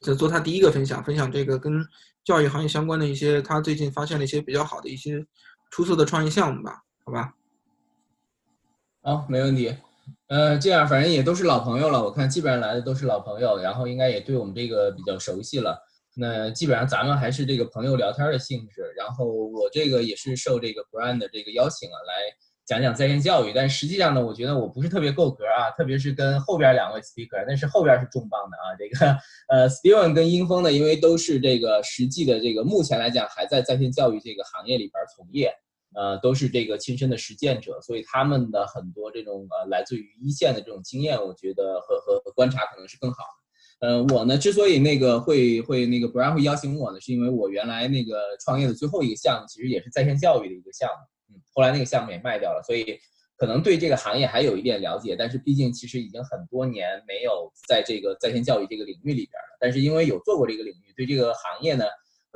这做他第一个分享，分享这个跟教育行业相关的一些他最近发现了一些比较好的一些出色的创业项目吧，好吧？好，没问题。呃，这样反正也都是老朋友了，我看基本上来的都是老朋友，然后应该也对我们这个比较熟悉了。那基本上咱们还是这个朋友聊天的性质，然后我这个也是受这个 Brian 的这个邀请啊，来讲讲在线教育。但实际上呢，我觉得我不是特别够格啊，特别是跟后边两位 speaker，但是后边是重磅的啊。这个呃，Steven 跟英峰呢，因为都是这个实际的这个，目前来讲还在在线教育这个行业里边从业。呃，都是这个亲身的实践者，所以他们的很多这种呃来自于一线的这种经验，我觉得和和和观察可能是更好的。呃，我呢之所以那个会会那个不然会邀请我呢，是因为我原来那个创业的最后一个项目其实也是在线教育的一个项目，后来那个项目也卖掉了，所以可能对这个行业还有一点了解，但是毕竟其实已经很多年没有在这个在线教育这个领域里边了，但是因为有做过这个领域，对这个行业呢。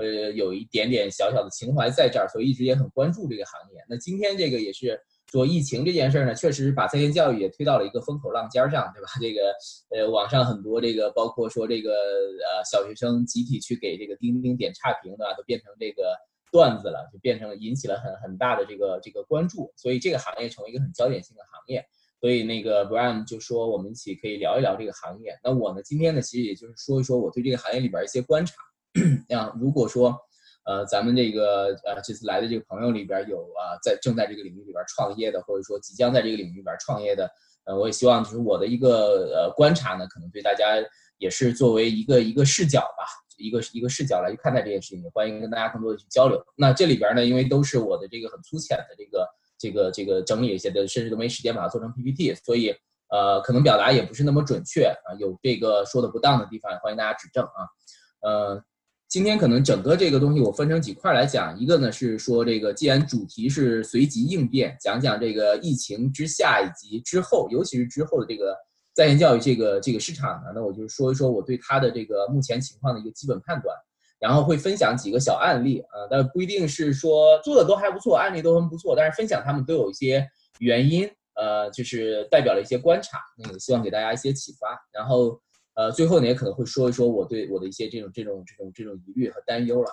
呃，有一点点小小的情怀在这儿，所以一直也很关注这个行业。那今天这个也是说疫情这件事儿呢，确实把在线教育也推到了一个风口浪尖上，对吧？这个呃，网上很多这个，包括说这个呃，小学生集体去给这个钉钉点差评的，都变成这个段子了，就变成引起了很很大的这个这个关注，所以这个行业成为一个很焦点性的行业。所以那个 Brian 就说我们一起可以聊一聊这个行业。那我呢，今天呢，其实也就是说一说我对这个行业里边一些观察。啊，如果说，呃，咱们这个呃这次来的这个朋友里边有啊，在正在这个领域里边创业的，或者说即将在这个领域里边创业的，呃，我也希望就是我的一个呃观察呢，可能对大家也是作为一个一个视角吧，一个一个视角来去看待这件事情，也欢迎跟大家更多的去交流。那这里边呢，因为都是我的这个很粗浅的这个这个这个整理一些的，甚至都没时间把它做成 PPT，所以呃，可能表达也不是那么准确啊，有这个说的不当的地方，欢迎大家指正啊，呃。今天可能整个这个东西我分成几块来讲，一个呢是说这个，既然主题是随机应变，讲讲这个疫情之下以及之后，尤其是之后的这个在线教育这个这个市场呢，那我就说一说我对它的这个目前情况的一个基本判断，然后会分享几个小案例啊，但不一定是说做的都还不错，案例都很不错，但是分享他们都有一些原因，呃，就是代表了一些观察，那个希望给大家一些启发，然后。呃，最后呢也可能会说一说我对我的一些这种这种这种这种疑虑和担忧了。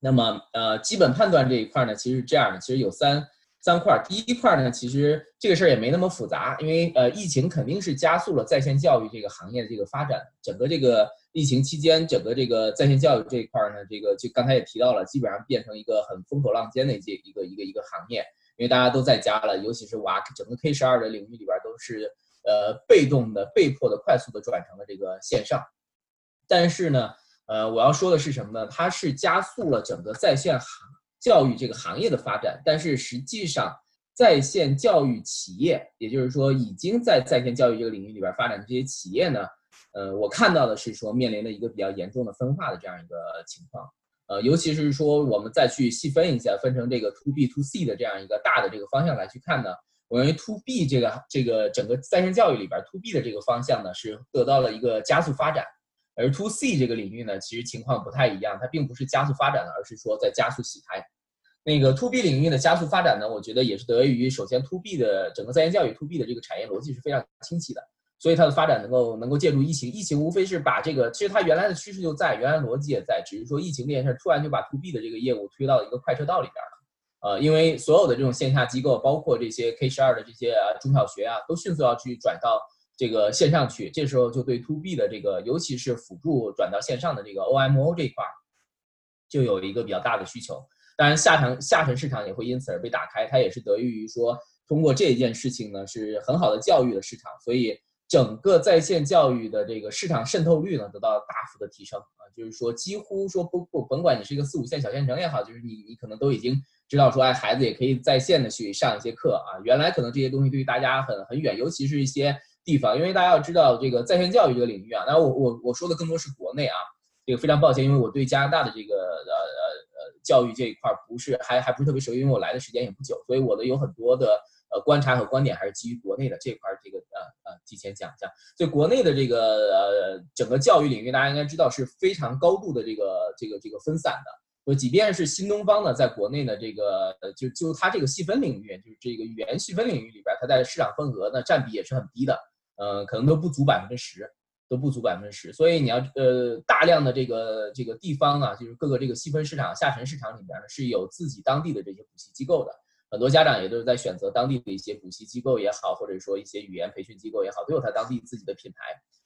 那么呃，基本判断这一块呢，其实是这样的，其实有三三块。第一块呢，其实这个事儿也没那么复杂，因为呃，疫情肯定是加速了在线教育这个行业的这个发展。整个这个疫情期间，整个这个在线教育这一块呢，这个就刚才也提到了，基本上变成一个很风口浪尖的一一个一个一个行业，因为大家都在家了，尤其是娃，整个 K 十二的领域里边都是。呃，被动的、被迫的、快速的转成了这个线上，但是呢，呃，我要说的是什么呢？它是加速了整个在线行教育这个行业的发展，但是实际上，在线教育企业，也就是说已经在在线教育这个领域里边发展的这些企业呢，呃，我看到的是说面临了一个比较严重的分化的这样一个情况，呃，尤其是说我们再去细分一下，分成这个 to B to C 的这样一个大的这个方向来去看呢。我认为 to B 这个这个整个在线教育里边 to B 的这个方向呢是得到了一个加速发展，而 to C 这个领域呢其实情况不太一样，它并不是加速发展的，而是说在加速洗牌。那个 to B 领域的加速发展呢，我觉得也是得益于首先 to B 的整个在线教育 to B 的这个产业逻辑是非常清晰的，所以它的发展能够能够借助疫情，疫情无非是把这个其实它原来的趋势就在，原来逻辑也在，只是说疫情这件事突然就把 to B 的这个业务推到了一个快车道里边了。呃，因为所有的这种线下机构，包括这些 K 十二的这些中小学啊，都迅速要去转到这个线上去。这时候就对 To B 的这个，尤其是辅助转到线上的这个 OMO 这一块，就有一个比较大的需求。当然，下沉下沉市场也会因此而被打开。它也是得益于说，通过这件事情呢，是很好的教育的市场，所以整个在线教育的这个市场渗透率呢，得到大幅的提升啊。就是说，几乎说不不，甭管你是一个四五线小县城也好，就是你你可能都已经。知道说，哎，孩子也可以在线的去上一些课啊。原来可能这些东西对于大家很很远，尤其是一些地方，因为大家要知道这个在线教育这个领域啊。那我我我说的更多是国内啊，这个非常抱歉，因为我对加拿大的这个呃呃呃教育这一块不是还还不是特别熟，因为我来的时间也不久，所以我的有很多的呃观察和观点还是基于国内的这块这个呃呃提前讲一下。所以国内的这个呃整个教育领域，大家应该知道是非常高度的这个这个这个分散的。就即便是新东方呢，在国内呢，这个就就它这个细分领域，就是这个语言细分领域里边，它在市场份额呢占比也是很低的，呃，可能都不足百分之十。都不足百分之十。所以你要呃大量的这个这个地方啊，就是各个这个细分市场、下沉市场里面，是有自己当地的这些补习机构的。很多家长也都是在选择当地的一些补习机构也好，或者说一些语言培训机构也好，都有它当地自己的品牌，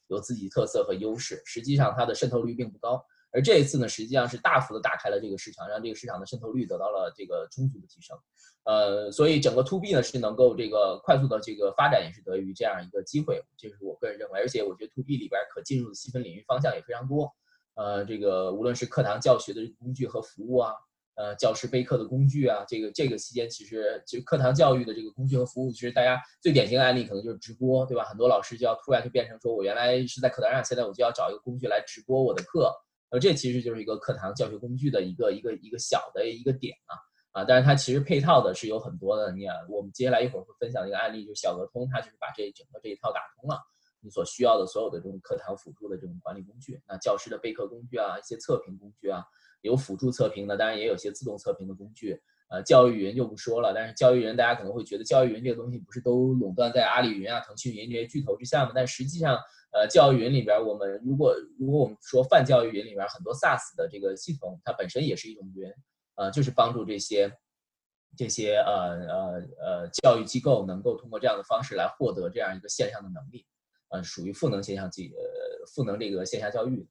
有自己特色和优势。实际上它的渗透率并不高。而这一次呢，实际上是大幅的打开了这个市场，让这个市场的渗透率得到了这个充足的提升。呃，所以整个 to B 呢是能够这个快速的这个发展，也是得益于这样一个机会，这是我个人认为。而且我觉得 to B 里边可进入的细分领域方向也非常多。呃，这个无论是课堂教学的工具和服务啊。呃，教师备课的工具啊，这个这个期间其实就课堂教育的这个工具和服务，其实大家最典型的案例可能就是直播，对吧？很多老师就要突然就变成说，我原来是在课堂上，现在我就要找一个工具来直播我的课，呃，这其实就是一个课堂教学工具的一个一个一个小的一个点啊啊，但是它其实配套的是有很多的。你看，我们接下来一会儿会分享一个案例，就小鹅通，它就是把这整个这一套打通了，你所需要的所有的这种课堂辅助的这种管理工具，那教师的备课工具啊，一些测评工具啊。有辅助测评的，当然也有些自动测评的工具。呃，教育云就不说了，但是教育云大家可能会觉得教育云这个东西不是都垄断在阿里云啊、腾讯云这些巨头之下吗？但实际上，呃，教育云里边，我们如果如果我们说泛教育云里边很多 SaaS 的这个系统，它本身也是一种云，呃，就是帮助这些这些呃呃呃教育机构能够通过这样的方式来获得这样一个线上的能力，呃，属于赋能线上机呃赋能这个线下教育。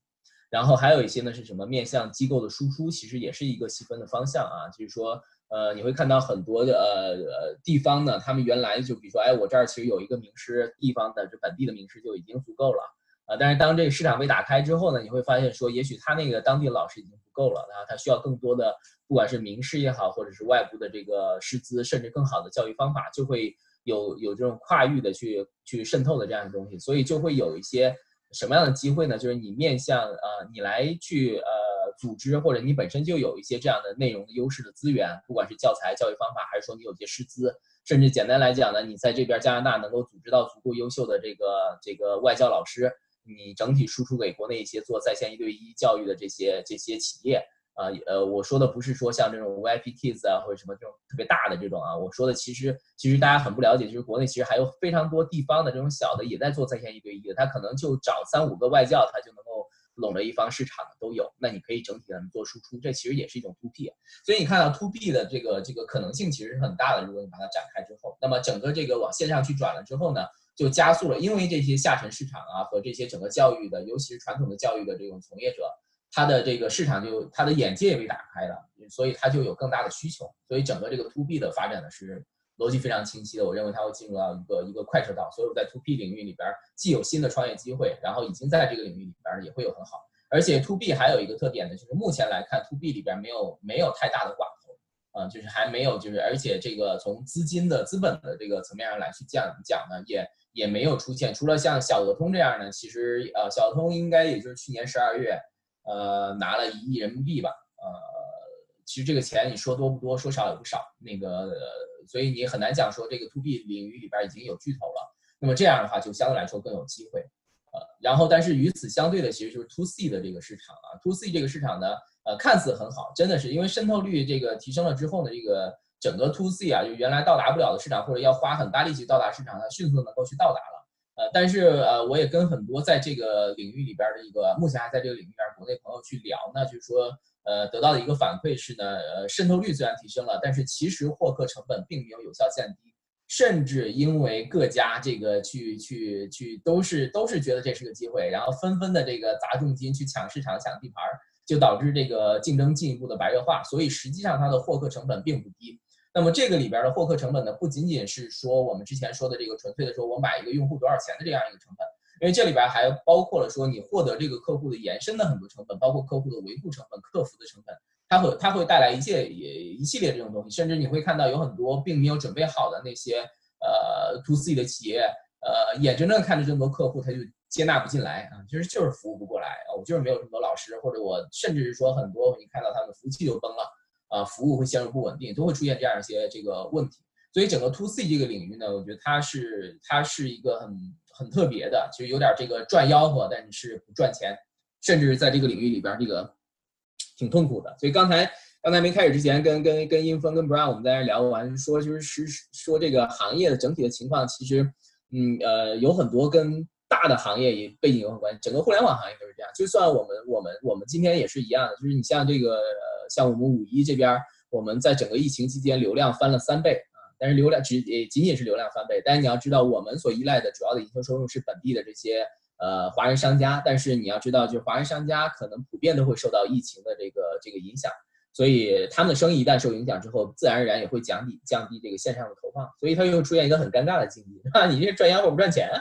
然后还有一些呢是什么面向机构的输出，其实也是一个细分的方向啊。就是说，呃，你会看到很多的呃地方呢，他们原来就比如说，哎，我这儿其实有一个名师，地方的这本地的名师就已经足够了啊。但是当这个市场被打开之后呢，你会发现说，也许他那个当地老师已经不够了，然后他需要更多的，不管是名师也好，或者是外部的这个师资，甚至更好的教育方法，就会有有这种跨域的去去渗透的这样的东西，所以就会有一些。什么样的机会呢？就是你面向呃，你来去呃组织，或者你本身就有一些这样的内容的优势的资源，不管是教材、教育方法，还是说你有些师资，甚至简单来讲呢，你在这边加拿大能够组织到足够优秀的这个这个外教老师，你整体输出给国内一些做在线一对一教育的这些这些企业。啊，呃，我说的不是说像这种 VIP Kids 啊，或者什么这种特别大的这种啊，我说的其实其实大家很不了解，就是国内其实还有非常多地方的这种小的也在做在线一对一的，他可能就找三五个外教，他就能够拢着一方市场都有。那你可以整体的做输出，这其实也是一种 To B。所以你看到 To B 的这个这个可能性其实是很大的，如果你把它展开之后，那么整个这个往线上去转了之后呢，就加速了，因为这些下沉市场啊和这些整个教育的，尤其是传统的教育的这种从业者。他的这个市场就他的眼界也被打开了，所以他就有更大的需求，所以整个这个 to B 的发展呢是逻辑非常清晰的。我认为它会进入到一个一个快车道，所以我在 to B 领域里边既有新的创业机会，然后已经在这个领域里边也会有很好。而且 to B 还有一个特点呢，就是目前来看 to B 里边没有没有太大的寡头，啊，就是还没有就是而且这个从资金的资本的这个层面上来去讲讲呢，也也没有出现，除了像小鹅通这样呢，其实呃小鹅通应该也就是去年十二月。呃，拿了一亿人民币吧，呃，其实这个钱你说多不多，说少也不少，那个，所以你很难讲说这个 to B 领域里边已经有巨头了，那么这样的话就相对来说更有机会，呃，然后但是与此相对的其实就是 to C 的这个市场啊，to C 这个市场呢，呃，看似很好，真的是因为渗透率这个提升了之后呢，这个整个 to C 啊，就原来到达不了的市场或者要花很大力气到达市场，它迅速能够去到达了。呃，但是呃，我也跟很多在这个领域里边的一个目前还在这个领域里边国内朋友去聊呢，就是说，呃，得到的一个反馈是呢，呃，渗透率虽然提升了，但是其实获客成本并没有有效降低，甚至因为各家这个去去去都是都是觉得这是个机会，然后纷纷的这个砸重金去抢市场、抢地盘，就导致这个竞争进一步的白热化，所以实际上它的获客成本并不低。那么这个里边的获客成本呢，不仅仅是说我们之前说的这个纯粹的说我买一个用户多少钱的这样一个成本，因为这里边还包括了说你获得这个客户的延伸的很多成本，包括客户的维护成本、客服的成本，它会它会带来一切一系列这种东西，甚至你会看到有很多并没有准备好的那些呃 to C 的企业，呃眼睁睁看着这么多客户他就接纳不进来啊，其实就是服务不过来啊，我就是没有这么多老师，或者我甚至是说很多你看到他们服务器就崩了。啊，服务会陷入不稳定，都会出现这样一些这个问题。所以整个 to C 这个领域呢，我觉得它是它是一个很很特别的，其实有点这个赚吆喝，但是不赚钱，甚至在这个领域里边这个挺痛苦的。所以刚才刚才没开始之前，跟跟跟英峰跟 Brown 我们在那聊完，说就是是说这个行业的整体的情况，其实嗯呃有很多跟大的行业也背景有很关系，整个互联网行业都是这样。就算我们我们我们今天也是一样的，就是你像这个像我们五一这边，我们在整个疫情期间流量翻了三倍，但是流量只也仅仅是流量翻倍，但是你要知道我们所依赖的主要的营收收入是本地的这些呃华人商家，但是你要知道，就是华人商家可能普遍都会受到疫情的这个这个影响。所以他们的生意一旦受影响之后，自然而然也会降低降低这个线上的投放，所以它又出现一个很尴尬的境地，是 吧？你这赚烟火不赚钱。啊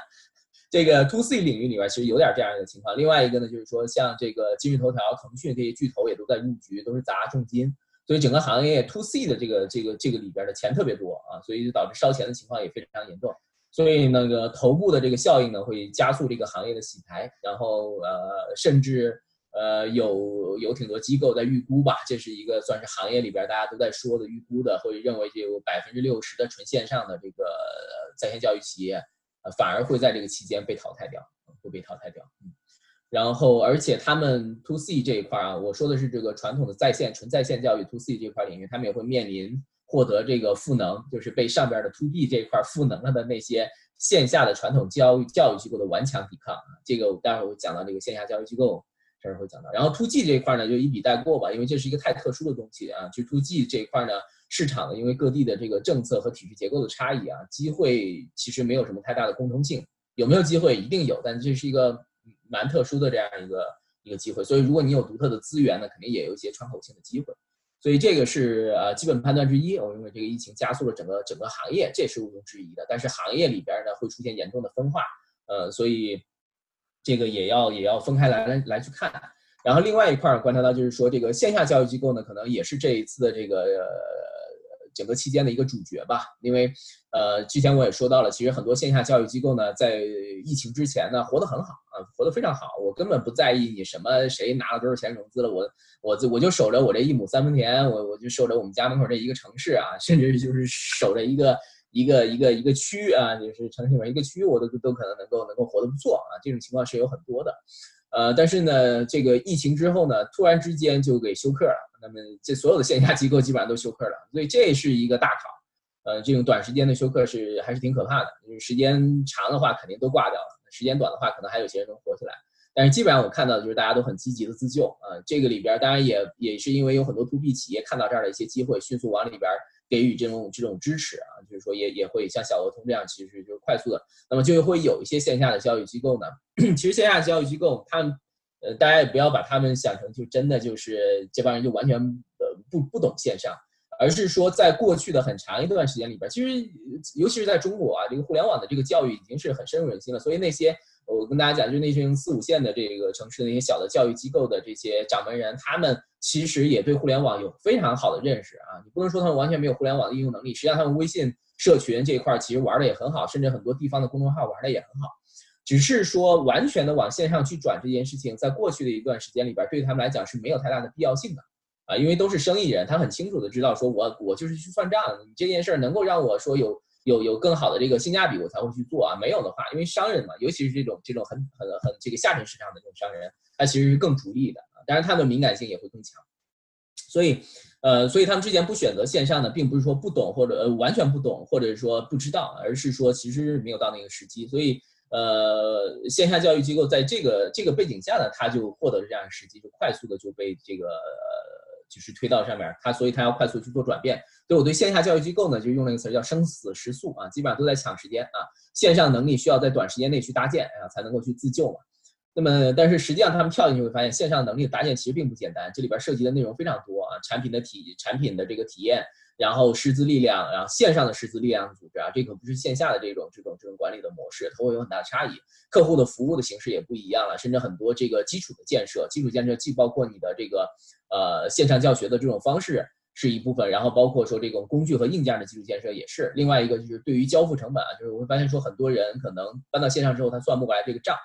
这个 to C 领域里边其实有点这样一个情况。另外一个呢，就是说像这个今日头条、腾讯这些巨头也都在入局，都是砸重金，所以整个行业 to C 的这个这个这个里边的钱特别多啊，所以就导致烧钱的情况也非常严重。所以那个头部的这个效应呢，会加速这个行业的洗牌，然后呃，甚至。呃，有有挺多机构在预估吧，这是一个算是行业里边大家都在说的预估的，会认为就有百分之六十的纯线上的这个在线教育企业，呃，反而会在这个期间被淘汰掉，会被淘汰掉。嗯，然后而且他们 to C 这一块啊，我说的是这个传统的在线纯在线教育 to C 这块领域，他们也会面临获得这个赋能，就是被上边的 to B 这一块赋能了的那些线下的传统教育教育机构的顽强抵抗。这个待会儿我讲到这个线下教育机构。这儿会讲到，然后 to G 这一块呢，就一笔带过吧，因为这是一个太特殊的东西啊。就 to G 这一块呢，市场呢，因为各地的这个政策和体制结构的差异啊，机会其实没有什么太大的共通性。有没有机会？一定有，但这是一个蛮特殊的这样一个一个机会。所以如果你有独特的资源呢，肯定也有一些窗口性的机会。所以这个是呃基本判断之一。我认为这个疫情加速了整个整个行业，这是毋庸置疑的。但是行业里边呢，会出现严重的分化，呃，所以。这个也要也要分开来来来去看，然后另外一块观察到就是说，这个线下教育机构呢，可能也是这一次的这个整个期间的一个主角吧。因为呃，之前我也说到了，其实很多线下教育机构呢，在疫情之前呢，活得很好啊，活得非常好。我根本不在意你什么谁拿了多少钱融资了，我我就我就守着我这一亩三分田，我我就守着我们家门口这一个城市啊，甚至就是守着一个。一个一个一个区啊，就是城市里面一个区，我都都可能能够能够活得不错啊，这种情况是有很多的，呃，但是呢，这个疫情之后呢，突然之间就给休克了，那么这所有的线下机构基本上都休克了，所以这是一个大考，呃，这种短时间的休克是还是挺可怕的，就是时间长的话肯定都挂掉了，时间短的话可能还有些人能活下来，但是基本上我看到的就是大家都很积极的自救啊，这个里边当然也也是因为有很多 to B 企业看到这儿的一些机会，迅速往里边。给予这种这种支持啊，就是说也也会像小鹅通这样，其实就是快速的，那么就会有一些线下的教育机构呢。其实线下教育机构，他们呃，大家也不要把他们想成就真的就是这帮人就完全呃不不懂线上，而是说在过去的很长一段时间里边，其实尤其是在中国啊，这个互联网的这个教育已经是很深入人心了，所以那些。我跟大家讲，就那群四五线的这个城市的那些小的教育机构的这些掌门人，他们其实也对互联网有非常好的认识啊。你不能说他们完全没有互联网的应用能力，实际上他们微信社群这一块其实玩的也很好，甚至很多地方的公众号玩的也很好。只是说完全的往线上去转这件事情，在过去的一段时间里边，对他们来讲是没有太大的必要性的啊，因为都是生意人，他很清楚的知道说，我我就是去算账，你这件事儿能够让我说有。有有更好的这个性价比，我才会去做啊。没有的话，因为商人嘛，尤其是这种这种很很很这个下沉市场的这种商人，他其实是更逐利的。当然，他的敏感性也会更强。所以，呃，所以他们之前不选择线上呢，并不是说不懂或者呃完全不懂，或者是说不知道，而是说其实没有到那个时机。所以，呃，线下教育机构在这个这个背景下呢，他就获得了这样的时机，就快速的就被这个。就是推到上面，他所以他要快速去做转变。所以我对线下教育机构呢，就用了一个词叫生死时速啊，基本上都在抢时间啊。线上能力需要在短时间内去搭建啊，才能够去自救嘛。那么，但是实际上他们跳进去会发现，线上能力搭建其实并不简单，这里边涉及的内容非常多啊，产品的体产品的这个体验，然后师资力量，然后线上的师资力量组织啊，这可不是线下的这种这种这种管理的模式，它会有很大的差异。客户的服务的形式也不一样了，甚至很多这个基础的建设，基础建设既包括你的这个。呃，线上教学的这种方式是一部分，然后包括说这种工具和硬件的基础建设也是另外一个，就是对于交付成本啊，就是我会发现说很多人可能搬到线上之后，他算不过来这个账，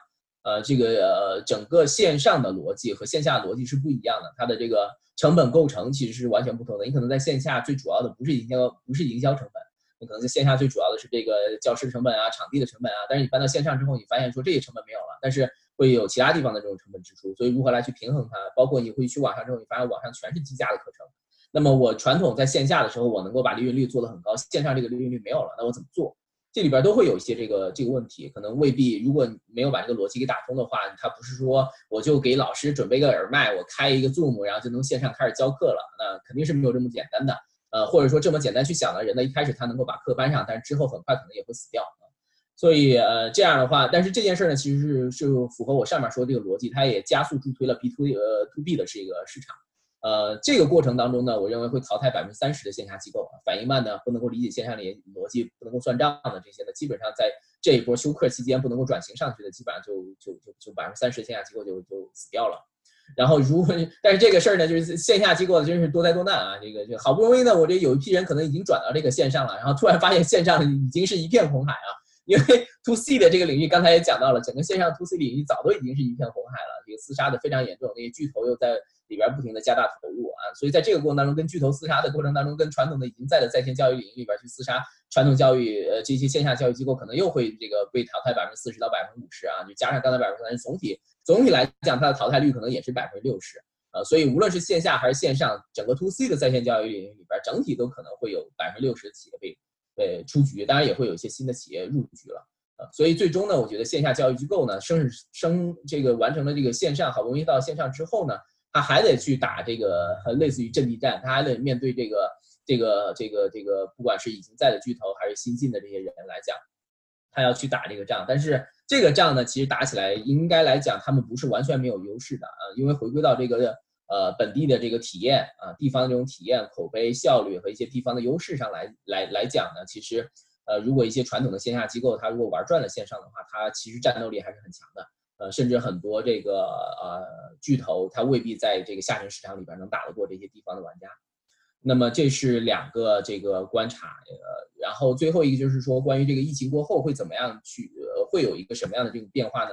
呃，这个呃整个线上的逻辑和线下逻辑是不一样的，它的这个成本构成其实是完全不同的。你可能在线下最主要的不是营销，不是营销成本，你可能在线下最主要的是这个教师成本啊、场地的成本啊，但是你搬到线上之后，你发现说这些成本没有了，但是。会有其他地方的这种成本支出，所以如何来去平衡它？包括你会去网上之后，你发现网上全是低价的课程。那么我传统在线下的时候，我能够把利润率做得很高，线上这个利润率没有了，那我怎么做？这里边都会有一些这个这个问题，可能未必，如果没有把这个逻辑给打通的话，它不是说我就给老师准备个耳麦，我开一个 Zoom，然后就能线上开始教课了，那肯定是没有这么简单的。呃，或者说这么简单去想的人呢，一开始他能够把课搬上，但是之后很快可能也会死掉。所以呃这样的话，但是这件事呢，其实是是符合我上面说的这个逻辑，它也加速助推了 B to 呃 to B 的这个市场。呃，这个过程当中呢，我认为会淘汰百分之三十的线下机构，反应慢的、不能够理解线上的逻辑、不能够算账的这些呢，基本上在这一波休克期间不能够转型上去的，基本上就就就就百分之三十线下机构就就死掉了。然后如果 但是这个事儿呢，就是线下机构真是多灾多难啊！这个就好不容易呢，我这有一批人可能已经转到这个线上了，然后突然发现线上已经是一片红海啊！因为 to C 的这个领域，刚才也讲到了，整个线上 to C 领域早都已经是一片红海了，这个厮杀的非常严重，那些巨头又在。里边不停的加大投入啊，所以在这个过程当中，跟巨头厮杀的过程当中，跟传统的已经在的在线教育领域里边去厮杀，传统教育呃这些线下教育机构可能又会这个被淘汰百分之四十到百分之五十啊，就加上刚才百分之三十，总体总体来讲它的淘汰率可能也是百分之六十啊，所以无论是线下还是线上，整个 to C 的在线教育领域里边，整体都可能会有百分之六十的企业被对出局，当然也会有一些新的企业入局了啊，所以最终呢，我觉得线下教育机构呢升升这个完成了这个线上，好不容易到线上之后呢。他还得去打这个类似于阵地战，他还得面对这个这个这个这个，不管是已经在的巨头还是新进的这些人来讲，他要去打这个仗。但是这个仗呢，其实打起来应该来讲，他们不是完全没有优势的啊，因为回归到这个呃本地的这个体验啊，地方的这种体验、口碑、效率和一些地方的优势上来来来讲呢，其实呃，如果一些传统的线下机构，它如果玩转了线上的话，它其实战斗力还是很强的。呃，甚至很多这个呃巨头，它未必在这个下沉市场里边能打得过这些地方的玩家。那么这是两个这个观察，呃，然后最后一个就是说，关于这个疫情过后会怎么样去，呃，会有一个什么样的这种变化呢？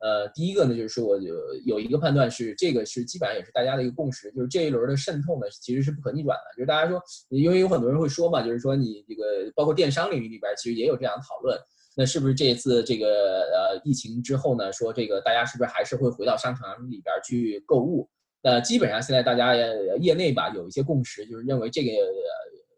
呃，第一个呢，就是说我有一个判断是，这个是基本上也是大家的一个共识，就是这一轮的渗透呢，其实是不可逆转的。就是大家说，因为有很多人会说嘛，就是说你这个包括电商领域里边，其实也有这样的讨论。那是不是这一次这个呃疫情之后呢？说这个大家是不是还是会回到商场里边去购物？那基本上现在大家业内吧有一些共识，就是认为这个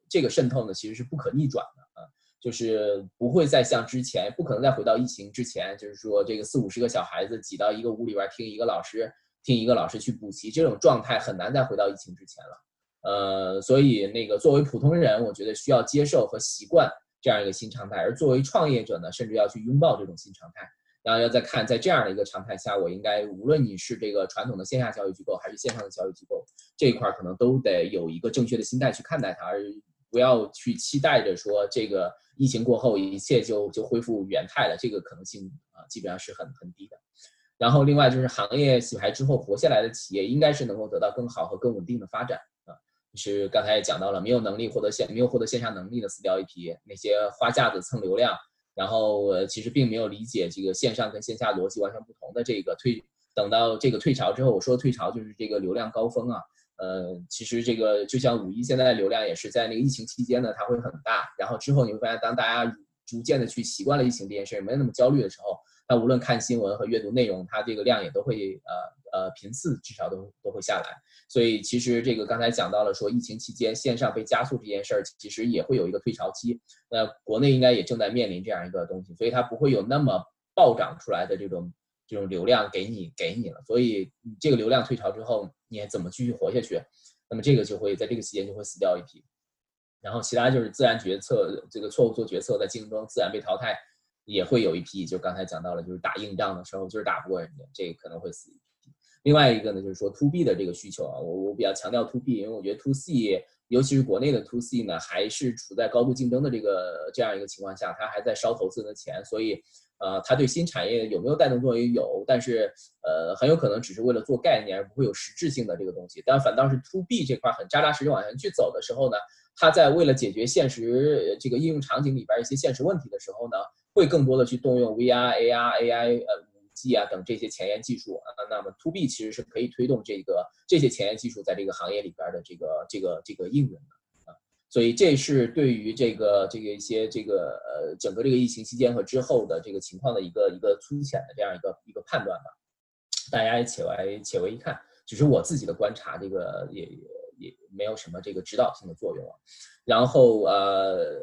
这个渗透呢其实是不可逆转的啊，就是不会再像之前，不可能再回到疫情之前，就是说这个四五十个小孩子挤到一个屋里边听一个老师听一个老师去补习这种状态很难再回到疫情之前了。呃，所以那个作为普通人，我觉得需要接受和习惯。这样一个新常态，而作为创业者呢，甚至要去拥抱这种新常态，然后要再看，在这样的一个常态下，我应该无论你是这个传统的线下教育机构，还是线上的教育机构，这一块可能都得有一个正确的心态去看待它，而不要去期待着说这个疫情过后一切就就恢复原态了，这个可能性啊基本上是很很低的。然后另外就是行业洗牌之后活下来的企业，应该是能够得到更好和更稳定的发展。啊是刚才也讲到了，没有能力获得线，没有获得线下能力的死掉一批，那些花架子蹭流量，然后呃其实并没有理解这个线上跟线下逻辑完全不同的这个退，等到这个退潮之后，我说退潮就是这个流量高峰啊，呃，其实这个就像五一现在的流量也是在那个疫情期间呢，它会很大，然后之后你会发现，当大家逐渐的去习惯了疫情这件事，没有那么焦虑的时候，那无论看新闻和阅读内容，它这个量也都会呃呃频次至少都都会下来。所以其实这个刚才讲到了，说疫情期间线上被加速这件事儿，其实也会有一个退潮期。那国内应该也正在面临这样一个东西，所以它不会有那么暴涨出来的这种这种流量给你给你了。所以这个流量退潮之后，你还怎么继续活下去？那么这个就会在这个期间就会死掉一批。然后其他就是自然决策，这个错误做决策，在竞争中自然被淘汰，也会有一批。就刚才讲到了，就是打硬仗的时候就是打不过人家，这个可能会死。另外一个呢，就是说 to B 的这个需求啊，我我比较强调 to B，因为我觉得 to C，尤其是国内的 to C 呢，还是处在高度竞争的这个这样一个情况下，它还在烧投资人的钱，所以，呃，它对新产业有没有带动作用？有，但是，呃，很有可能只是为了做概念，而不会有实质性的这个东西。但反倒是 to B 这块很扎扎实实往前去走的时候呢，它在为了解决现实这个应用场景里边一些现实问题的时候呢，会更多的去动用 VR、AR、AI，呃。技啊等这些前沿技术啊，那么 to B 其实是可以推动这个这些前沿技术在这个行业里边的这个这个这个应用的啊，所以这是对于这个这个一些这个呃整个这个疫情期间和之后的这个情况的一个一个粗浅的这样一个一个判断吧，大家也且为且为一看，只是我自己的观察，这个也也也没有什么这个指导性的作用啊，然后呃。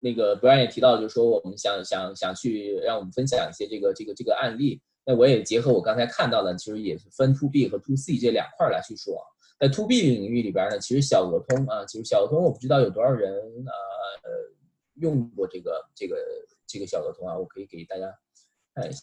那个 Brian 也提到，就是说我们想想想去让我们分享一些这个这个这个案例。那我也结合我刚才看到的，其实也是分 To B 和 To C 这两块来去说。在 To B 领域里边呢，其实小额通啊，其实小额通我不知道有多少人呃用过这个这个这个小额通啊，我可以给大家看一下。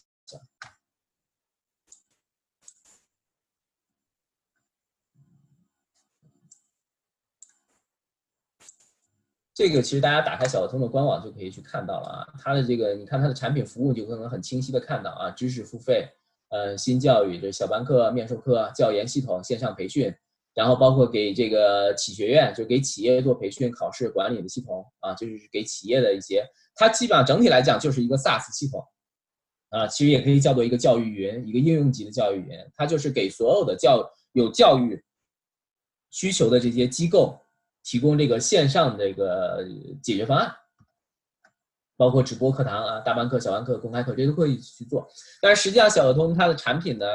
这个其实大家打开小鹅通的官网就可以去看到了啊，它的这个你看它的产品服务就可能很清晰的看到啊，知识付费，呃，新教育这小班课、面授课、教研系统、线上培训，然后包括给这个企学院，就给企业做培训、考试管理的系统啊，就是给企业的一些，它基本上整体来讲就是一个 SaaS 系统啊，其实也可以叫做一个教育云，一个应用级的教育云，它就是给所有的教有教育需求的这些机构。提供这个线上这个解决方案，包括直播课堂啊、大班课、小班课、公开课，这都可以去做。但是实际上，小额通它的产品呢，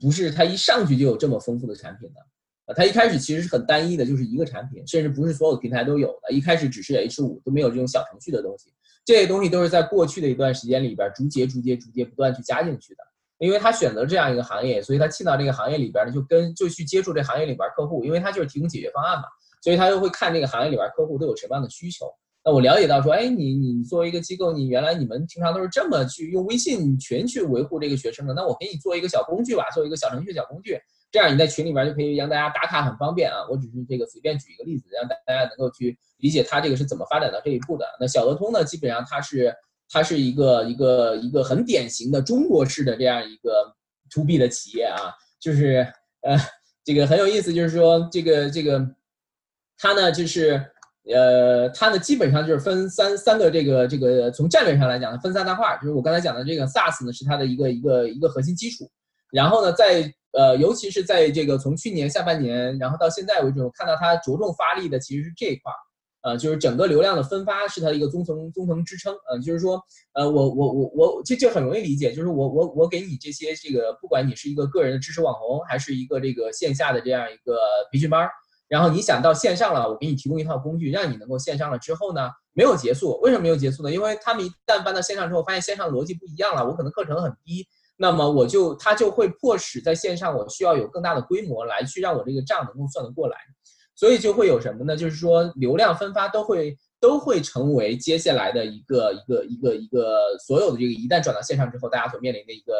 不是它一上去就有这么丰富的产品的。它一开始其实是很单一的，就是一个产品，甚至不是所有平台都有的。一开始只是 H 五，都没有这种小程序的东西。这些东西都是在过去的一段时间里边，逐节、逐节、逐节不断去加进去的。因为他选择这样一个行业，所以他进到这个行业里边呢，就跟就去接触这行业里边客户，因为他就是提供解决方案嘛。所以他就会看这个行业里边客户都有什么样的需求。那我了解到说，哎，你你作为一个机构，你原来你们平常都是这么去用微信群去维护这个学生的，那我给你做一个小工具吧，做一个小程序、小工具，这样你在群里边就可以让大家打卡很方便啊。我只是这个随便举一个例子，让大家能够去理解它这个是怎么发展到这一步的。那小鹅通呢，基本上它是它是一个一个一个很典型的中国式的这样一个 to B 的企业啊，就是呃这个很有意思，就是说这个这个。它呢，就是，呃，它呢基本上就是分三三个这个这个从战略上来讲呢，分三大块，就是我刚才讲的这个 SaaS 呢是它的一个一个一个核心基础，然后呢，在呃，尤其是在这个从去年下半年，然后到现在为止，我看到它着重发力的其实是这一块，呃，就是整个流量的分发是它的一个中层中层支撑，呃，就是说，呃，我我我我这就很容易理解，就是我我我给你这些这个，不管你是一个个人的知识网红，还是一个这个线下的这样一个培训班。然后你想到线上了，我给你提供一套工具，让你能够线上了之后呢，没有结束。为什么没有结束呢？因为他们一旦搬到线上之后，发现线上逻辑不一样了，我可能课程很低，那么我就他就会迫使在线上我需要有更大的规模来去让我这个账能够算得过来，所以就会有什么呢？就是说流量分发都会都会成为接下来的一个一个一个一个所有的这个一旦转到线上之后，大家所面临的一个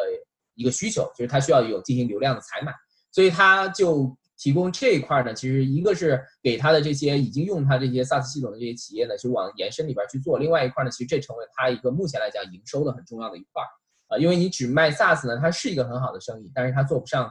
一个需求，就是它需要有进行流量的采买，所以它就。提供这一块呢，其实一个是给他的这些已经用他这些 SaaS 系统的这些企业呢，就往延伸里边去做。另外一块呢，其实这成为他一个目前来讲营收的很重要的一块啊，因为你只卖 SaaS 呢，它是一个很好的生意，但是它做不上，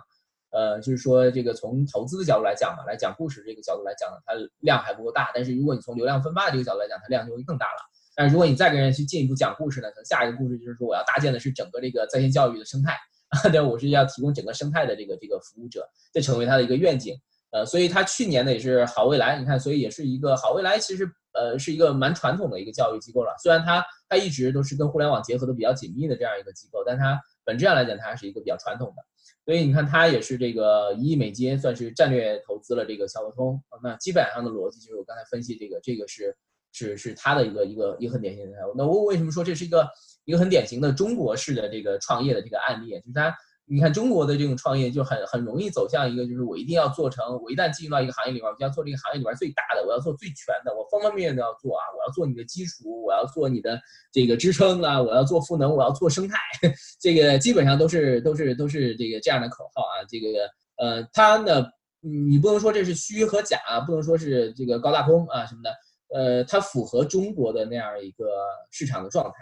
呃，就是说这个从投资的角度来讲嘛，来讲故事这个角度来讲呢，它量还不够大。但是如果你从流量分发的这个角度来讲，它量就会更大了。但是如果你再跟人去进一步讲故事呢，可能下一个故事就是说我要搭建的是整个这个在线教育的生态。对，我是要提供整个生态的这个这个服务者，这成为他的一个愿景。呃，所以他去年呢也是好未来，你看，所以也是一个好未来，其实呃是一个蛮传统的一个教育机构了。虽然它它一直都是跟互联网结合的比较紧密的这样一个机构，但它本质上来讲，它是一个比较传统的。所以你看，它也是这个一亿美金，算是战略投资了这个小额通。那基本上的逻辑就是我刚才分析这个，这个是是是它的一个一个一个很典型的。那我为什么说这是一个一个很典型的中国式的这个创业的这个案例？就是它。你看中国的这种创业就很很容易走向一个，就是我一定要做成，我一旦进入到一个行业里边，我就要做这个行业里边最大的，我要做最全的，我方方面面都要做啊，我要做你的基础，我要做你的这个支撑啊，我要做赋能，我要做生态，这个基本上都是都是都是这个这样的口号啊。这个呃，它呢，你不能说这是虚和假，不能说是这个高大空啊什么的，呃，它符合中国的那样一个市场的状态。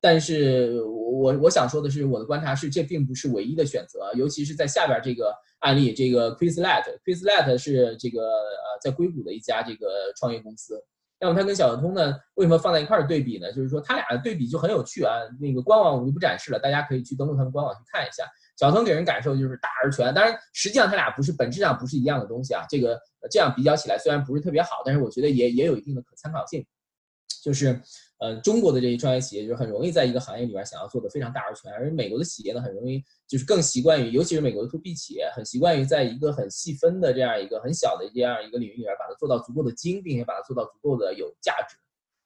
但是我我想说的是，我的观察是，这并不是唯一的选择，尤其是在下边这个案例，这个 Quizlet，Quizlet 是这个呃在硅谷的一家这个创业公司。那么它跟小额通呢，为什么放在一块儿对比呢？就是说它俩的对比就很有趣啊。那个官网我就不展示了，大家可以去登录他们官网去看一下。小通给人感受就是大而全，当然实际上它俩不是本质上不是一样的东西啊。这个这样比较起来，虽然不是特别好，但是我觉得也也有一定的可参考性，就是。呃，中国的这些创业企业就是很容易在一个行业里边想要做的非常大而全，而美国的企业呢，很容易就是更习惯于，尤其是美国的 to B 企业，很习惯于在一个很细分的这样一个很小的这样一个领域里边，把它做到足够的精，并且把它做到足够的有价值。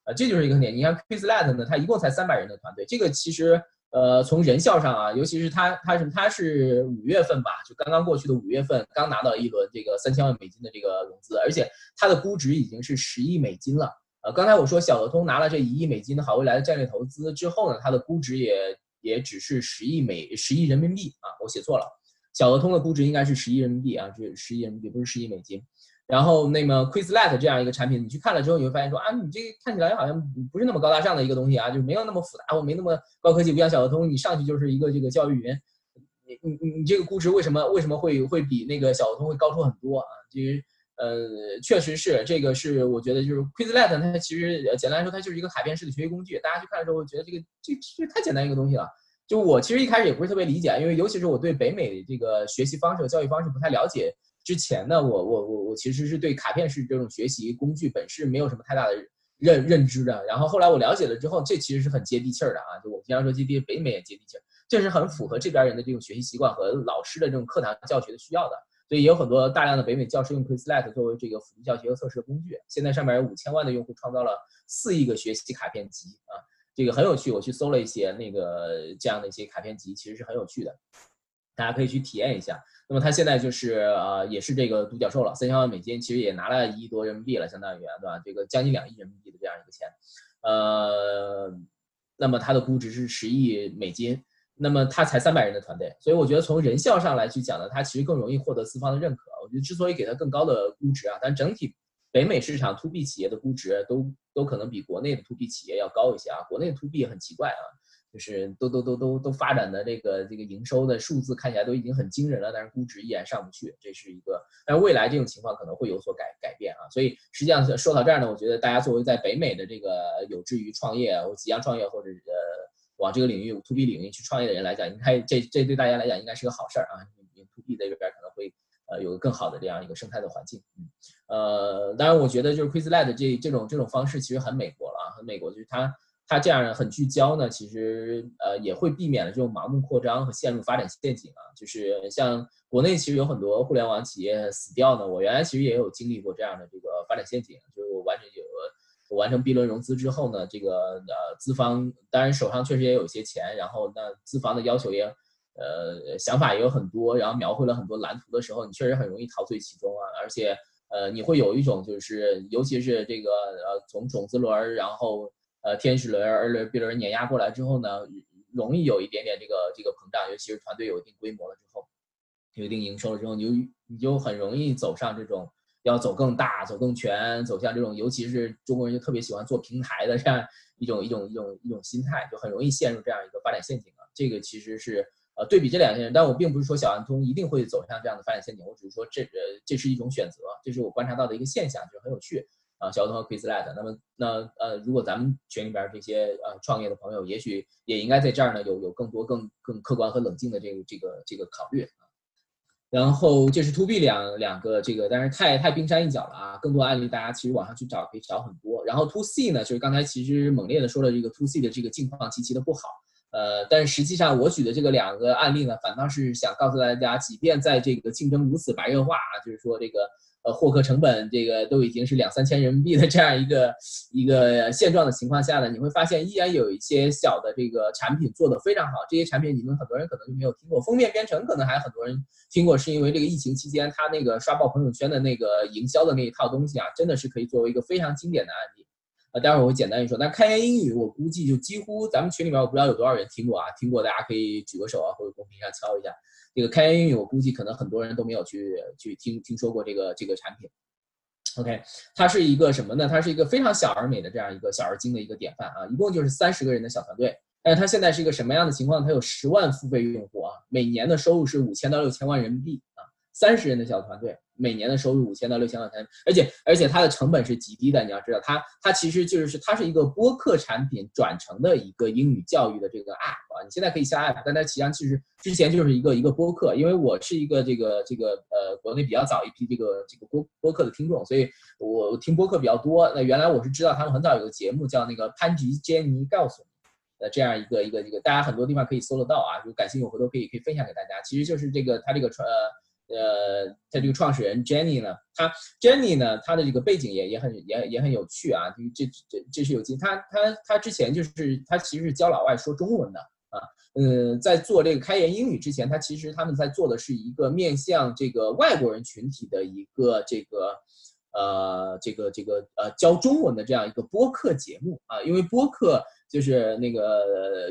呃，这就是一个点。你看 Quizlet 呢，它一共才三百人的团队，这个其实呃从人效上啊，尤其是它它是它是五月份吧，就刚刚过去的五月份刚拿到一轮这个三千万美金的这个融资，而且它的估值已经是十亿美金了。呃，刚才我说小鹅通拿了这一亿美金的好未来的战略投资之后呢，它的估值也也只是十亿美十亿人民币啊，我写错了，小鹅通的估值应该是十亿人民币啊，这十亿人民币不是十亿美金。然后那么 Quizlet 这样一个产品，你去看了之后，你会发现说啊，你这看起来好像不是那么高大上的一个东西啊，就没有那么复杂，或没那么高科技，不像小鹅通，你上去就是一个这个教育云，你你你这个估值为什么为什么会会比那个小鹅通会高出很多啊？其实呃，确实是这个是我觉得就是 Quizlet 它其实简单来说它就是一个卡片式的学习工具，大家去看了之后觉得这个这这太简单一个东西了。就我其实一开始也不是特别理解，因为尤其是我对北美这个学习方式和教育方式不太了解。之前呢，我我我我其实是对卡片式这种学习工具本身没有什么太大的认认知的。然后后来我了解了之后，这其实是很接地气儿的啊！就我们经常说接地，北美也接地气儿，这是很符合这边人的这种学习习惯和老师的这种课堂教学的需要的。所以也有很多大量的北美教师用 Quizlet 作为这个辅助教学和测试的工具。现在上面有五千万的用户，创造了四亿个学习卡片集啊，这个很有趣。我去搜了一些那个这样的一些卡片集，其实是很有趣的，大家可以去体验一下。那么他现在就是呃，也是这个独角兽了，三千万美金，其实也拿了一亿多人民币了，相当于对吧？这个将近两亿人民币的这样一个钱，呃，那么它的估值是十亿美金，那么他才三百人的团队，所以我觉得从人效上来去讲呢，它其实更容易获得资方的认可。我觉得之所以给它更高的估值啊，但整体北美市场 to B 企业的估值都都可能比国内的 to B 企业要高一些啊，国内的 to B 很奇怪啊。就是都都都都都发展的这个这个营收的数字看起来都已经很惊人了，但是估值依然上不去，这是一个。但未来这种情况可能会有所改改变啊。所以实际上说到这儿呢，我觉得大家作为在北美的这个有志于创业或即将创业或者呃往这个领域 to B 领域去创业的人来讲，应该这这对大家来讲应该是个好事儿啊。to B 在这边可能会呃有个更好的这样一个生态的环境。嗯，呃，当然我觉得就是 Quizlet 这这种这种方式其实很美国了啊，很美国，就是它。它这样很聚焦呢，其实呃也会避免了这种盲目扩张和陷入发展陷阱啊。就是像国内其实有很多互联网企业死掉呢，我原来其实也有经历过这样的这个发展陷阱，就是我完全有完成 B 轮融资之后呢，这个呃资方当然手上确实也有一些钱，然后那资方的要求也呃想法也有很多，然后描绘了很多蓝图的时候，你确实很容易陶醉其中啊，而且呃你会有一种就是尤其是这个呃从种子轮然后。呃，天使轮、二轮、B 轮碾压过来之后呢，容易有一点点这个这个膨胀，尤其是团队有一定规模了之后，有一定营收了之后，你就你就很容易走上这种要走更大、走更全、走向这种，尤其是中国人就特别喜欢做平台的这样一种一种一种一种心态，就很容易陷入这样一个发展陷阱啊。这个其实是呃对比这两件事，但我并不是说小安通一定会走向这样的发展陷阱，我只是说这呃这是一种选择，这是我观察到的一个现象，就很有趣。啊，小通和 Quizlet，那么那呃，如果咱们群里边这些呃创业的朋友，也许也应该在这儿呢，有有更多更更客观和冷静的这个这个这个考虑啊。然后这是 To B 两两个这个，但是太太冰山一角了啊。更多案例大家其实网上去找可以找很多。然后 To C 呢，就是刚才其实猛烈的说了这个 To C 的这个境况极其的不好。呃，但实际上我举的这个两个案例呢，反倒是想告诉大家，即便在这个竞争如此白热化啊，就是说这个。呃，获客成本这个都已经是两三千人民币的这样一个一个现状的情况下呢，你会发现依然有一些小的这个产品做得非常好。这些产品你们很多人可能就没有听过，封面编程可能还很多人听过，是因为这个疫情期间他那个刷爆朋友圈的那个营销的那一套东西啊，真的是可以作为一个非常经典的案例。呃，待会儿我会简单一说。但开源英语我估计就几乎咱们群里面我不知道有多少人听过啊，听过大家可以举个手啊，或者公屏上敲一下。这个开源英语，我估计可能很多人都没有去去听听说过这个这个产品。OK，它是一个什么呢？它是一个非常小而美的这样一个小而精的一个典范啊！一共就是三十个人的小团队，但是它现在是一个什么样的情况？它有十万付费用户啊，每年的收入是五千到六千万人民币啊，三十人的小团队。每年的收入五千到六千块钱，而且而且它的成本是极低的。你要知道，它它其实就是它是一个播客产品转成的一个英语教育的这个 app 啊。你现在可以下 app，但它实际上其实之前就是一个一个播客。因为我是一个这个这个呃国内比较早一批这个这个播播客的听众，所以我听播客比较多。那原来我是知道他们很早有个节目叫那个潘吉坚尼告诉你，呃这样一个一个一个大家很多地方可以搜得到啊。就感兴趣，回头可以可以分享给大家。其实就是这个它这个传。呃，呃他这个创始人 Jenny 呢，他 Jenny 呢，他的这个背景也也很也也很有趣啊，这这这是有劲，他他他之前就是他其实是教老外说中文的啊，嗯，在做这个开言英语之前，他其实他们在做的是一个面向这个外国人群体的一个这个。呃，这个这个呃，教中文的这样一个播客节目啊，因为播客就是那个，呃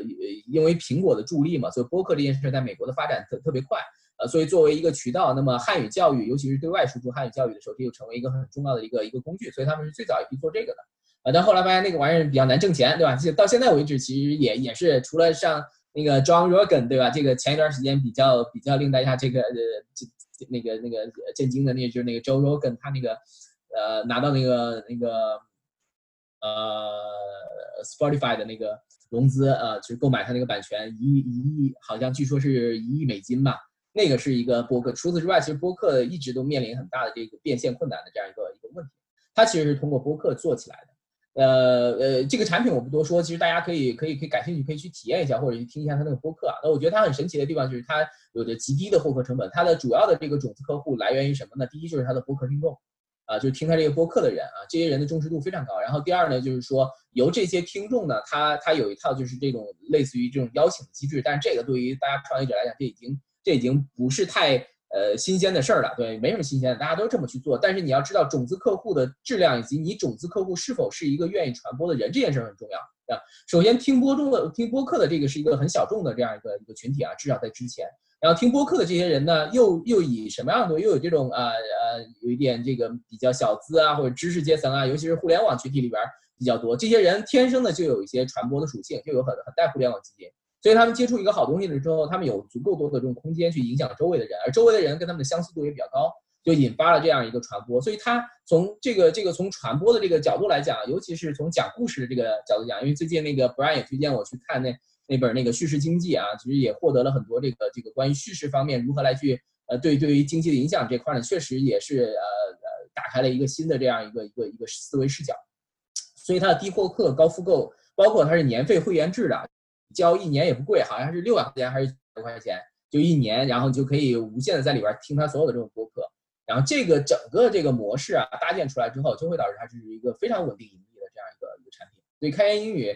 因为苹果的助力嘛，所以播客这件事在美国的发展特特别快，所以作为一个渠道，那么汉语教育，尤其是对外输出汉语教育的时候，这就成为一个很重要的一个一个工具，所以他们是最早一批做这个的，啊，但后来发现那个玩意儿比较难挣钱，对吧？就到现在为止，其实也也是除了像那个 John Rogan，对吧？这个前一段时间比较比较令大家这个呃这那个那个震惊的，那就是那个 Joe Rogan 他那个。呃，拿到那个那个呃，Spotify 的那个融资，呃，就是购买他那个版权，一亿一亿，好像据说是一亿美金吧。那个是一个播客。除此之外，其实播客一直都面临很大的这个变现困难的这样一个一个问题。它其实是通过播客做起来的。呃呃，这个产品我不多说，其实大家可以可以可以感兴趣，可以去体验一下，或者去听一下它那个播客啊。那我觉得它很神奇的地方就是它有着极低的获客成本。它的主要的这个种子客户来源于什么呢？第一就是它的播客听众。啊，就是听他这个播客的人啊，这些人的忠实度非常高。然后第二呢，就是说由这些听众呢，他他有一套就是这种类似于这种邀请的机制。但是这个对于大家创业者来讲，这已经这已经不是太呃新鲜的事儿了，对，没什么新鲜的，大家都这么去做。但是你要知道，种子客户的质量以及你种子客户是否是一个愿意传播的人，这件事很重要啊。首先，听播中的听播客的这个是一个很小众的这样一个一个群体啊，至少在之前。然后听播客的这些人呢，又又以什么样的？又有这种呃呃，有一点这个比较小资啊，或者知识阶层啊，尤其是互联网群体里边比较多。这些人天生的就有一些传播的属性，就有很很带互联网基因，所以他们接触一个好东西了之后，他们有足够多的这种空间去影响周围的人，而周围的人跟他们的相似度也比较高，就引发了这样一个传播。所以他从这个这个从传播的这个角度来讲，尤其是从讲故事的这个角度讲，因为最近那个 Brian 也推荐我去看那。那本那个叙事经济啊，其实也获得了很多这个这个关于叙事方面如何来去呃对对于经济的影响这块呢，确实也是呃呃打开了一个新的这样一个一个一个思维视角。所以它的低获客高复购，包括它是年费会员制的，交一年也不贵，好像是六百块钱还是多块钱，就一年，然后就可以无限的在里边听他所有的这种播客。然后这个整个这个模式啊搭建出来之后，就会导致它是一个非常稳定盈利的这样一个一个产品。所以开源英语。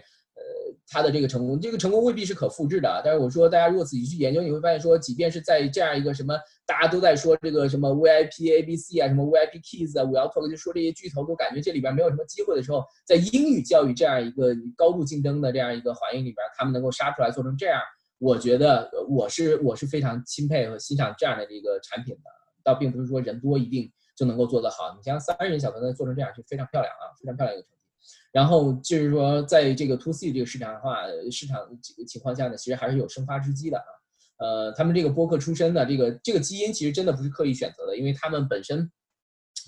呃，他的这个成功，这个成功未必是可复制的。但是我说，大家如果仔细去研究，你会发现说，即便是在这样一个什么大家都在说这个什么 VIP ABC 啊，什么 VIP Kids 啊，我要 talk 就说这些巨头都感觉这里边没有什么机会的时候，在英语教育这样一个高度竞争的这样一个环境里边，他们能够杀出来做成这样，我觉得我是我是非常钦佩和欣赏这样的这个产品的。倒并不是说人多一定就能够做得好，你像三人小团队做成这样是非常漂亮啊，非常漂亮一个成。然后就是说，在这个 to C 这个市场的话，市场这个情况下呢，其实还是有生发之机的啊。呃，他们这个播客出身的这个这个基因，其实真的不是刻意选择的，因为他们本身，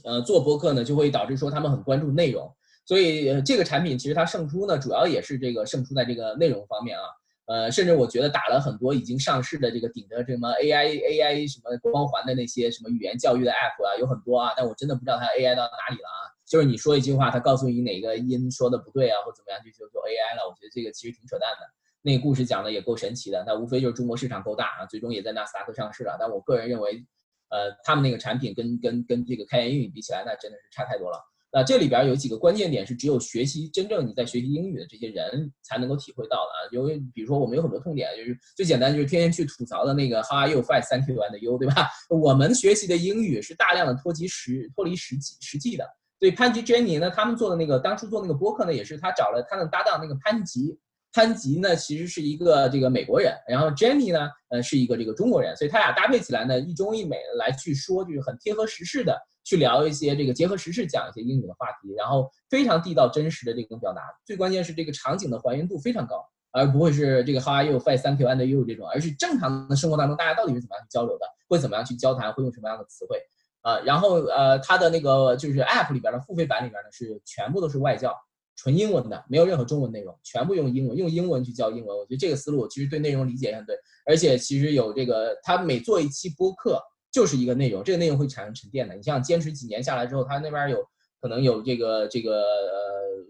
呃，做播客呢，就会导致说他们很关注内容，所以这个产品其实它胜出呢，主要也是这个胜出在这个内容方面啊。呃，甚至我觉得打了很多已经上市的这个顶着什么 AI AI 什么光环的那些什么语言教育的 app 啊，有很多啊，但我真的不知道它 AI 到哪里了啊。就是你说一句话，他告诉你哪个音说的不对啊，或怎么样，就就就 AI 了。我觉得这个其实挺扯淡的。那个故事讲的也够神奇的，那无非就是中国市场够大啊，最终也在纳斯达克上市了。但我个人认为，呃，他们那个产品跟跟跟这个开源英语比起来，那真的是差太多了。那这里边有几个关键点是只有学习真正你在学习英语的这些人才能够体会到的啊。因为比如说我们有很多痛点，就是最简单就是天天去吐槽的那个 How are you? Fine, thank you, and you，对吧？我们学习的英语是大量的脱离实脱离实际实际的。对潘吉、Jenny 呢，他们做的那个当初做那个播客呢，也是他找了他的搭档那个潘吉。潘吉呢，其实是一个这个美国人，然后 Jenny 呢，呃，是一个这个中国人，所以他俩搭配起来呢，一中一美来去说，就是很贴合时事的去聊一些这个结合时事讲一些英语的话题，然后非常地道真实的这种表达。最关键是这个场景的还原度非常高，而不会是这个 How are you? Fine, thank you, and you 这种，而是正常的生活当中大家到底是怎么样去交流的，会怎么样去交谈，会用什么样的词汇。啊，然后呃，它的那个就是 App 里边的付费版里边呢，是全部都是外教，纯英文的，没有任何中文内容，全部用英文，用英文去教英文。我觉得这个思路其实对内容理解也很对，而且其实有这个，他每做一期播客就是一个内容，这个内容会产生沉淀的。你像坚持几年下来之后，他那边有可能有这个这个呃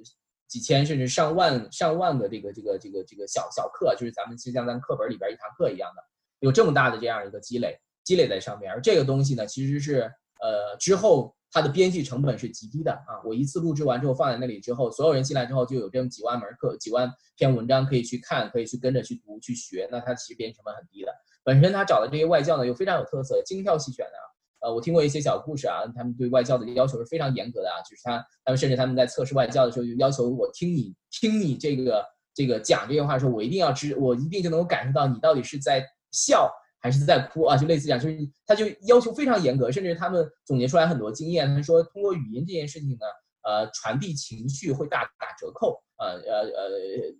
几千甚至上万上万个这个这个这个这个小小课，就是咱们就像咱课本里边一堂课一样的，有这么大的这样一个积累。积累在上面。而这个东西呢，其实是呃之后它的编辑成本是极低的啊。我一次录制完之后放在那里之后，所有人进来之后就有这么几万门课、几万篇文章可以去看，可以去跟着去读、去学。那它其实编辑成本很低的。本身他找的这些外教呢又非常有特色，精挑细选的。呃，我听过一些小故事啊，他们对外教的要求是非常严格的啊，就是他他们甚至他们在测试外教的时候就要求我听你听你这个这个讲这些话的时候，我一定要知我一定就能够感受到你到底是在笑还是在哭啊，就类似这样，就是他就要求非常严格，甚至他们总结出来很多经验，他说通过语音这件事情呢。呃，传递情绪会大打折扣。呃呃呃，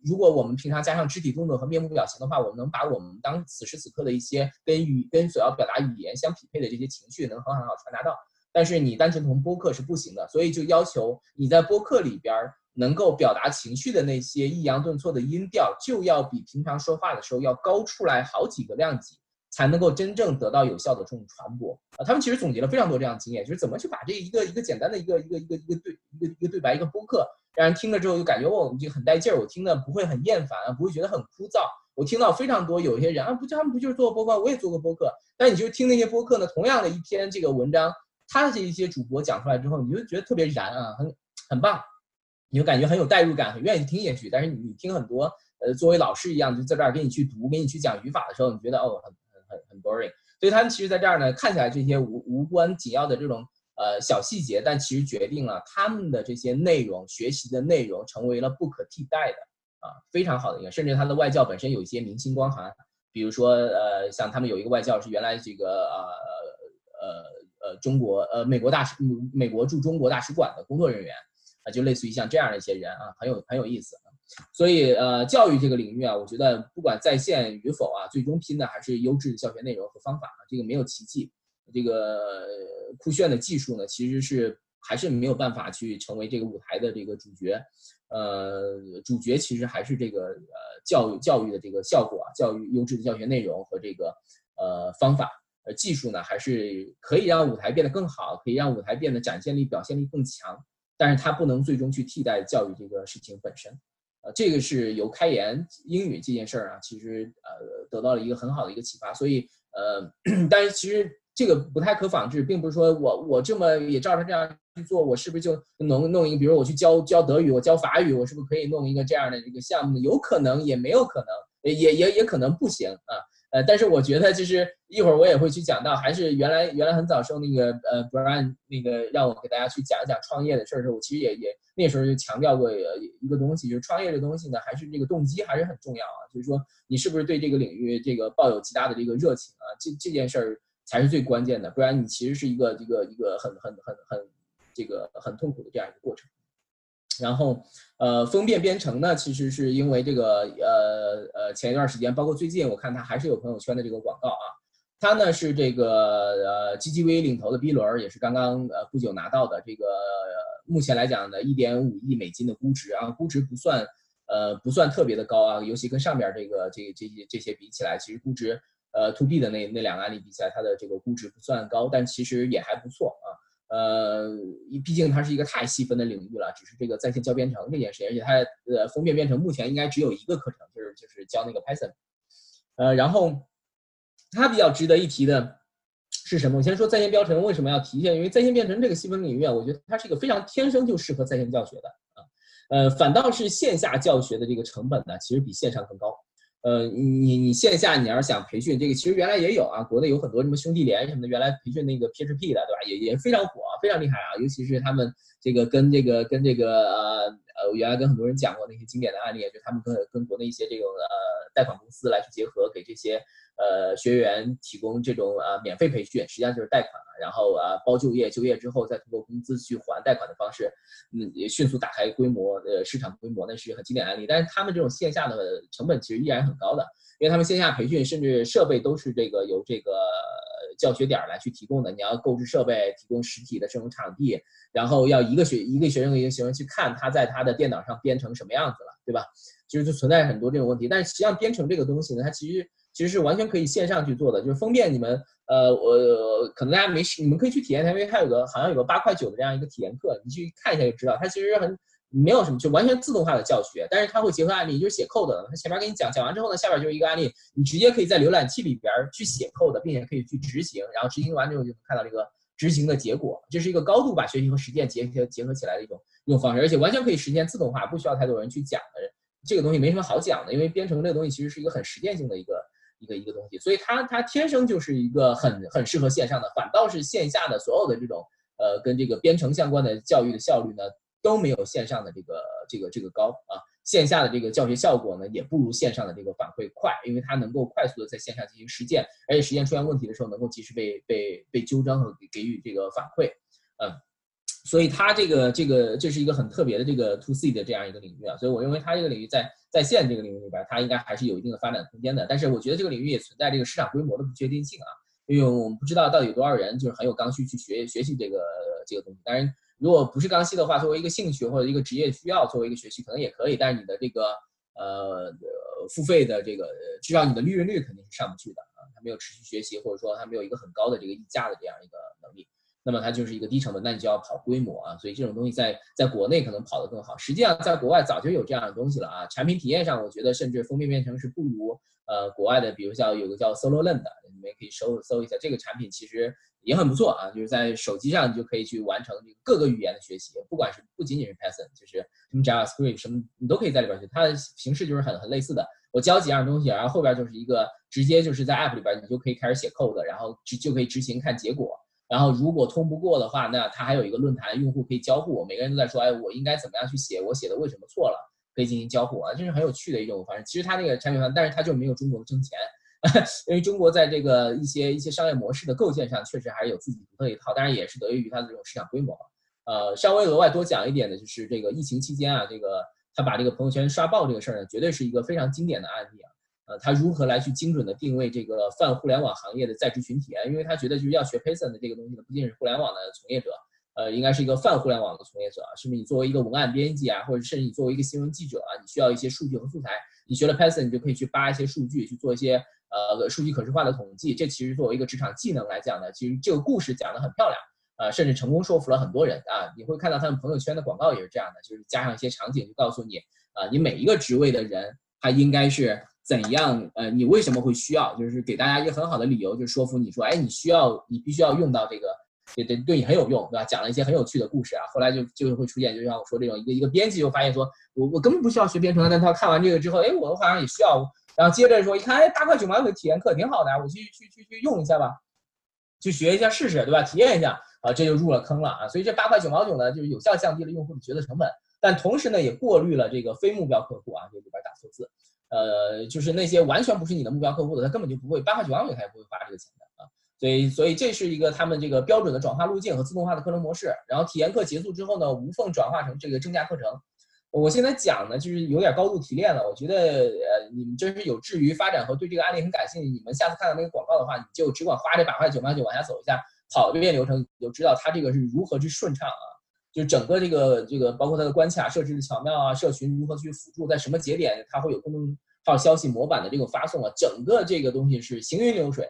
如果我们平常加上肢体动作和面部表情的话，我们能把我们当此时此刻的一些跟语跟所要表达语言相匹配的这些情绪，能很好传达到。但是你单纯从播客是不行的，所以就要求你在播客里边能够表达情绪的那些抑扬顿挫的音调，就要比平常说话的时候要高出来好几个量级。才能够真正得到有效的这种传播啊！他们其实总结了非常多这样的经验，就是怎么去把这一个一个简单的一个一个一个一个对一个一个对白一个播客，让人听了之后就感觉我就很带劲儿，我听的不会很厌烦，不会觉得很枯燥。我听到非常多有些人啊，不，他们不就是做播客？我也做过播客。但你就听那些播客呢，同样的一篇这个文章，他的这一些主播讲出来之后，你就觉得特别燃啊，很很棒，你就感觉很有代入感，很愿意听下去。但是你听很多呃，作为老师一样，就在这儿给你去读，给你去讲语法的时候，你觉得哦很。很很 boring，所以他们其实在这儿呢，看起来这些无无关紧要的这种呃小细节，但其实决定了他们的这些内容学习的内容成为了不可替代的啊，非常好的一个，甚至他的外教本身有一些明星光环，比如说呃，像他们有一个外教是原来这个呃呃呃中国呃美国大使美国驻中国大使馆的工作人员啊，就类似于像这样的一些人啊，很有很有意思。所以，呃，教育这个领域啊，我觉得不管在线与否啊，最终拼的还是优质的教学内容和方法啊。这个没有奇迹，这个酷炫的技术呢，其实是还是没有办法去成为这个舞台的这个主角。呃，主角其实还是这个呃教育教育的这个效果啊，教育优质的教学内容和这个呃方法。呃，技术呢，还是可以让舞台变得更好，可以让舞台变得展现力、表现力更强，但是它不能最终去替代教育这个事情本身。呃，这个是由开言英语这件事儿啊，其实呃得到了一个很好的一个启发，所以呃，但是其实这个不太可仿制，并不是说我我这么也照着这样去做，我是不是就能弄一个？比如我去教教德语，我教法语，我是不是可以弄一个这样的一个项目？有可能，也没有可能，也也也可能不行啊。呃，但是我觉得就是一会儿我也会去讲到，还是原来原来很早时候那个呃，Brian 那个让我给大家去讲一讲创业的事儿的时候，我其实也也那时候就强调过一个东西，就是创业这东西呢，还是这个动机还是很重要啊，就是说你是不是对这个领域这个抱有极大的这个热情啊，这这件事儿才是最关键的，不然你其实是一个一个一个很很很很这个很痛苦的这样一个过程。然后，呃，风变编程呢，其实是因为这个，呃呃，前一段时间，包括最近，我看他还是有朋友圈的这个广告啊。他呢是这个呃 GGV 领头的 B 轮，也是刚刚呃不久拿到的这个，目前来讲呢，一点五亿美金的估值啊，估值不算呃不算特别的高啊，尤其跟上边这个这这些这些比起来，其实估值呃 To B 的那那两个案例比起来，它的这个估值不算高，但其实也还不错啊。呃，毕竟它是一个太细分的领域了，只是这个在线教编程这件事，而且它呃封面编程目前应该只有一个课程，就是就是教那个 Python。呃，然后它比较值得一提的是什么？我先说在线编程为什么要提一下？因为在线编程这个细分领域啊，我觉得它是一个非常天生就适合在线教学的啊。呃，反倒是线下教学的这个成本呢，其实比线上更高。呃，你你线下你要是想培训这个，其实原来也有啊，国内有很多什么兄弟连什么的，原来培训那个 PHP 的，对吧？也也非常火，非常厉害啊，尤其是他们这个跟这个跟这个呃呃，原来跟很多人讲过那些经典的案例，就他们跟跟国内一些这种呃贷款公司来去结合，给这些。呃，学员提供这种呃免费培训，实际上就是贷款然后啊包就业，就业之后再通过工资去还贷款的方式，嗯，也迅速打开规模呃市场规模，那是很经典案例。但是他们这种线下的成本其实依然很高的，因为他们线下培训甚至设备都是这个由这个教学点来去提供的，你要购置设备，提供实体的这种场地，然后要一个学一个学生一个学生去看他在他的电脑上编成什么样子了，对吧？其实就存在很多这种问题。但实际上编程这个东西呢，它其实。其实是完全可以线上去做的，就是方便你们呃，我可能大家没，你们可以去体验一下，因为它有个好像有个八块九的这样一个体验课，你去看一下就知道，它其实很没有什么，就完全自动化的教学，但是它会结合案例，就是写 code 的。它前面给你讲讲完之后呢，下边就是一个案例，你直接可以在浏览器里边去写 code，并且可以去执行，然后执行完之后就能看到这个执行的结果。这是一个高度把学习和实践结合结合起来的一种一种方式，而且完全可以实现自动化，不需要太多人去讲的。这个东西没什么好讲的，因为编程这个东西其实是一个很实践性的一个一个一个东西，所以它它天生就是一个很很适合线上的，反倒是线下的所有的这种呃跟这个编程相关的教育的效率呢。都没有线上的这个这个这个高啊，线下的这个教学效果呢，也不如线上的这个反馈快，因为它能够快速的在线下进行实践，而且实践出现问题的时候，能够及时被被被纠正和给予这个反馈，嗯，所以它这个这个这是一个很特别的这个 to C 的这样一个领域啊，所以我认为它这个领域在在线这个领域里边，它应该还是有一定的发展空间的，但是我觉得这个领域也存在这个市场规模的不确定性啊，因为我们不知道到底有多少人就是很有刚需去学学习这个这个东西，当然。如果不是刚需的话，作为一个兴趣或者一个职业需要，作为一个学习可能也可以，但是你的这个呃付费的这个，至少你的利润率肯定是上不去的啊，它没有持续学习，或者说它没有一个很高的这个溢价的这样一个能力，那么它就是一个低成本，那你就要跑规模啊，所以这种东西在在国内可能跑得更好，实际上在国外早就有这样的东西了啊，产品体验上我觉得甚至封面编程是不如呃国外的，比如像有个叫 SoloLearn 的，你们可以搜搜一下这个产品，其实。也很不错啊，就是在手机上你就可以去完成各个语言的学习，不管是不仅仅是 Python，就是什么 JavaScript 什么，你都可以在里边学。它的形式就是很很类似的，我教几样东西，然后后边就是一个直接就是在 App 里边，你就可以开始写 code，然后就就可以执行看结果。然后如果通不过的话，那它还有一个论坛，用户可以交互，每个人都在说，哎，我应该怎么样去写，我写的为什么错了，可以进行交互啊，这是很有趣的一种方式。其实它那个产品方，但是它就没有中国挣钱。因为中国在这个一些一些商业模式的构建上，确实还是有自己独特一套，当然也是得益于它的这种市场规模。呃，稍微额外多讲一点的就是这个疫情期间啊，这个他把这个朋友圈刷爆这个事儿呢，绝对是一个非常经典的案例啊。呃，他如何来去精准的定位这个泛互联网行业的在职群体啊？因为他觉得就是要学 Python 的这个东西呢，不仅是互联网的从业者，呃，应该是一个泛互联网的从业者啊，是不是？你作为一个文案编辑啊，或者甚至你作为一个新闻记者啊，你需要一些数据和素材，你学了 Python，你就可以去扒一些数据，去做一些。呃，数据可视化的统计，这其实作为一个职场技能来讲呢，其实这个故事讲得很漂亮，呃，甚至成功说服了很多人啊。你会看到他们朋友圈的广告也是这样的，就是加上一些场景，就告诉你，啊，你每一个职位的人他应该是怎样，呃，你为什么会需要，就是给大家一个很好的理由，就说服你说，哎，你需要，你必须要用到这个，对对，对你很有用，对吧？讲了一些很有趣的故事啊，后来就就会出现，就像我说这种一个一个编辑就发现说，我我根本不需要学编程，但他看完这个之后，哎，我好像也需要。然后接着说，一看，哎，八块九毛九的体验课挺好的，我去去去去用一下吧，去学一下试试，对吧？体验一下啊，这就入了坑了啊。所以这八块九毛九呢，就是有效降低了用户的决策成本，但同时呢，也过滤了这个非目标客户啊，这里边打错字，呃，就是那些完全不是你的目标客户的，他根本就不会八块九毛九，他也不会花这个钱的啊。所以，所以这是一个他们这个标准的转化路径和自动化的课程模式。然后体验课结束之后呢，无缝转化成这个正价课程。我现在讲呢，就是有点高度提炼了。我觉得，呃，你们真是有志于发展和对这个案例很感兴趣。你们下次看到那个广告的话，你就只管花这八块九毛九往下走一下，跑一遍流程，你就知道它这个是如何去顺畅啊。就整个这个这个，包括它的关卡设置的巧妙啊，社群如何去辅助，在什么节点它会有公众号消息模板的这种发送啊，整个这个东西是行云流水，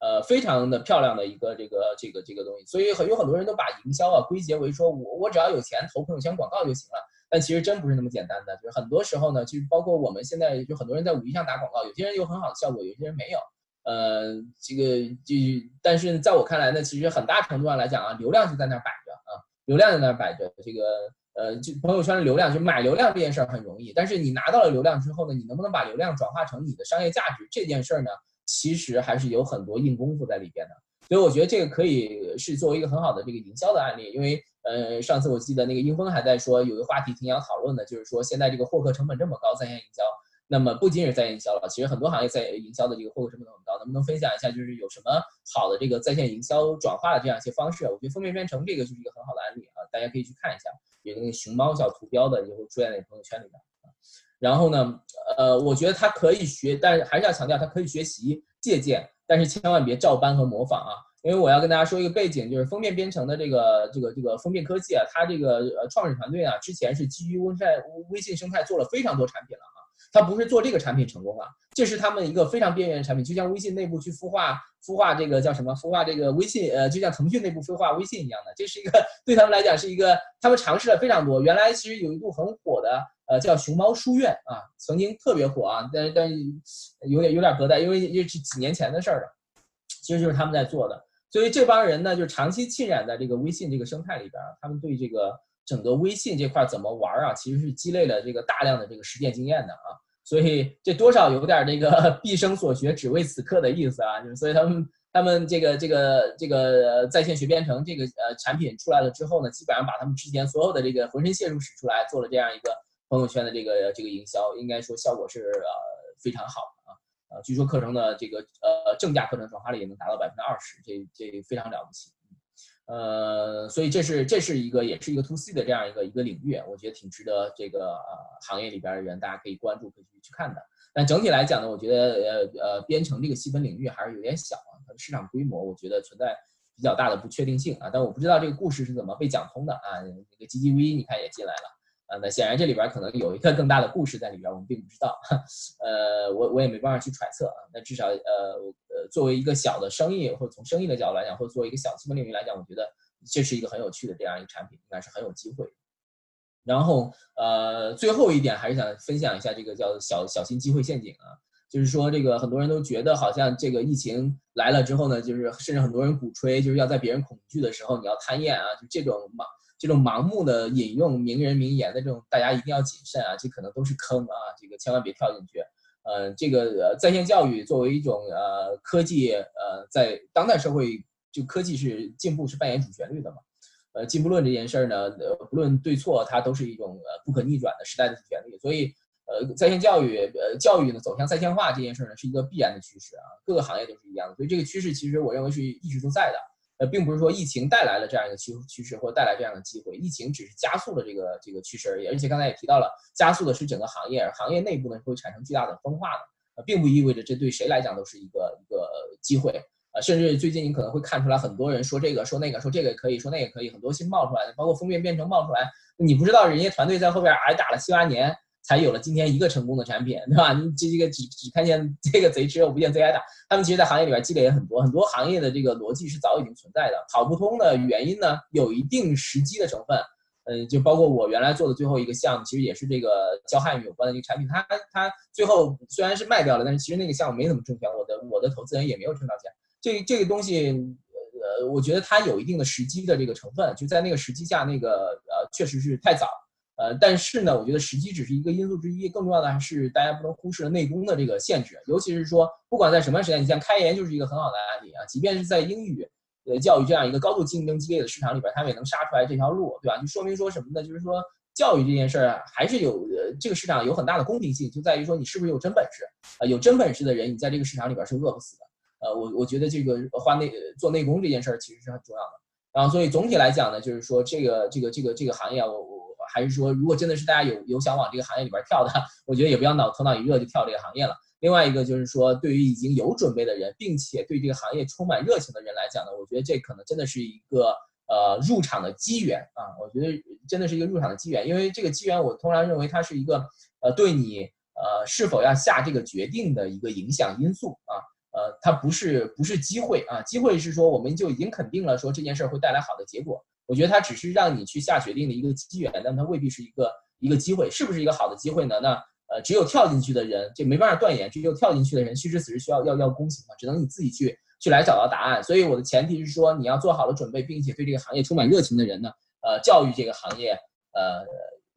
呃，非常的漂亮的一个这个这个这个东西。所以很有很多人都把营销啊归结为说我我只要有钱投朋友圈广告就行了。但其实真不是那么简单的，就是很多时候呢，其实包括我们现在就很多人在五一上打广告，有些人有很好的效果，有些人没有。呃，这个就但是在我看来呢，其实很大程度上来讲啊，流量就在那儿摆着啊，流量在那儿摆着。这个呃，就朋友圈的流量，就买流量这件事儿很容易，但是你拿到了流量之后呢，你能不能把流量转化成你的商业价值这件事儿呢？其实还是有很多硬功夫在里边的。所以我觉得这个可以是作为一个很好的这个营销的案例，因为呃上次我记得那个英峰还在说有个话题挺想讨论的，就是说现在这个获客成本这么高，在线营销，那么不仅是在线营销了，其实很多行业在营销的这个获客成本都很高，能不能分享一下就是有什么好的这个在线营销转化的这样一些方式？我觉得封面编程这个就是一个很好的案例啊，大家可以去看一下，有那个熊猫小图标的也会出现在朋友圈里面。然后呢，呃，我觉得它可以学，但是还是要强调它可以学习借鉴。但是千万别照搬和模仿啊！因为我要跟大家说一个背景，就是封面编程的这个这个这个封面科技啊，它这个呃创始团队啊，之前是基于微在微信生态做了非常多产品了他不是做这个产品成功了，这是他们一个非常边缘的产品，就像微信内部去孵化孵化这个叫什么孵化这个微信，呃，就像腾讯内部孵化微信一样的，这是一个对他们来讲是一个他们尝试了非常多。原来其实有一部很火的，呃，叫熊猫书院啊，曾经特别火啊，但但有点有点隔代，因为因为是几年前的事儿了，其实就是他们在做的。所以这帮人呢，就长期浸染在这个微信这个生态里边，他们对这个整个微信这块怎么玩啊，其实是积累了这个大量的这个实践经验的啊。所以这多少有点这个 毕生所学只为此刻的意思啊。就是所以他们他们这个这个这个在线学编程这个呃产品出来了之后呢，基本上把他们之前所有的这个浑身解数使出来，做了这样一个朋友圈的这个这个营销，应该说效果是呃非常好的啊。呃，据说课程的这个呃正价课程转化率也能达到百分之二十，这这非常了不起。呃，所以这是这是一个也是一个 to C 的这样一个一个领域，我觉得挺值得这个呃行业里边的人大家可以关注，可以去去看的。但整体来讲呢，我觉得呃呃编程这个细分领域还是有点小啊，它的市场规模我觉得存在比较大的不确定性啊。但我不知道这个故事是怎么被讲通的啊。那个 GGV 你看也进来了。那显然这里边可能有一个更大的故事在里边，我们并不知道，呃，我我也没办法去揣测啊。那至少，呃呃，作为一个小的生意，或者从生意的角度来讲，或者作为一个小细分领域来讲，我觉得这是一个很有趣的这样一个产品，应该是很有机会。然后，呃，最后一点还是想分享一下这个叫小小心机会陷阱啊，就是说这个很多人都觉得好像这个疫情来了之后呢，就是甚至很多人鼓吹就是要在别人恐惧的时候你要贪厌啊，就这种嘛。这种盲目的引用名人名言的这种，大家一定要谨慎啊！这可能都是坑啊！这个千万别跳进去。呃，这个在线教育作为一种呃科技，呃，在当代社会，就科技是进步是扮演主旋律的嘛。呃，进步论这件事儿呢，呃，不论对错，它都是一种呃不可逆转的时代的主旋律。所以，呃，在线教育，呃，教育呢走向在线化这件事儿呢，是一个必然的趋势啊。各个行业都是一样的。所以这个趋势其实我认为是一直都在的。呃，并不是说疫情带来了这样一个趋趋势，或者带来这样的机会，疫情只是加速了这个这个趋势而已。而且刚才也提到了，加速的是整个行业，行业内部呢会产生巨大的分化的，呃，并不意味着这对谁来讲都是一个一个机会。呃，甚至最近你可能会看出来，很多人说这个说那个，说这个可以说那个可以，很多新冒出来的，包括封面编程冒出来，你不知道人家团队在后边挨打了七八年。才有了今天一个成功的产品，对吧？你这这个只只看见这个贼吃肉不见贼挨打。他们其实，在行业里边积累也很多，很多行业的这个逻辑是早已经存在的。跑不通的原因呢，有一定时机的成分。嗯，就包括我原来做的最后一个项目，其实也是这个教汉语有关的一个产品。它它最后虽然是卖掉了，但是其实那个项目没怎么挣钱，我的我的投资人也没有挣到钱。这这个东西，呃，我觉得它有一定的时机的这个成分，就在那个时机下，那个呃，确实是太早。呃，但是呢，我觉得时机只是一个因素之一，更重要的还是大家不能忽视了内功的这个限制。尤其是说，不管在什么时间，你像开研就是一个很好的案例啊。即便是在英语呃教育这样一个高度竞争激烈的市场里边，他们也能杀出来这条路，对吧？就说明说什么呢？就是说教育这件事儿还是有呃这个市场有很大的公平性，就在于说你是不是有真本事啊？有真本事的人，你在这个市场里边是饿不死的。呃，我我觉得这个花内做内功这件事儿其实是很重要的。然后，所以总体来讲呢，就是说这个这个这个这个行业啊，我我。还是说，如果真的是大家有有想往这个行业里边跳的，我觉得也不要脑头脑一热就跳这个行业了。另外一个就是说，对于已经有准备的人，并且对这个行业充满热情的人来讲呢，我觉得这可能真的是一个呃入场的机缘啊。我觉得真的是一个入场的机缘，因为这个机缘我通常认为它是一个呃对你呃是否要下这个决定的一个影响因素啊。呃，它不是不是机会啊，机会是说我们就已经肯定了说这件事儿会带来好的结果。我觉得它只是让你去下决定的一个机缘，但它未必是一个一个机会，是不是一个好的机会呢？那呃，只有跳进去的人，这没办法断言，只有跳进去的人，虚实此时需要要要躬行嘛，只能你自己去去来找到答案。所以我的前提是说，你要做好了准备，并且对这个行业充满热情的人呢，呃，教育这个行业，呃，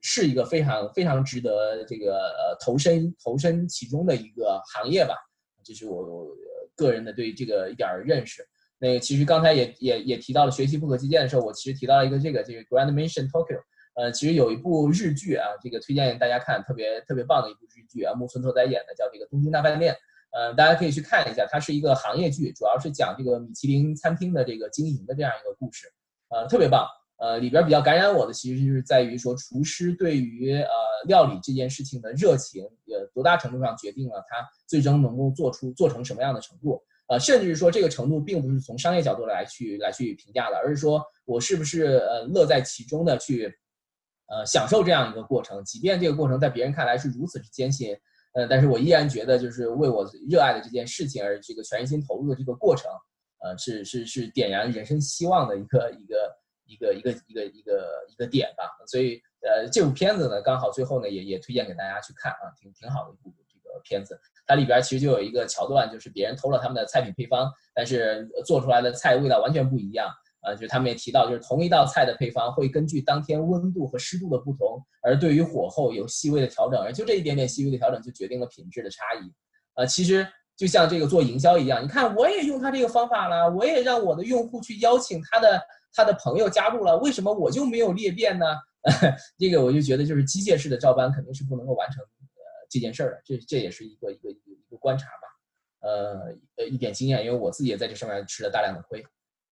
是一个非常非常值得这个呃投身投身其中的一个行业吧。这是我个人的对这个一点认识。那其实刚才也也也提到了学习不可借鉴的时候，我其实提到了一个这个这个 Grand Mission Tokyo，呃，其实有一部日剧啊，这个推荐大家看，特别特别棒的一部日剧啊，木村拓哉演的，叫这个《东京大饭店》，呃，大家可以去看一下，它是一个行业剧，主要是讲这个米其林餐厅的这个经营的这样一个故事，呃，特别棒，呃，里边比较感染我的其实就是在于说厨师对于呃料理这件事情的热情，呃，多大程度上决定了他最终能够做出做成什么样的程度。呃，甚至是说这个程度并不是从商业角度来去来去评价的，而是说我是不是呃乐在其中的去，呃享受这样一个过程，即便这个过程在别人看来是如此之艰辛，呃，但是我依然觉得就是为我热爱的这件事情而这个全身心投入的这个过程，呃，是是是点燃人生希望的一个一个一个一个一个一个一个点吧。所以呃，这部片子呢，刚好最后呢也也推荐给大家去看啊，挺挺好的一部这个片子。它里边其实就有一个桥段，就是别人偷了他们的菜品配方，但是做出来的菜味道完全不一样。呃，就他们也提到，就是同一道菜的配方会根据当天温度和湿度的不同，而对于火候有细微的调整，而就这一点点细微的调整，就决定了品质的差异。呃，其实就像这个做营销一样，你看我也用他这个方法了，我也让我的用户去邀请他的他的朋友加入了，为什么我就没有裂变呢？这个我就觉得就是机械式的照搬肯定是不能够完成这件事儿的，这这也是一个一个一个观察吧。呃呃，一点经验，因为我自己也在这上面吃了大量的亏。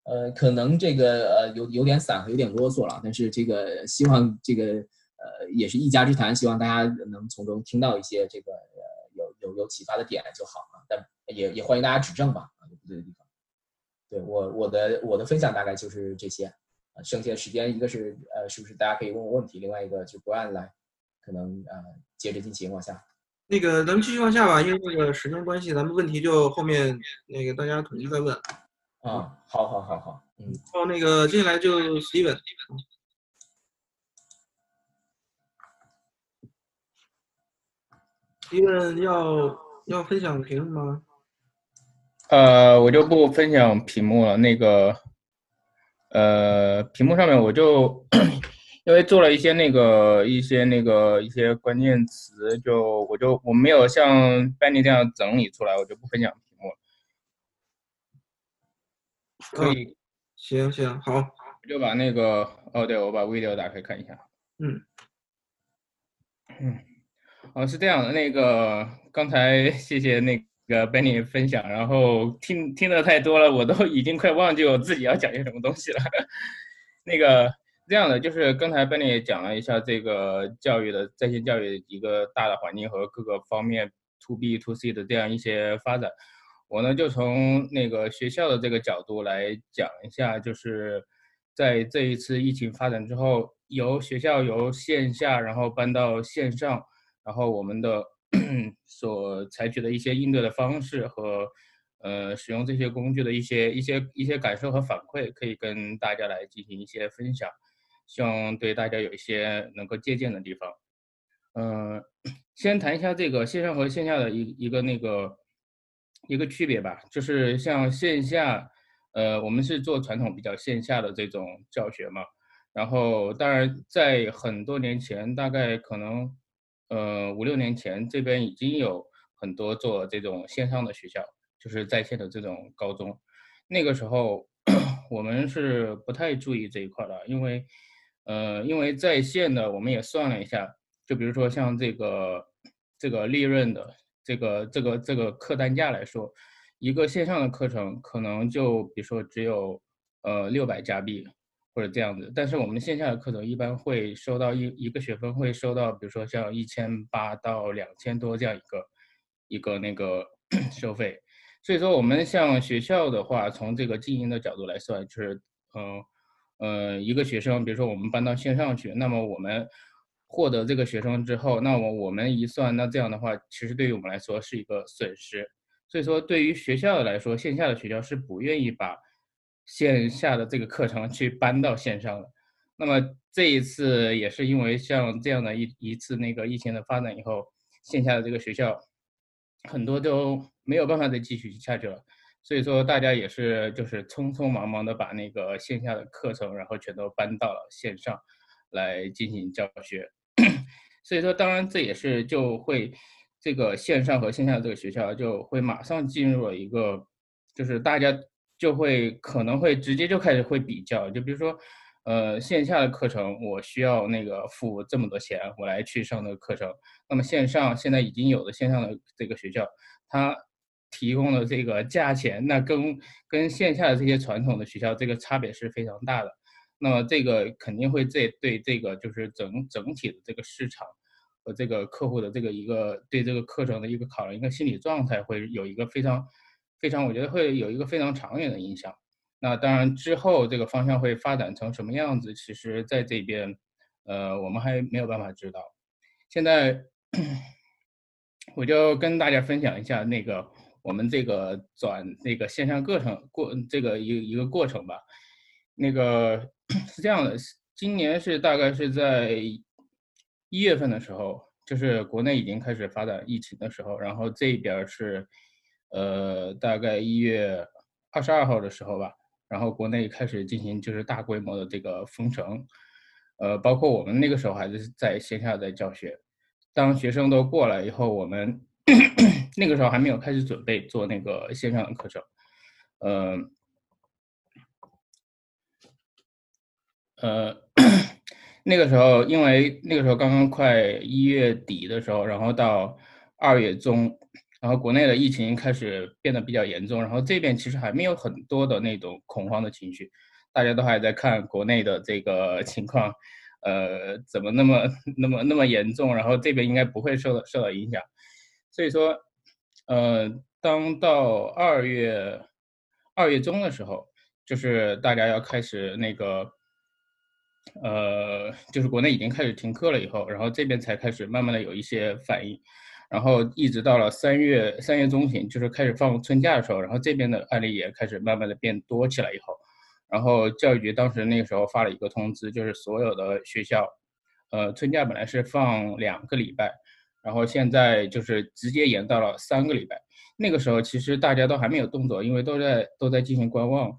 呃，可能这个呃有有点散和有点啰嗦了，但是这个希望这个呃也是一家之谈，希望大家能从中听到一些这个呃有有有启发的点就好啊。但也也欢迎大家指正吧啊，有不对的地方。对我我的我的分享大概就是这些，剩下的时间一个是呃是不是大家可以问我问题，另外一个就不按来，可能呃接着进行往下。那个咱们继续往下吧，因为那个时间关系，咱们问题就后面那个大家统一再问。啊，好好好好，嗯，哦，那个接下来就 Steven，Steven 要要分享屏幕吗？呃，我就不分享屏幕了。那个，呃，屏幕上面我就因为做了一些那个一些那个一些关键词，就我就我没有像 Benny 这样整理出来，我就不分享。可以，行行好，我就把那个哦，对我把 video 打开看一下。嗯嗯，哦是这样的，那个刚才谢谢那个 Benny 分享，然后听听的太多了，我都已经快忘记我自己要讲些什么东西了。那个这样的，就是刚才 Benny 讲了一下这个教育的在线教育一个大的环境和各个方面 to B to C 的这样一些发展。我呢，就从那个学校的这个角度来讲一下，就是在这一次疫情发展之后，由学校由线下然后搬到线上，然后我们的 所采取的一些应对的方式和呃使用这些工具的一些一些一些感受和反馈，可以跟大家来进行一些分享，希望对大家有一些能够借鉴的地方。嗯，先谈一下这个线上和线下的一一个那个。一个区别吧，就是像线下，呃，我们是做传统比较线下的这种教学嘛。然后，当然在很多年前，大概可能，呃，五六年前，这边已经有很多做这种线上的学校，就是在线的这种高中。那个时候，我们是不太注意这一块的，因为，呃，因为在线的，我们也算了一下，就比如说像这个这个利润的。这个这个这个客单价来说，一个线上的课程可能就比如说只有呃六百加币或者这样子，但是我们线下的课程一般会收到一一个学分会收到，比如说像一千八到两千多这样一个一个那个 收费。所以说我们像学校的话，从这个经营的角度来算，就是嗯呃一个学生，比如说我们搬到线上去，那么我们。获得这个学生之后，那我我们一算，那这样的话，其实对于我们来说是一个损失。所以说，对于学校来说，线下的学校是不愿意把线下的这个课程去搬到线上的。那么这一次也是因为像这样的一一次那个疫情的发展以后，线下的这个学校很多都没有办法再继续下去了。所以说，大家也是就是匆匆忙忙的把那个线下的课程，然后全都搬到了线上来进行教学。所以说，当然这也是就会这个线上和线下这个学校就会马上进入了一个，就是大家就会可能会直接就开始会比较，就比如说，呃，线下的课程我需要那个付这么多钱，我来去上那个课程，那么线上现在已经有的线上的这个学校，它提供的这个价钱，那跟跟线下的这些传统的学校这个差别是非常大的。那么这个肯定会这对这个就是整整体的这个市场和这个客户的这个一个对这个课程的一个考量一个心理状态会有一个非常非常我觉得会有一个非常长远的影响。那当然之后这个方向会发展成什么样子，其实在这边呃我们还没有办法知道。现在 我就跟大家分享一下那个我们这个转那个线上课程过这个一一个过程吧。那个是这样的，今年是大概是在一月份的时候，就是国内已经开始发展疫情的时候，然后这边是呃大概一月二十二号的时候吧，然后国内开始进行就是大规模的这个封城，呃，包括我们那个时候还是在线下在教学。当学生都过来以后，我们 那个时候还没有开始准备做那个线上的课程，呃，呃，那个时候因为那个时候刚刚快一月底的时候，然后到二月中，然后国内的疫情开始变得比较严重，然后这边其实还没有很多的那种恐慌的情绪，大家都还在看国内的这个 情况。呃，怎么那么那么那么严重？然后这边应该不会受到受到影响，所以说，呃，当到二月二月中的时候，就是大家要开始那个，呃，就是国内已经开始停课了以后，然后这边才开始慢慢的有一些反应，然后一直到了三月三月中旬，就是开始放春假的时候，然后这边的案例也开始慢慢的变多起来以后。然后教育局当时那个时候发了一个通知，就是所有的学校，呃，春假本来是放两个礼拜，然后现在就是直接延到了三个礼拜。那个时候其实大家都还没有动作，因为都在都在进行观望，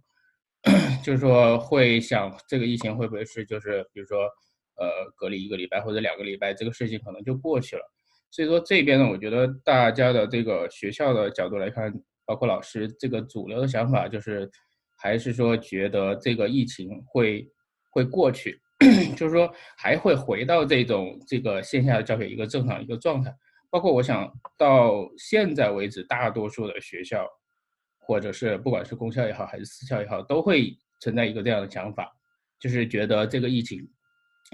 就是说会想这个疫情会不会是就是比如说呃隔离一个礼拜或者两个礼拜，这个事情可能就过去了。所以说这边呢，我觉得大家的这个学校的角度来看，包括老师这个主流的想法就是。还是说觉得这个疫情会会过去，就是说还会回到这种这个线下的教学一个正常一个状态。包括我想到现在为止，大多数的学校，或者是不管是公校也好，还是私校也好，都会存在一个这样的想法，就是觉得这个疫情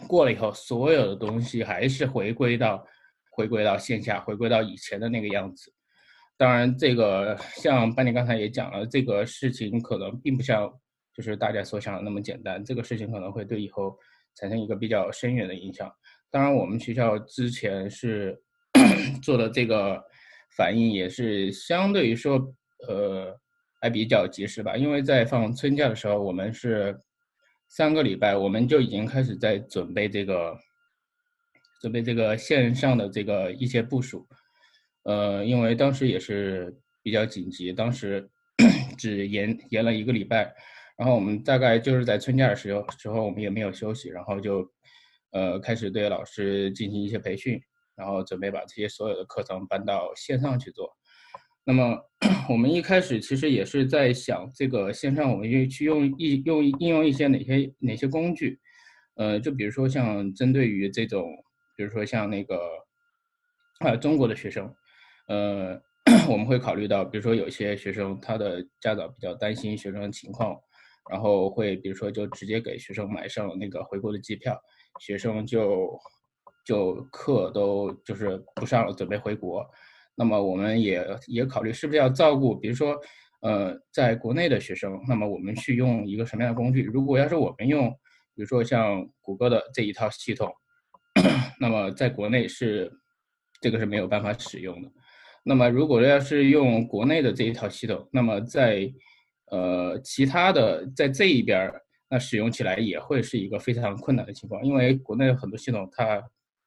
过了以后，所有的东西还是回归到回归到线下，回归到以前的那个样子。当然，这个像班尼刚才也讲了，这个事情可能并不像就是大家所想的那么简单。这个事情可能会对以后产生一个比较深远的影响。当然，我们学校之前是做的这个反应也是相对于说，呃，还比较及时吧。因为在放春假的时候，我们是三个礼拜，我们就已经开始在准备这个准备这个线上的这个一些部署。呃，因为当时也是比较紧急，当时 只延延了一个礼拜，然后我们大概就是在春假的时候时候，我们也没有休息，然后就呃开始对老师进行一些培训，然后准备把这些所有的课程搬到线上去做。那么我们一开始其实也是在想，这个线上我们用去用一用应用一些哪些哪些工具，呃，就比如说像针对于这种，比如说像那个啊中国的学生。呃，我们会考虑到，比如说有些学生他的家长比较担心学生的情况，然后会比如说就直接给学生买上那个回国的机票，学生就就课都就是不上了，准备回国。那么我们也也考虑是不是要照顾，比如说呃在国内的学生，那么我们去用一个什么样的工具？如果要是我们用，比如说像谷歌的这一套系统，那么在国内是这个是没有办法使用的。那么，如果要是用国内的这一套系统，那么在呃其他的在这一边儿，那使用起来也会是一个非常困难的情况，因为国内很多系统它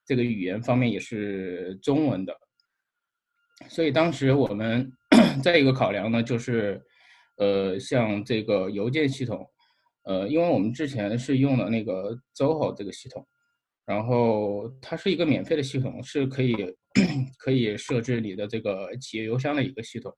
这个语言方面也是中文的，所以当时我们 再一个考量呢，就是呃像这个邮件系统，呃，因为我们之前是用的那个 Zoho 这个系统，然后它是一个免费的系统，是可以。可以设置你的这个企业邮箱的一个系统，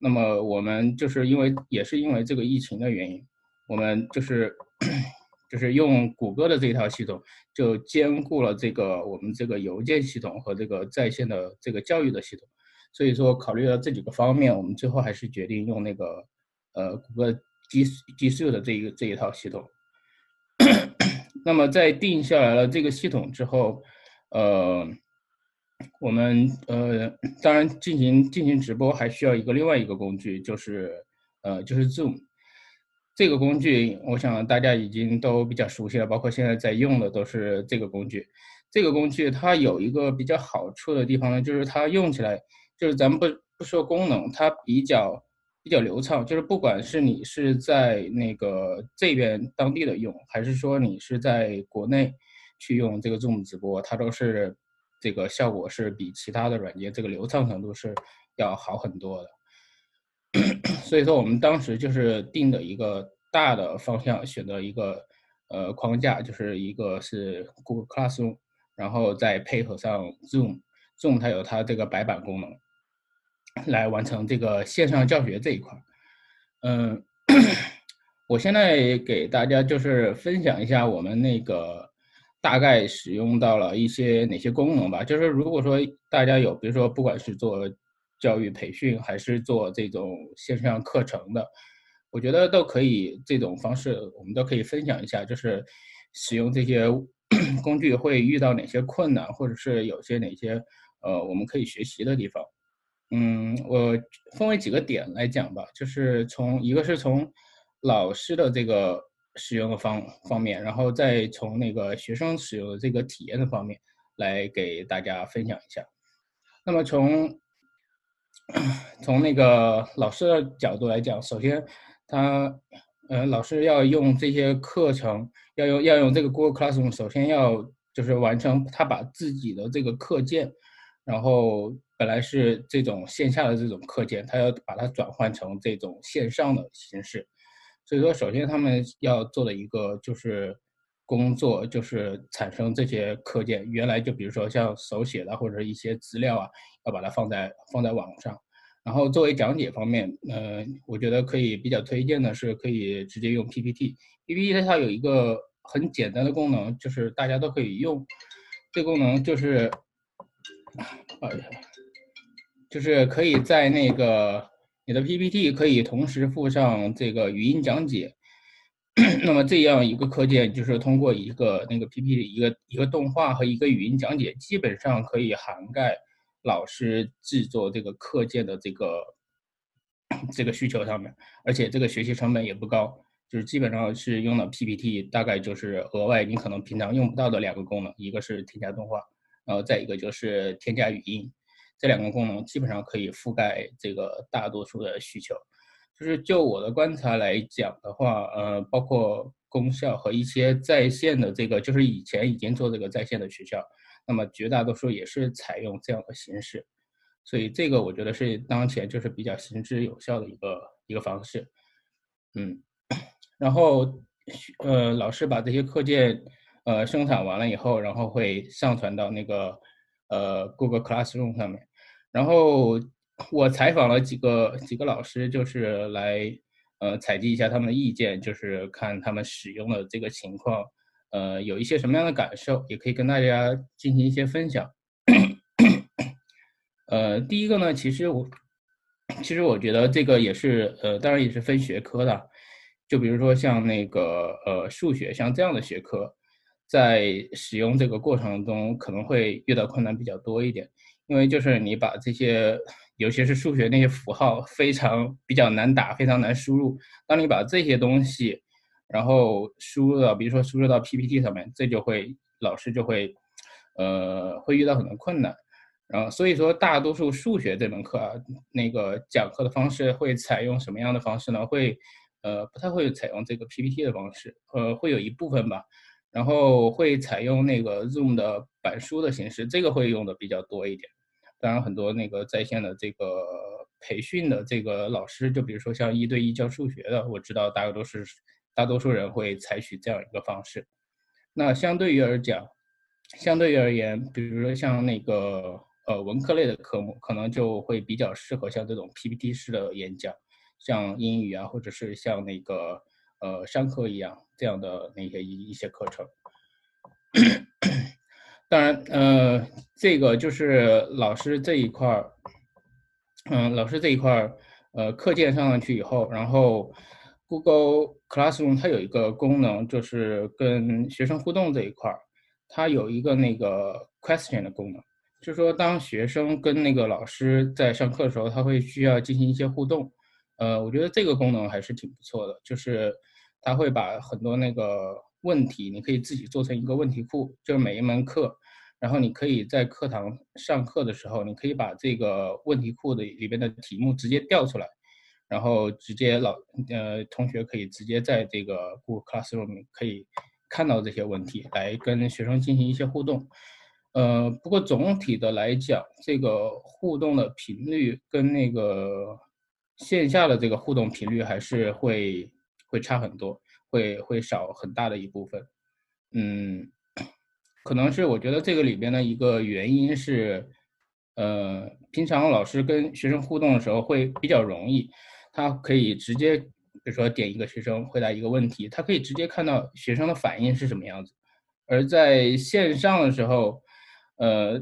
那么我们就是因为也是因为这个疫情的原因，我们就是 就是用谷歌的这一套系统，就兼顾了这个我们这个邮件系统和这个在线的这个教育的系统，所以说考虑了这几个方面，我们最后还是决定用那个呃谷歌 G G Suite 的这一这一套系统。那么在定下来了这个系统之后，呃。我们呃，当然进行进行直播还需要一个另外一个工具，就是呃，就是 Zoom 这个工具，我想大家已经都比较熟悉了，包括现在在用的都是这个工具。这个工具它有一个比较好处的地方呢，就是它用起来，就是咱们不不说功能，它比较比较流畅。就是不管是你是在那个这边当地的用，还是说你是在国内去用这个 Zoom 直播，它都是这个效果是比其他的软件这个流畅程度是要好很多的。所以说我们当时就是定的一个大的方向，选择一个呃框架，就是一个是 Google Classroom。然后再配合上 Zoom，Zoom 它有它这个白板功能，来完成这个线上教学这一块。嗯，我现在给大家就是分享一下我们那个大概使用到了一些哪些功能吧。就是如果说大家有，比如说不管是做教育培训还是做这种线上课程的，我觉得都可以这种方式，我们都可以分享一下，就是使用这些。工具会遇到哪些困难，或者是有些哪些呃我们可以学习的地方？嗯，我分为几个点来讲吧，就是从一个是从老师的这个使用的方方面，然后再从那个学生使用的这个体验的方面来给大家分享一下。那么从从那个老师的角度来讲，首先他。呃，老师要用这些课程，要用要用这个 Google Classroom，首先要就是完成他把自己的这个课件，然后本来是这种线下的这种课件，他要把它转换成这种线上的形式。所以说，首先他们要做的一个就是工作，就是产生这些课件，原来就比如说像手写的或者一些资料啊，要把它放在放在网上。然后作为讲解方面，呃，我觉得可以比较推荐的是，可以直接用 PPT。PPT 它有一个很简单的功能，就是大家都可以用。这功能就是，呃，就是可以在那个你的 PPT 可以同时附上这个语音讲解。那么这样一个课件，就是通过一个那个 PPT 一个一个动画和一个语音讲解，基本上可以涵盖。老师制作这个课件的这个这个需求上面，而且这个学习成本也不高，就是基本上是用了 PPT，大概就是额外你可能平常用不到的两个功能，一个是添加动画，然后再一个就是添加语音，这两个功能基本上可以覆盖这个大多数的需求。就是就我的观察来讲的话，呃，包括功效和一些在线的这个，就是以前已经做这个在线的学校。那么绝大多数也是采用这样的形式，所以这个我觉得是当前就是比较行之有效的一个一个方式，嗯，然后呃老师把这些课件呃生产完了以后，然后会上传到那个呃 Google Classroom 上面，然后我采访了几个几个老师，就是来呃采集一下他们的意见，就是看他们使用的这个情况。呃，有一些什么样的感受，也可以跟大家进行一些分享。呃，第一个呢，其实我，其实我觉得这个也是，呃，当然也是分学科的。就比如说像那个呃数学，像这样的学科，在使用这个过程中可能会遇到困难比较多一点，因为就是你把这些，尤其是数学那些符号非常比较难打，非常难输入。当你把这些东西，然后输入到，比如说输入到 PPT 上面，这就会老师就会，呃，会遇到很多困难。然后所以说，大多数数学这门课啊，那个讲课的方式会采用什么样的方式呢？会，呃，不太会采用这个 PPT 的方式，呃，会有一部分吧。然后会采用那个 Zoom 的板书的形式，这个会用的比较多一点。当然，很多那个在线的这个培训的这个老师，就比如说像一对一教数学的，我知道大概都是。大多数人会采取这样一个方式，那相对于而讲，相对于而言，比如说像那个呃文科类的科目，可能就会比较适合像这种 PPT 式的演讲，像英语啊，或者是像那个呃商科一样这样的那些一一些课程。当然，呃，这个就是老师这一块儿，嗯，老师这一块儿，呃，课件上上去以后，然后。Google Classroom 它有一个功能，就是跟学生互动这一块儿，它有一个那个 question 的功能，就是说当学生跟那个老师在上课的时候，他会需要进行一些互动。呃，我觉得这个功能还是挺不错的，就是他会把很多那个问题，你可以自己做成一个问题库，就是每一门课，然后你可以在课堂上课的时候，你可以把这个问题库的里边的题目直接调出来，然后直接老呃同学可以直接在这个 Google Classroom 可以看到这些问题，来跟学生进行一些互动。呃，不过总体的来讲，这个互动的频率跟那个线下的这个互动频率还是会会差很多，会会少很大的一部分。嗯。可能是我觉得这个里边的一个原因是，呃，平常老师跟学生互动的时候会比较容易，他可以直接，比如说点一个学生回答一个问题，他可以直接看到学生的反应是什么样子，而在线上的时候，呃，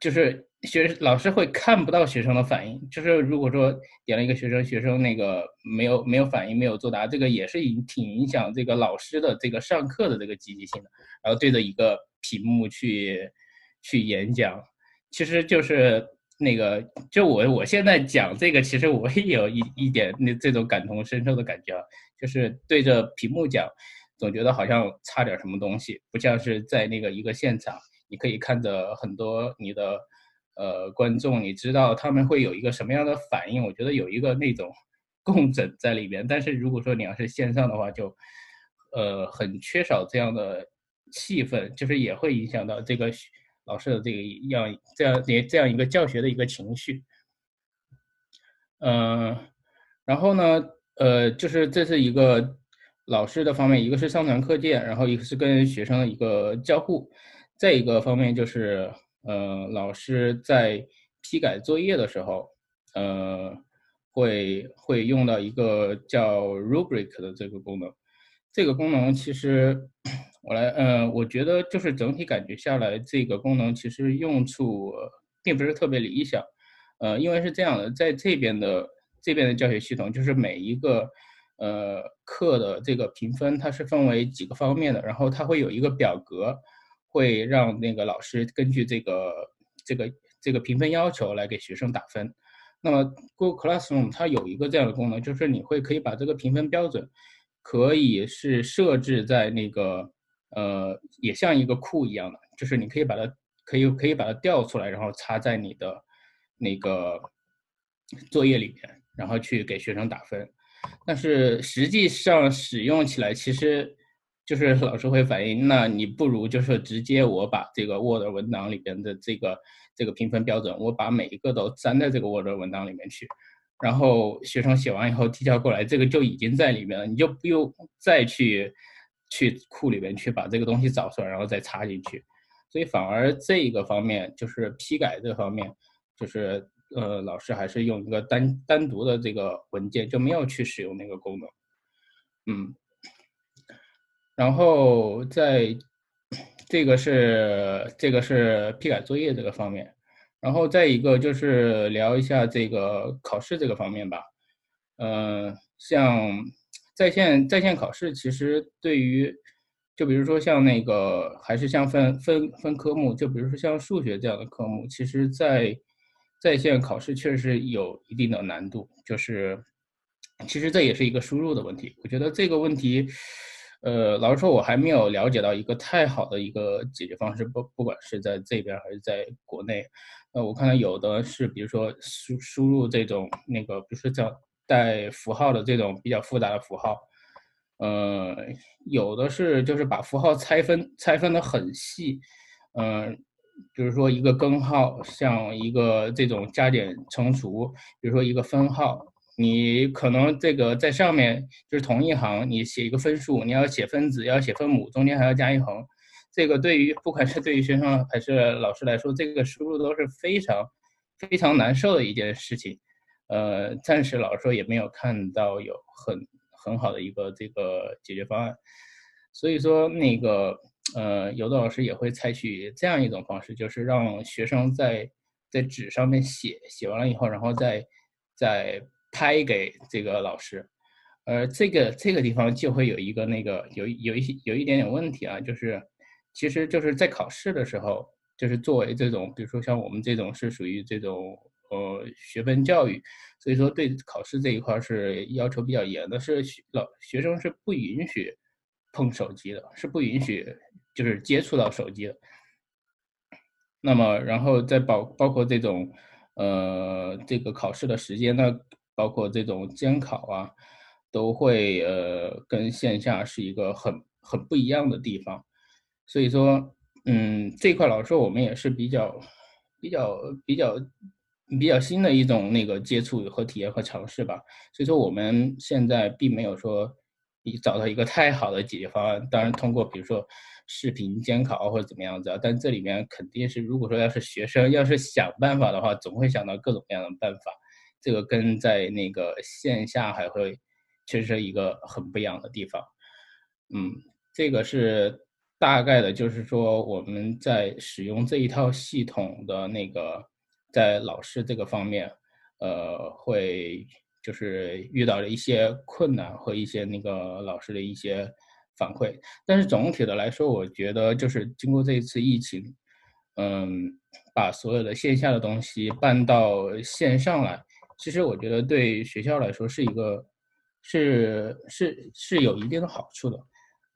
就是。学老师会看不到学生的反应，就是如果说点了一个学生，学生那个没有没有反应，没有作答，这个也是影挺影响这个老师的这个上课的这个积极性的。然后对着一个屏幕去去演讲，其实就是那个，就我我现在讲这个，其实我也有一一点那这种感同身受的感觉啊，就是对着屏幕讲，总觉得好像差点什么东西，不像是在那个一个现场，你可以看着很多你的。呃，观众，你知道他们会有一个什么样的反应？我觉得有一个那种 共振在里边。但是如果说你要是线上的话，就呃很缺少这样的气氛，就是也会影响到这个老师的这个样这样这这样一个教学的一个情绪。嗯，然后呢，呃，就是这是一个老师的方面，一个是上传课件，然后一个是跟学生的一个交互，再一个方面就是。呃，老师在批改作业的时候，呃，会会用到一个叫 rubric 的这个功能。这个功能其实，我来，呃，我觉得就是整体感觉下来，这个功能其实用处并不是特别理想。呃，因为是这样的，在这边的这边的教学系统，就是每一个呃课的这个评分，它是分为几个方面的，然后它会有一个表格。会让那个老师根据这个这个这个评分要求来给学生打分。那么 Google Classroom 它有一个这样的功能，就是你会可以把这个评分标准可以是设置在那个呃，也像一个库一样的，就是你可以把它可以可以把它调出来，然后插在你的那个作业里面，然后去给学生打分。但是实际上使用起来其实。就是老师会反映，那你不如就是直接我把这个 Word 文档里边的这个这个评分标准，我把每一个都粘在这个 Word 文档里面去，然后学生写完以后提交过来，这个就已经在里面了，你就不用再去去库里边去把这个东西找出来，然后再插进去。所以反而这个方面就是批改这方面，就是呃老师还是用一个单单独的这个文件，就没有去使用那个功能，嗯。然后在，这个是这个是批改作业这个方面，然后再一个就是聊一下这个考试这个方面吧。嗯，像在线在线考试，其实对于，就比如说像那个还是像分分分科目，就比如说像数学这样的科目，其实在在线考试确实有一定的难度，就是其实这也是一个输入的问题。我觉得这个问题。呃，老实说，我还没有了解到一个太好的一个解决方式，不不管是在这边还是在国内。呃，我看到有的是，比如说输输入这种那个，比如说叫带符号的这种比较复杂的符号，呃，有的是就是把符号拆分拆分的很细，嗯，比如说一个根号，像一个这种加减乘除，比如说一个分号。你可能这个在上面就是同一行，你写一个分数，你要写分子，要写分母，中间还要加一横。这个对于不管是对于学生还是老师来说，这个输入都是非常非常难受的一件事情。呃，暂时老师说也没有看到有很很好的一个这个解决方案。所以说那个呃，有的老师也会采取这样一种方式，就是让学生在在纸上面写，写完了以后，然后再再。拍给这个老师，而这个这个地方就会有一个那个有有一些有一点点问题啊，就是其实就是在考试的时候，就是作为这种，比如说像我们这种是属于这种呃学分教育，所以说对考试这一块是要求比较严的，是老学生是不允许碰手机的，是不允许就是接触到手机的。那么然后再包包括这种呃这个考试的时间呢，包括这种监考啊，都会呃跟线下是一个很很不一样的地方。所以说，嗯，这块老师我们也是比较比较比较。比较新的一种那个接触和体验和尝试吧，所以说我们现在并没有说你，找到一个太好的解决方案。当然，通过比如说视频监考或者怎么样子啊，但这里面肯定是，如果说要是学生要是想办法的话，总会想到各种各样的办法。这个跟在那个线下还会确实是一个很不一样的地方。嗯，这个是大概的，就是说我们在使用这一套系统的那个。在老师这个方面，呃，会就是遇到了一些困难和一些那个老师的一些反馈，但是总体的来说，我觉得就是经过这一次疫情，嗯，把所有的线下的东西搬到线上来，其实我觉得对学校来说是一个是是是有一定的好处的，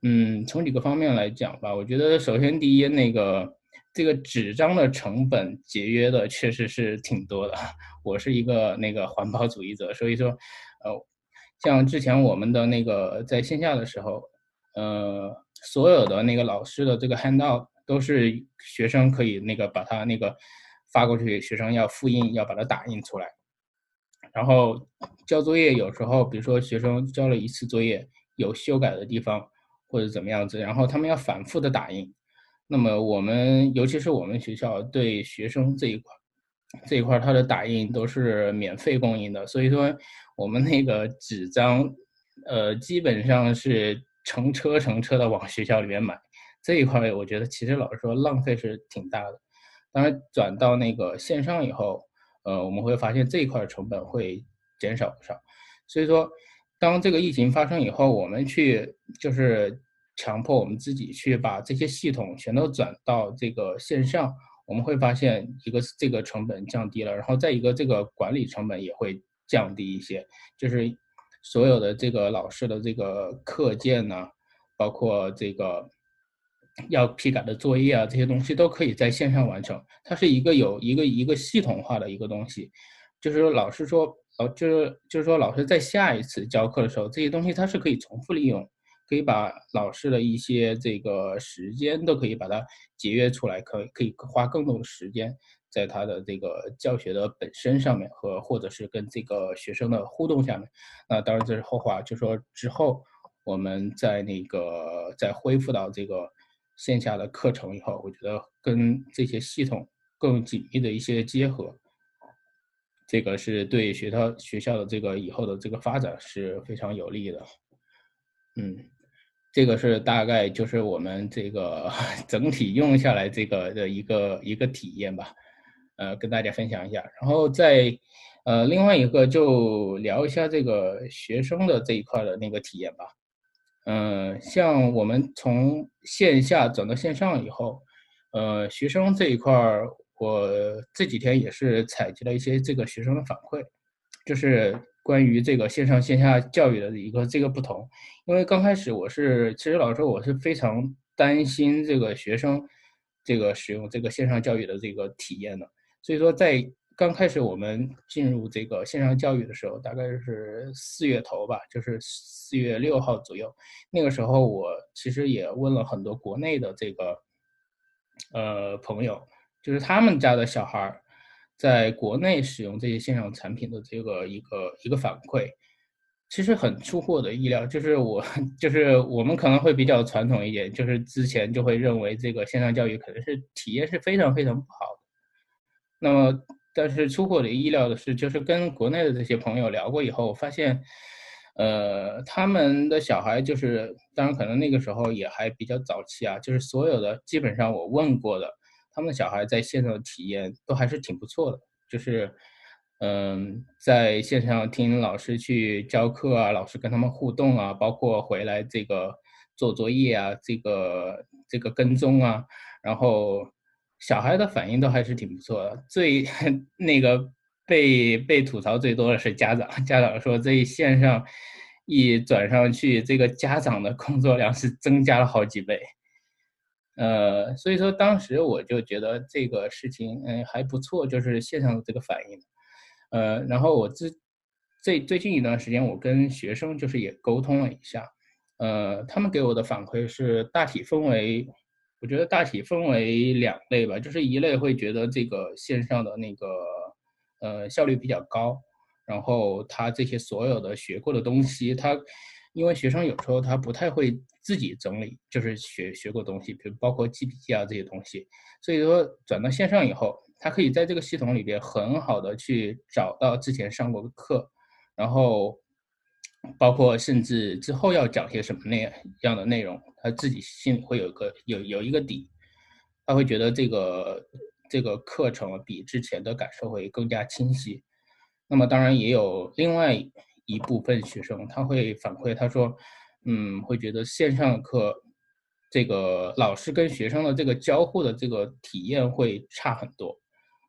嗯，从几个方面来讲吧，我觉得首先第一那个。这个纸张的成本节约的确实是挺多的。我是一个那个环保主义者，所以说，呃，像之前我们的那个在线下的时候，呃，所有的那个老师的这个 handout 都是学生可以那个把它那个发过去，学生要复印，要把它打印出来。然后交作业有时候，比如说学生交了一次作业有修改的地方或者怎么样子，然后他们要反复的打印。那么我们，尤其是我们学校对学生这一块，这一块它的打印都是免费供应的，所以说我们那个纸张，呃，基本上是成车成车的往学校里面买。这一块我觉得其实老实说浪费是挺大的。当然转到那个线上以后，呃，我们会发现这一块成本会减少不少。所以说，当这个疫情发生以后，我们去就是。强迫我们自己去把这些系统全都转到这个线上，我们会发现一个这个成本降低了，然后再一个这个管理成本也会降低一些。就是所有的这个老师的这个课件呢，包括这个要批改的作业啊，这些东西都可以在线上完成。它是一个有一个一个系统化的一个东西，就是说老师说，呃，就是就是说老师在下一次教课的时候，这些东西它是可以重复利用。可以把老师的一些这个时间都可以把它节约出来，可可以花更多的时间在他的这个教学的本身上面和或者是跟这个学生的互动下面。那当然这是后话，就说之后我们在那个在恢复到这个线下的课程以后，我觉得跟这些系统更紧密的一些结合，这个是对学校学校的这个以后的这个发展是非常有利的。嗯。这个是大概就是我们这个 整体用下来这个的一个一个体验吧，呃，跟大家分享一下。然后再，呃，另外一个就聊一下这个学生的这一块的那个体验吧。嗯，像我们从线下转到线上以后，呃，学生这一块儿，我这几天也是采集了一些这个学生的反馈，就是。关于这个线上线下教育的一个这个不同，因为刚开始我是，其实老实说我是非常担心这个学生这个使用这个线上教育的这个体验的，所以说在刚开始我们进入这个线上教育的时候，大概是四月头吧，就是四月六号左右，那个时候我其实也问了很多国内的这个呃朋友，就是他们家的小孩。在国内使用这些线上产品的这个一个一个反馈，其实很出乎我的意料。就是我就是我们可能会比较传统一点，就是之前就会认为这个线上教育可能是体验是非常非常不好的。那么，但是出乎我的意料的是，就是跟国内的这些朋友聊过以后，我发现，呃，他们的小孩就是，当然可能那个时候也还比较早期啊，就是所有的基本上我问过的。他们的小孩在线上的体验都还是挺不错的，就是，嗯，在线上听老师去教课啊，老师跟他们互动啊，包括回来这个做作业啊，这个这个跟踪啊，然后小孩的反应都还是挺不错的。最 那个被被吐槽最多的是家长，家长说这线上一转上去，这个家长的工作量是增加了好几倍。呃，所以说当时我就觉得这个事情，嗯，还不错，就是线上的这个反应。呃，然后我最最最近一段时间，我跟学生就是也沟通了一下，呃，他们给我的反馈是大体分为，我觉得大体分为两类吧，就是一类会觉得这个线上的那个呃效率比较高，然后他这些所有的学过的东西，他因为学生有时候他不太会自己整理，就是学学过东西，比如包括记笔记啊这些东西，所以说转到线上以后，他可以在这个系统里边很好的去找到之前上过的课，然后包括甚至之后要讲些什么那样的内容，他自己心里会有一个有有一个底，他会觉得这个这个课程比之前的感受会更加清晰。那么当然也有另外。一部分学生他会反馈，他说，嗯，会觉得线上课这个老师跟学生的这个交互的这个体验会差很多。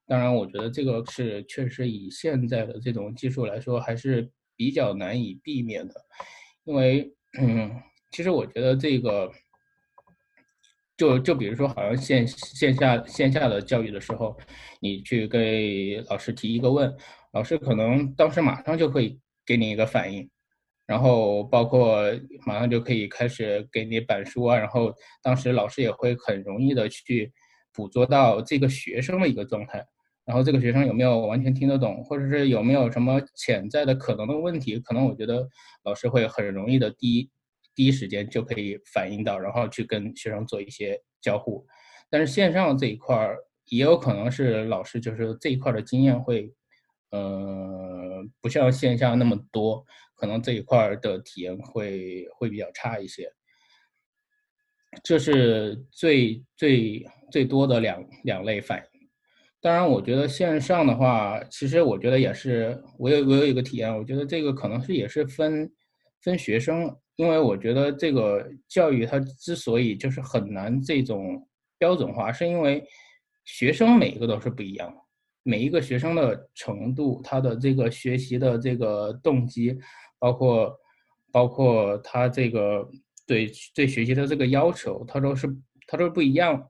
当然，我觉得这个是确实以现在的这种技术来说，还是比较难以避免的。因为，嗯，其实我觉得这个，就就比如说，好像线线下线下的教育的时候，你去给老师提一个问，老师可能当时马上就会。给你一个反应，然后包括马上就可以开始给你板书啊，然后当时老师也会很容易的去捕捉到这个学生的一个状态，然后这个学生有没有完全听得懂，或者是有没有什么潜在的可能的问题，可能我觉得老师会很容易的第一第一时间就可以反映到，然后去跟学生做一些交互。但是线上这一块儿也有可能是老师就是这一块的经验会。呃，不像线下那么多，可能这一块的体验会会比较差一些。这是最最最多的两两类反应。当然，我觉得线上的话，其实我觉得也是，我有我有一个体验，我觉得这个可能是也是分分学生，因为我觉得这个教育它之所以就是很难这种标准化，是因为学生每一个都是不一样。每一个学生的程度，他的这个学习的这个动机，包括包括他这个对对学习的这个要求，他都是他都是不一样。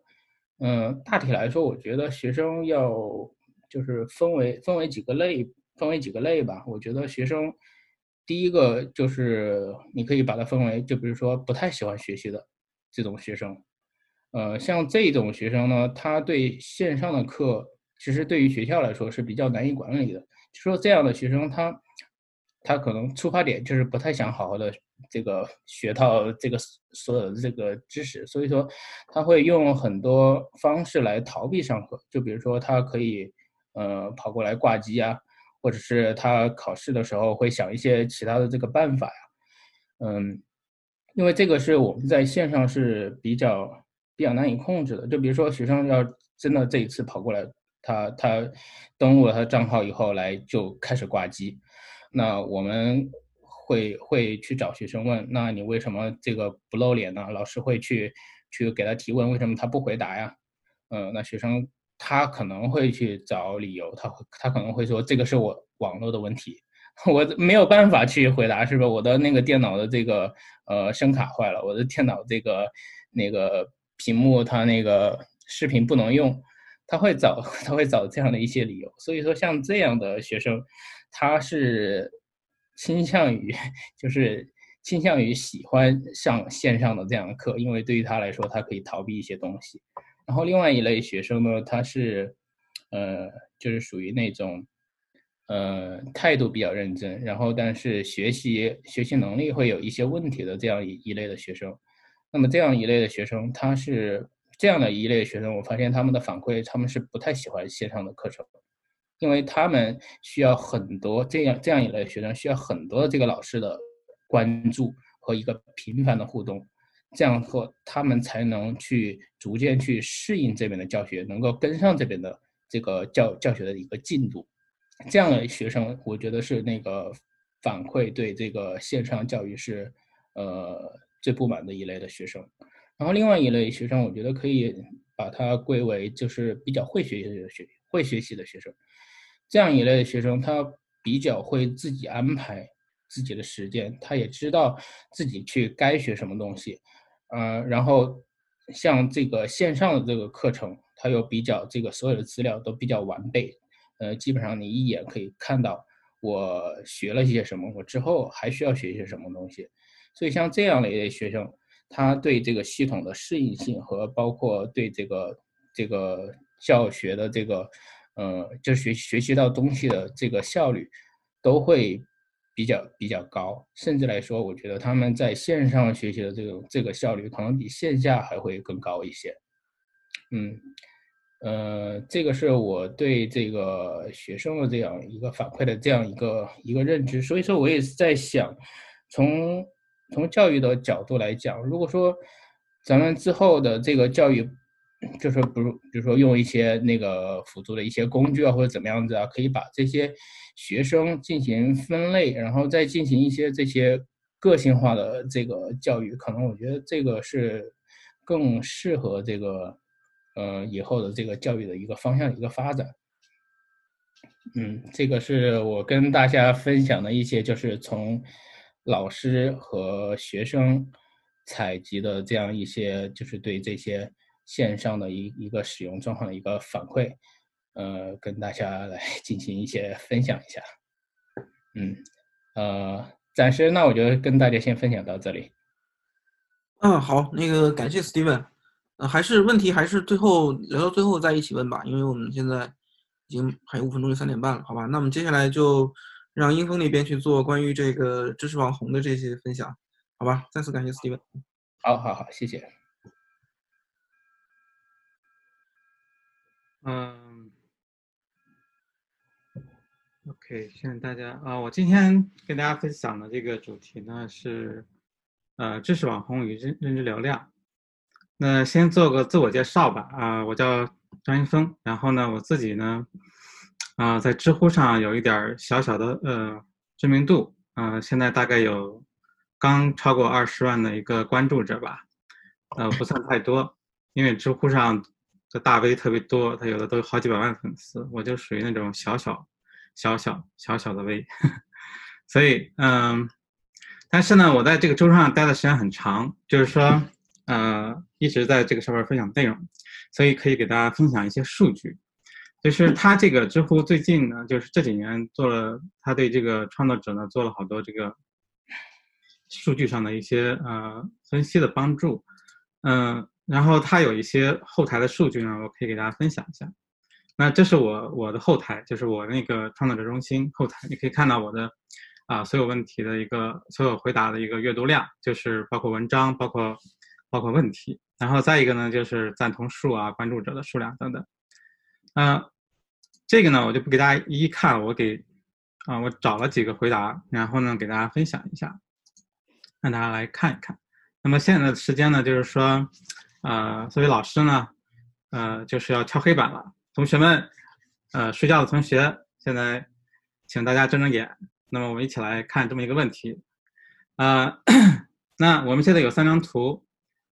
嗯，大体来说，我觉得学生要就是分为分为几个类，分为几个类吧。我觉得学生第一个就是你可以把它分为，就比如说不太喜欢学习的这种学生，呃，像这种学生呢，他对线上的课。其实对于学校来说是比较难以管理的。就说这样的学生，他他可能出发点就是不太想好好的这个学到这个所有的这个知识，所以说他会用很多方式来逃避上课。就比如说他可以呃跑过来挂机啊，或者是他考试的时候会想一些其他的这个办法呀。嗯，因为这个是我们在线上是比较比较难以控制的。就比如说学生要真的这一次跑过来。他他登录了他账号以后来就开始挂机，那我们会会去找学生问，那你为什么这个不露脸呢？老师会去去给他提问，为什么他不回答呀？嗯，那学生他可能会去找理由，他他可能会说这个是我网络的问题，我没有办法去回答，是不是我的那个电脑的这个呃声卡坏了，我的电脑这个那个屏幕它那个视频不能用。他会找 他会找这样的一些理由，所以说像这样的学生，他是倾向于 就是倾向于喜欢上线上的这样的课，因为对于他来说，他可以逃避一些东西。然后另外一类学生呢，他是呃就是属于那种呃态度比较认真，然后但是学习学习能力会有一些问题的这样一一类的学生。那么这样一类的学生，他是。这样的一类学生，我发现他们的反馈，他们是不太喜欢线上的课程，因为他们需要很多这样这样一类学生需要很多这个老师的关注和一个频繁的互动，这样后他们才能去逐渐去适应这边的教学，能够跟上这边的这个教教学的一个进度。这样的学生，我觉得是那个反馈对这个线上教育是呃最不满的一类的学生。然后另外一类学生，我觉得可以把它归为就是比较会学习的学会学习的学生。这样一类的学生，他比较会自己安排自己的时间，他也知道自己去该学什么东西，呃，然后像这个线上的这个课程，它又比较这个所有的资料都比较完备，呃，基本上你一眼可以看到我学了一些什么，我之后还需要学些什么东西。所以像这样的一类学生，他对这个系统的适应性和包括对这个这个教学的这个，呃，就学学习到东西的这个效率，都会比较比较高。甚至来说，我觉得他们在线上学习的这种这个效率，可能比线下还会更高一些。嗯，呃，这个是我对这个学生的这样一个反馈的这样一个一个认知。所以说，我也是在想，从从教育的角度来讲，如果说咱们之后的这个教育，就是不如比如说用一些那个辅助的一些工具啊，或者怎么样子啊，可以把这些学生进行分类，然后再进行一些这些个性化的这个教育，可能我觉得这个是更适合这个呃以后的这个教育的一个方向一个发展。嗯，这个是我跟大家分享的一些，就是从。老师和学生采集的这样一些，就是对这些线上的一一个使用状况的一个反馈，呃，跟大家来 进行一些分享一下。嗯，呃，暂时那我就跟大家先分享到这里。嗯，好，那个感谢 Steven，呃，还是问题还是最后聊到最后再一起问吧，因为我们现在已经还有五分钟就三点半了，好吧？那我们接下来就。让英峰那边去做关于这个知识网红的这些分享，好吧？再次感谢 Steven。好好好，谢谢。嗯，OK，谢谢大家啊！我今天跟大家分享的这个主题呢是，呃，知识网红与认认知流量。那先做个自我介绍吧啊，我叫张英峰，然后呢，我自己呢。啊，在知乎上有一点小小的呃知名度，呃，现在大概有刚超过二十万的一个关注者吧，呃，不算太多，因为知乎上的大 V 特别多，他有的都有好几百万粉丝，我就属于那种小小小小小小的 V，所以嗯，但是呢，我在这个知乎上待的时间很长，就是说呃一直在这个上面分享内容，所以可以给大家分享一些数据。就是他这个知乎最近呢，就是这几年做了，他对这个创作者呢做了好多这个数据上的一些呃分析的帮助，嗯，然后他有一些后台的数据呢，我可以给大家分享一下。那这是我我的后台，就是我那个创作者中心后台，你可以看到我的啊所有问题的一个所有回答的一个阅读量，就是包括文章，包括包括问题，然后再一个呢就是赞同数啊、关注者的数量等等，嗯。这个呢，我就不给大家一一看，我给啊，我找了几个回答，然后呢，给大家分享一下，让大家来看一看。那么现在的时间呢，就是说，呃，作为老师呢，呃，就是要敲黑板了。同学们，呃，睡觉的同学，现在请大家睁睁眼。那么我们一起来看这么一个问题，啊，那我们现在有三张图，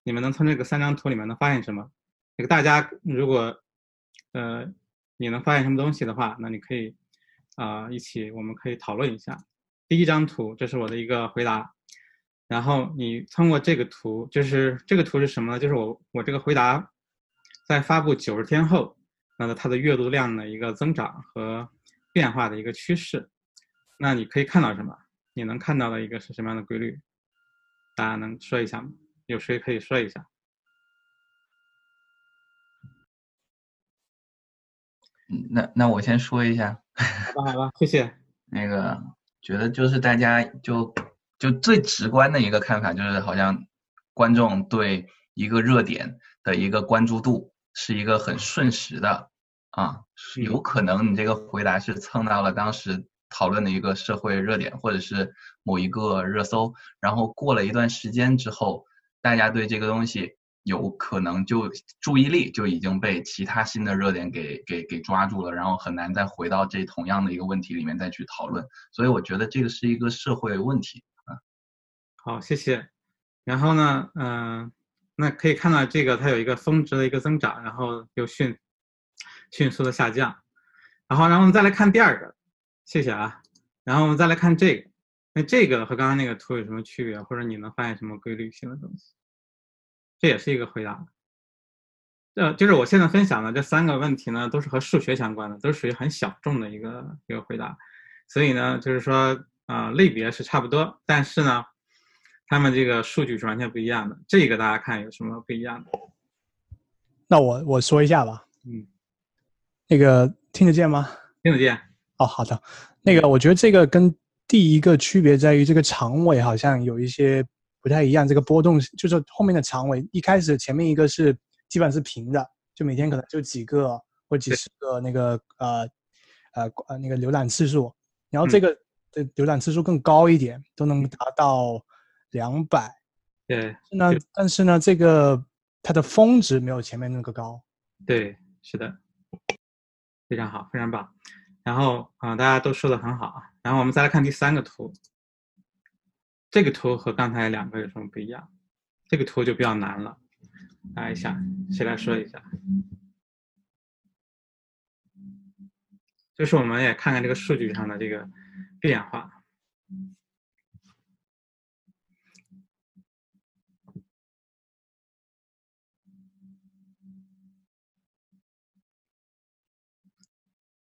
你们能从这个三张图里面能发现什么？这个大家如果，呃。你能发现什么东西的话，那你可以，啊，一起我们可以讨论一下。第一张图，这是我的一个回答。然后你通过这个图，就是这个图是什么呢？就是我我这个回答在发布九十天后，那么它的阅读量的一个增长和变化的一个趋势。那你可以看到什么？你能看到的一个是什么样的规律？大家能说一下吗？有谁可以说一下？那那我先说一下，好吧，好吧，谢谢。那个觉得就是大家就就最直观的一个看法，就是好像观众对一个热点的一个关注度是一个很瞬时的啊，有可能你这个回答是蹭到了当时讨论的一个社会热点，或者是某一个热搜，然后过了一段时间之后，大家对这个东西。有可能就注意力就已经被其他新的热点给给给抓住了，然后很难再回到这同样的一个问题里面再去讨论，所以我觉得这个是一个社会问题啊。好，谢谢。然后呢，嗯，那可以看到这个它有一个峰值的一个增长，然后又迅迅速的下降。然后，然后我们再来看第二个，谢谢啊。然后我们再来看这个，那这个和刚刚那个图有什么区别，或者你能发现什么规律性的东西？这也是一个回答，呃，就是我现在分享的这三个问题呢，都是和数学相关的，都属于很小众的一个一个回答，所以呢，就是说啊、类别是差不多，但是呢，他们这个数据是完全不一样的。这个大家看有什么不一样的？那我我说一下吧，嗯，那个听得见吗？听得见？哦，好的。那个，我觉得这个跟第一个区别在于这个长尾好像有一些不太一样。这个波动就是后面的长尾，一开始前面一个是基本上是平的，就每天可能就几个或几十个那个呃呃呃那个浏览次数，然后这个的浏览次数更高一点，都能达到两百。对那但是呢，这个它的峰值没有前面那个高。对，是的，非常好，非常棒。然后啊、大家都说的很好啊。然后我们再来看第三个图，这个图和刚才两个有什么不一样？这个图就比较难了，来一下，谁来说一下？就是我们也看看这个数据上的这个变化。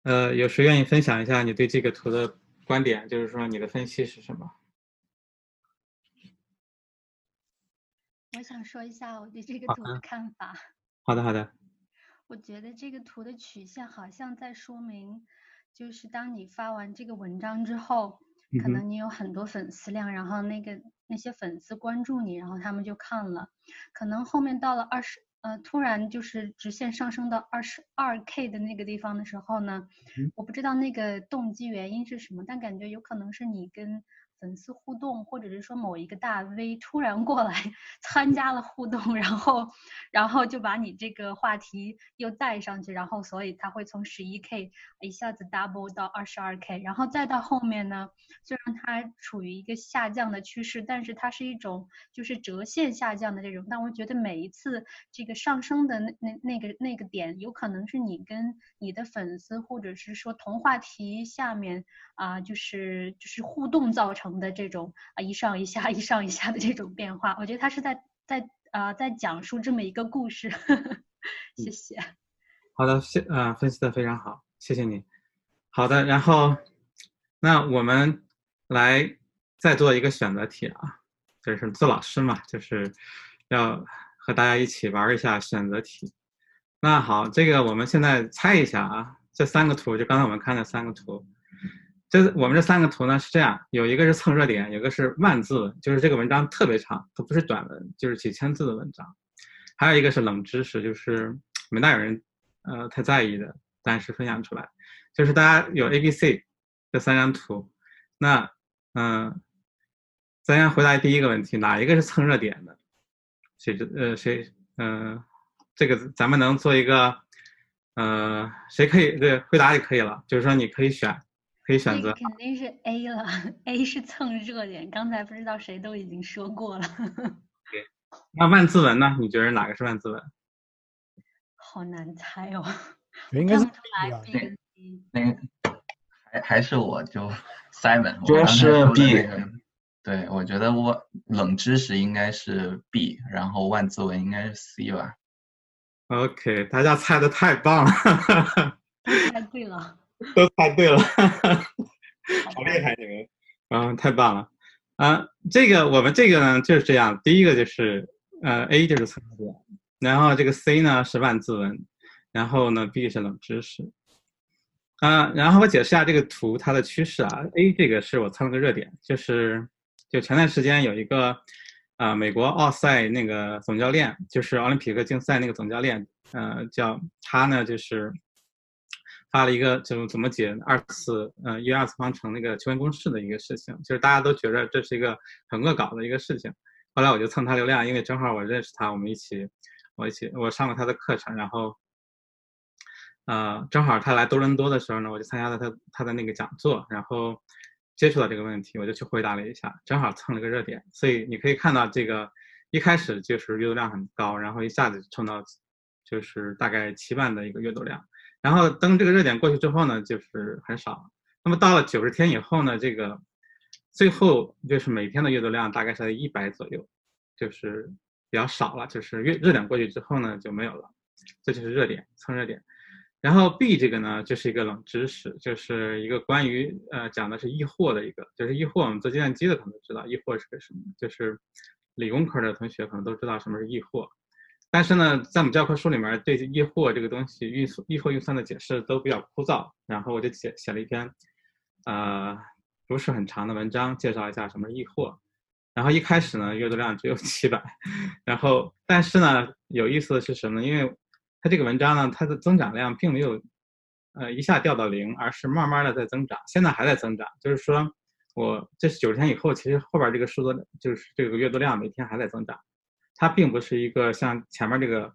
呃，有谁愿意分享一下你对这个图的观点？就是说你的分析是什么？我想说一下我对这个图的看法。好的，好的，我觉得这个图的曲线好像在说明，就是当你发完这个文章之后，可能你有很多粉丝量，然后那个那些粉丝关注你，然后他们就看了，可能后面到了二十，呃，突然就是直线上升到二十二 K 的那个地方的时候呢，嗯。我不知道那个动机原因是什么，但感觉有可能是你跟粉丝互动，或者是说某一个大 V 突然过来 参加了互动，然后然后就把你这个话题又带上去，然后所以它会从十一 K 一下子 double 到二十二 K，然后再到后面呢，虽然它处于一个下降的趋势，但是它是一种就是折线下降的这种，但我觉得每一次这个上升的那那那个那个点，有可能是你跟你的粉丝或者是说同话题下面啊、就是就是互动造成的这种啊一上一下一上一下的这种变化，我觉得他是在在啊、在讲述这么一个故事，谢谢。好的，谢啊、分析的非常好，谢谢你。好的，然后那我们来再做一个选择题啊，就是做老师嘛，就是要和大家一起玩一下选择题。那好，这个我们现在猜一下啊，这三个图就刚才我们看的三个图，这我们这三个图呢是这样，有一个是蹭热点，有一个是万字，就是这个文章特别长，它不是短文，就是几千字的文章，还有一个是冷知识，就是没大有人呃太在意的，但是分享出来，就是大家有 A、B、C 这三张图，那嗯、咱先回答第一个问题，哪一个是蹭热点的？谁知呃谁嗯、这个咱们能做一个呃谁可以对回答就可以了，就是说你可以选可以选择肯定是 A 了，A 是蹭热点，刚才不知道谁都已经说过了，那万字文呢？你觉得哪个是万字文？好难猜哦，应该还还是我就 Simon，我是说的 B 那个对，我觉得我冷知识应该是 B，然后万字文应该是 C 吧。OK，大家猜的太棒了，猜对了，都猜对了，好厉害你们！嗯，太棒了啊！这个我们这个呢就是这样，第一个就是呃 A 就是测字，然后这个 C 呢是万字文，然后呢 B 是冷知识。啊，然后我解释一下这个图它的趋势啊。A 这个是我蹭了个热点，就是就前段时间有一个啊、美国奥赛那个总教练，就是奥林匹克竞赛那个总教练，呃，叫他呢就是发了一个就是怎么解二次呃一元二次方程那个求根公式的一个事情，就是大家都觉得这是一个很恶搞的一个事情。后来我就蹭他流量，因为正好我认识他，我们一起我一起我上过他的课程，然后呃正好他来多伦多的时候呢，我就参加了他他的那个讲座，然后接触到这个问题，我就去回答了一下，正好蹭了个热点，所以你可以看到这个一开始就是阅读量很高，然后一下子就冲到就是大概七万的一个阅读量。然后等这个热点过去之后呢，就是很少。那么到了九十天以后呢，这个最后就是每天的阅读量大概是在一百左右，就是比较少了。就是热热点过去之后呢就没有了。这就是热点蹭热点。然后 B 这个呢，就是一个冷知识，就是一个关于呃讲的是易货的一个，就是易货我们做计算机的可能知道易货是个什么，就是理工科的同学可能都知道什么是易货。但是呢，在我们教科书里面对易货这个东西预易货运算的解释都比较枯燥，然后我就写写了一篇，呃，不是很长的文章，介绍一下什么是易货。然后一开始呢，阅读量只有七百，然后但是呢，有意思的是什么呢？因为它这个文章呢，它的增长量并没有，呃，一下掉到零，而是慢慢的在增长，现在还在增长。就是说，我这是九十天以后，其实后边这个数字就是这个阅读量每天还在增长，它并不是一个像前面这个，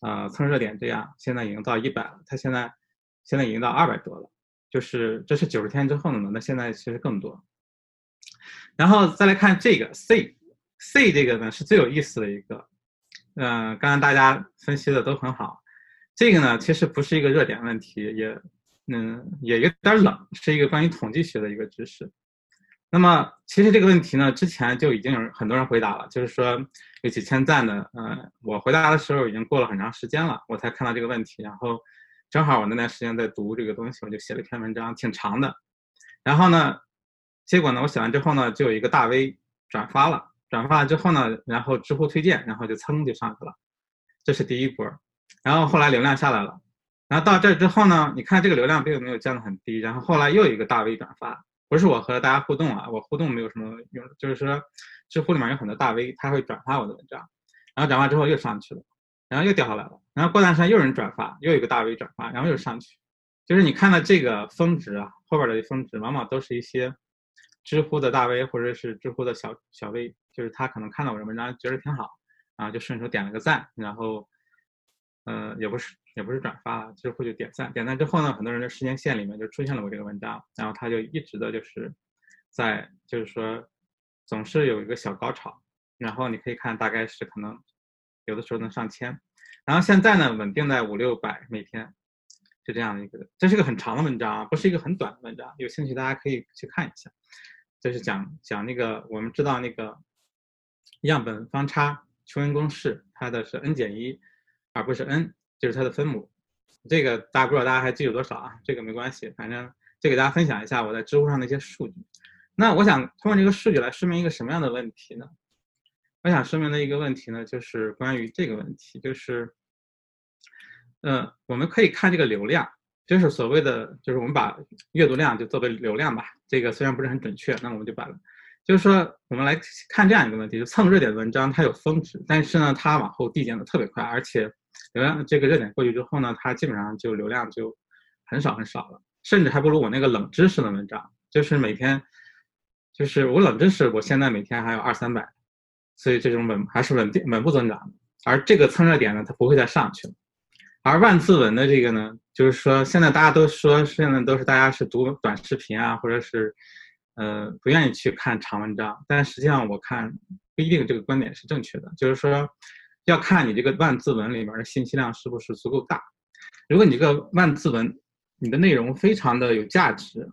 呃，蹭热点这样，现在已经到一百了，它现在现在已经到二百多了，就是这是九十天之后的嘛，那现在其实更多。然后再来看这个 C，C 这个呢是最有意思的一个。嗯，刚刚大家分析的都很好，这个呢其实不是一个热点问题，也嗯也有点冷，是一个关于统计学的一个知识。那么其实这个问题呢，之前就已经有很多人回答了，就是说有几千赞的，嗯，我回答的时候已经过了很长时间了，我才看到这个问题，然后正好我那段时间在读这个东西，我就写了一篇文章，挺长的。然后呢，结果呢，我写完之后呢，就有一个大 V 转发了。转发了之后呢，然后知乎推荐，然后就蹭就上去了，这是第一波。然后后来流量下来了，然后到这之后呢，你看这个流量并没有降得很低。然后后来又一个大 V 转发，不是我和大家互动啊，我互动没有什么用，就是说知乎里面有很多大 V，他会转发我的文章，然后转发之后又上去了，然后又掉下来了。然后过段时间又有人转发，又有一个大 V 转发，然后又上去。就是你看到这个峰值啊，后边的峰值往往都是一些知乎的大 V 或者是知乎的小小 V。就是他可能看到我的文章觉得挺好，然后就顺手点了个赞，然后，呃，也不是也不是转发，就是会去点赞，点赞之后呢，很多人的时间线里面就出现了我这个文章，然后他就一直的就是在就是说总是有一个小高潮，然后你可以看大概是可能有的时候能上千，然后现在呢稳定在五六百每天，是这样的一个，这是个很长的文章，不是一个很短的文章，有兴趣大家可以去看一下，这是讲讲那个我们知道那个。样本方差求因公式，它的是 n 减一，而不是 n，就是它的分母。这个大家不知道大家还记住多少啊？这个没关系，反正就给大家分享一下我在知乎上的一些数据。那我想通过这个数据来说明一个什么样的问题呢？我想说明的一个问题呢，就是关于这个问题，就是，嗯，我们可以看这个流量，就是所谓的，就是我们把阅读量就作为流量吧。这个虽然不是很准确，那我们就把。就是说，我们来看这样一个问题：就蹭热点的文章，它有峰值，但是呢，它往后递减的特别快，而且流量这个热点过去之后呢，它基本上就流量就很少很少了，甚至还不如我那个冷知识的文章，就是每天，就是我冷知识，我现在每天还有二三百，所以这种稳还是稳定稳步增长。而这个蹭热点呢，它不会再上去了。而万字文的这个呢，就是说现在大家都说现在都是大家是读短视频啊，或者是。呃，不愿意去看长文章，但实际上我看不一定这个观点是正确的。就是说，要看你这个万字文里面的信息量是不是足够大。如果你这个万字文，你的内容非常的有价值，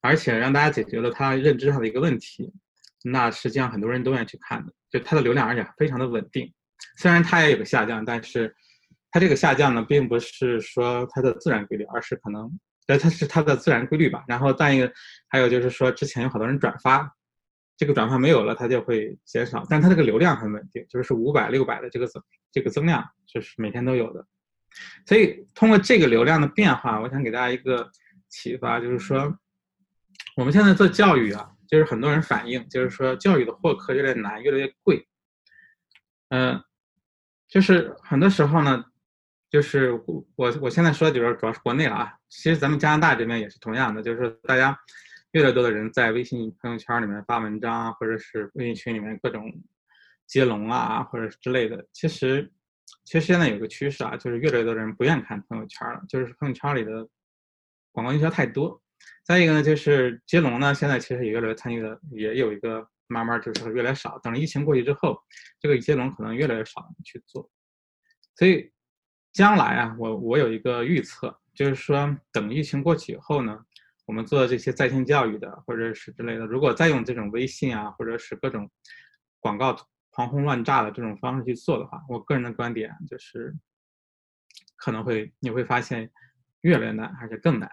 而且让大家解决了他认知上的一个问题，那实际上很多人都愿意去看的。就它的流量而且非常的稳定，虽然它也有个下降，但是它这个下降呢，并不是说它的自然规律，而是可能。呃，它是它的自然规律吧。然后再一个，还有就是说，之前有好多人转发，这个转化没有了，它就会减少。但它这个流量很稳定，就是五百、六百的这个增这个增量，就是每天都有的。所以通过这个流量的变化，我想给大家一个启发，就是说，我们现在做教育啊，就是很多人反映，就是说教育的获客越来越难，越来越贵。嗯，就是很多时候呢。就是我我我现在说的就是主要是国内了啊，其实咱们加拿大这边也是同样的，就是大家越来越多的人在微信朋友圈里面发文章啊，或者是微信群里面各种接龙啊，或者之类的。其实其实现在有个趋势啊，就是越来越多人不愿意看朋友圈了，就是朋友圈里的广告营销太多。再一个呢，就是接龙呢，现在其实也越来越参与的也有一个慢慢就是越来越少。等疫情过去之后，这个接龙可能越来越少去做，所以。将来啊，我我有一个预测，就是说，等疫情过去以后呢，我们做这些在线教育的，或者是之类的，如果再用这种微信啊，或者是各种广告狂轰乱炸的这种方式去做的话，我个人的观点就是，可能会你会发现越来越难，而且更难，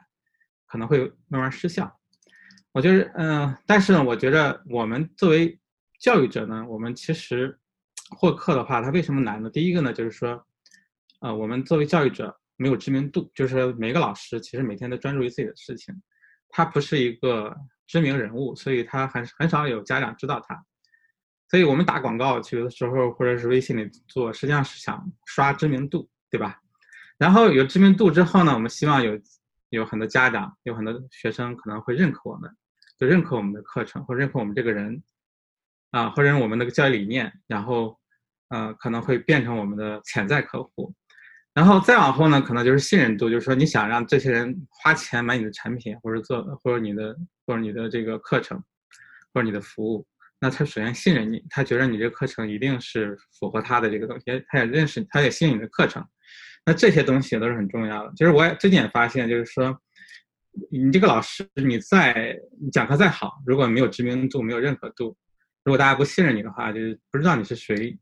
可能会慢慢失效。我觉得，嗯，但是呢，我觉得我们作为教育者呢，我们其实获客的话，它为什么难呢？第一个呢，就是说，呃，我们作为教育者没有知名度，就是每个老师其实每天都专注于自己的事情，他不是一个知名人物，所以他很很少有家长知道他。所以我们打广告去的时候，或者是微信里做，实际上是想刷知名度，对吧？然后有知名度之后呢，我们希望有有很多家长，有很多学生可能会认可我们，就认可我们的课程，或认可我们这个人，啊，或者我们那个教育理念，然后，呃，可能会变成我们的潜在客户。然后再往后呢，可能就是信任度，就是说你想让这些人花钱买你的产品，或者做，或者你的，或者你的这个课程，或者你的服务。那他首先信任你，他觉得你这个课程一定是符合他的这个东西，他也认识，他也信任你的课程。那这些东西都是很重要的。就是我也最近也发现，就是说，你这个老师，你再你讲课再好，如果没有知名度、没有认可度，如果大家不信任你的话，就是不知道你是谁，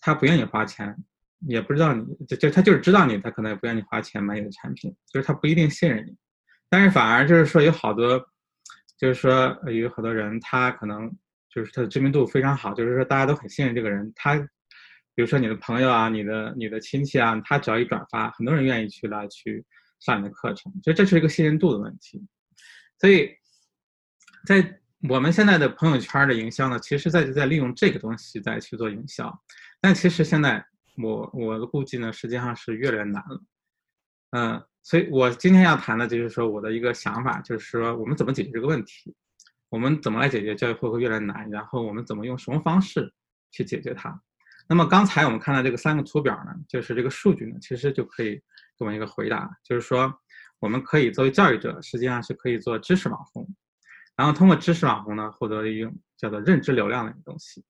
他不愿意花钱，也不知道你就就他就是知道你，他可能也不愿意花钱买你的产品，就是他不一定信任你。但是反而就是说有好多，就是说有好多人他可能。就是他的知名度非常好，就是说大家都很信任这个人。他，比如说你的朋友啊，你的你的亲戚啊，他只要一转发，很多人愿意去来去上你的课程。所以这是一个信任度的问题。所以，在我们现在的朋友圈的营销呢，其实在就在利用这个东西在去做营销。但其实现在我我的估计呢，实际上是越来越难了。嗯，所以我今天要谈的就是说我的一个想法，就是说我们怎么解决这个问题。我们怎么来解决教育会会越来越难？然后我们怎么用什么方式去解决它？那么刚才我们看到这个三个图表呢，就是这个数据呢，其实就可以给我们一个回答，就是说我们可以作为教育者，实际上是可以做知识网红，然后通过知识网红呢，获得一种叫做认知流量的一个东西。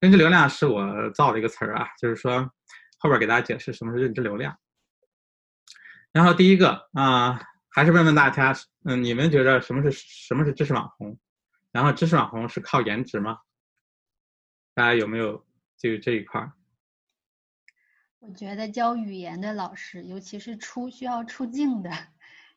认知流量是我造的一个词儿啊，就是说后边给大家解释什么是认知流量。然后第一个啊，还是问问大家，嗯，你们觉得什么是什么是知识网红？然后知识网红是靠颜值吗？大家有没有就这一块？我觉得教语言的老师，尤其是出需要出镜的，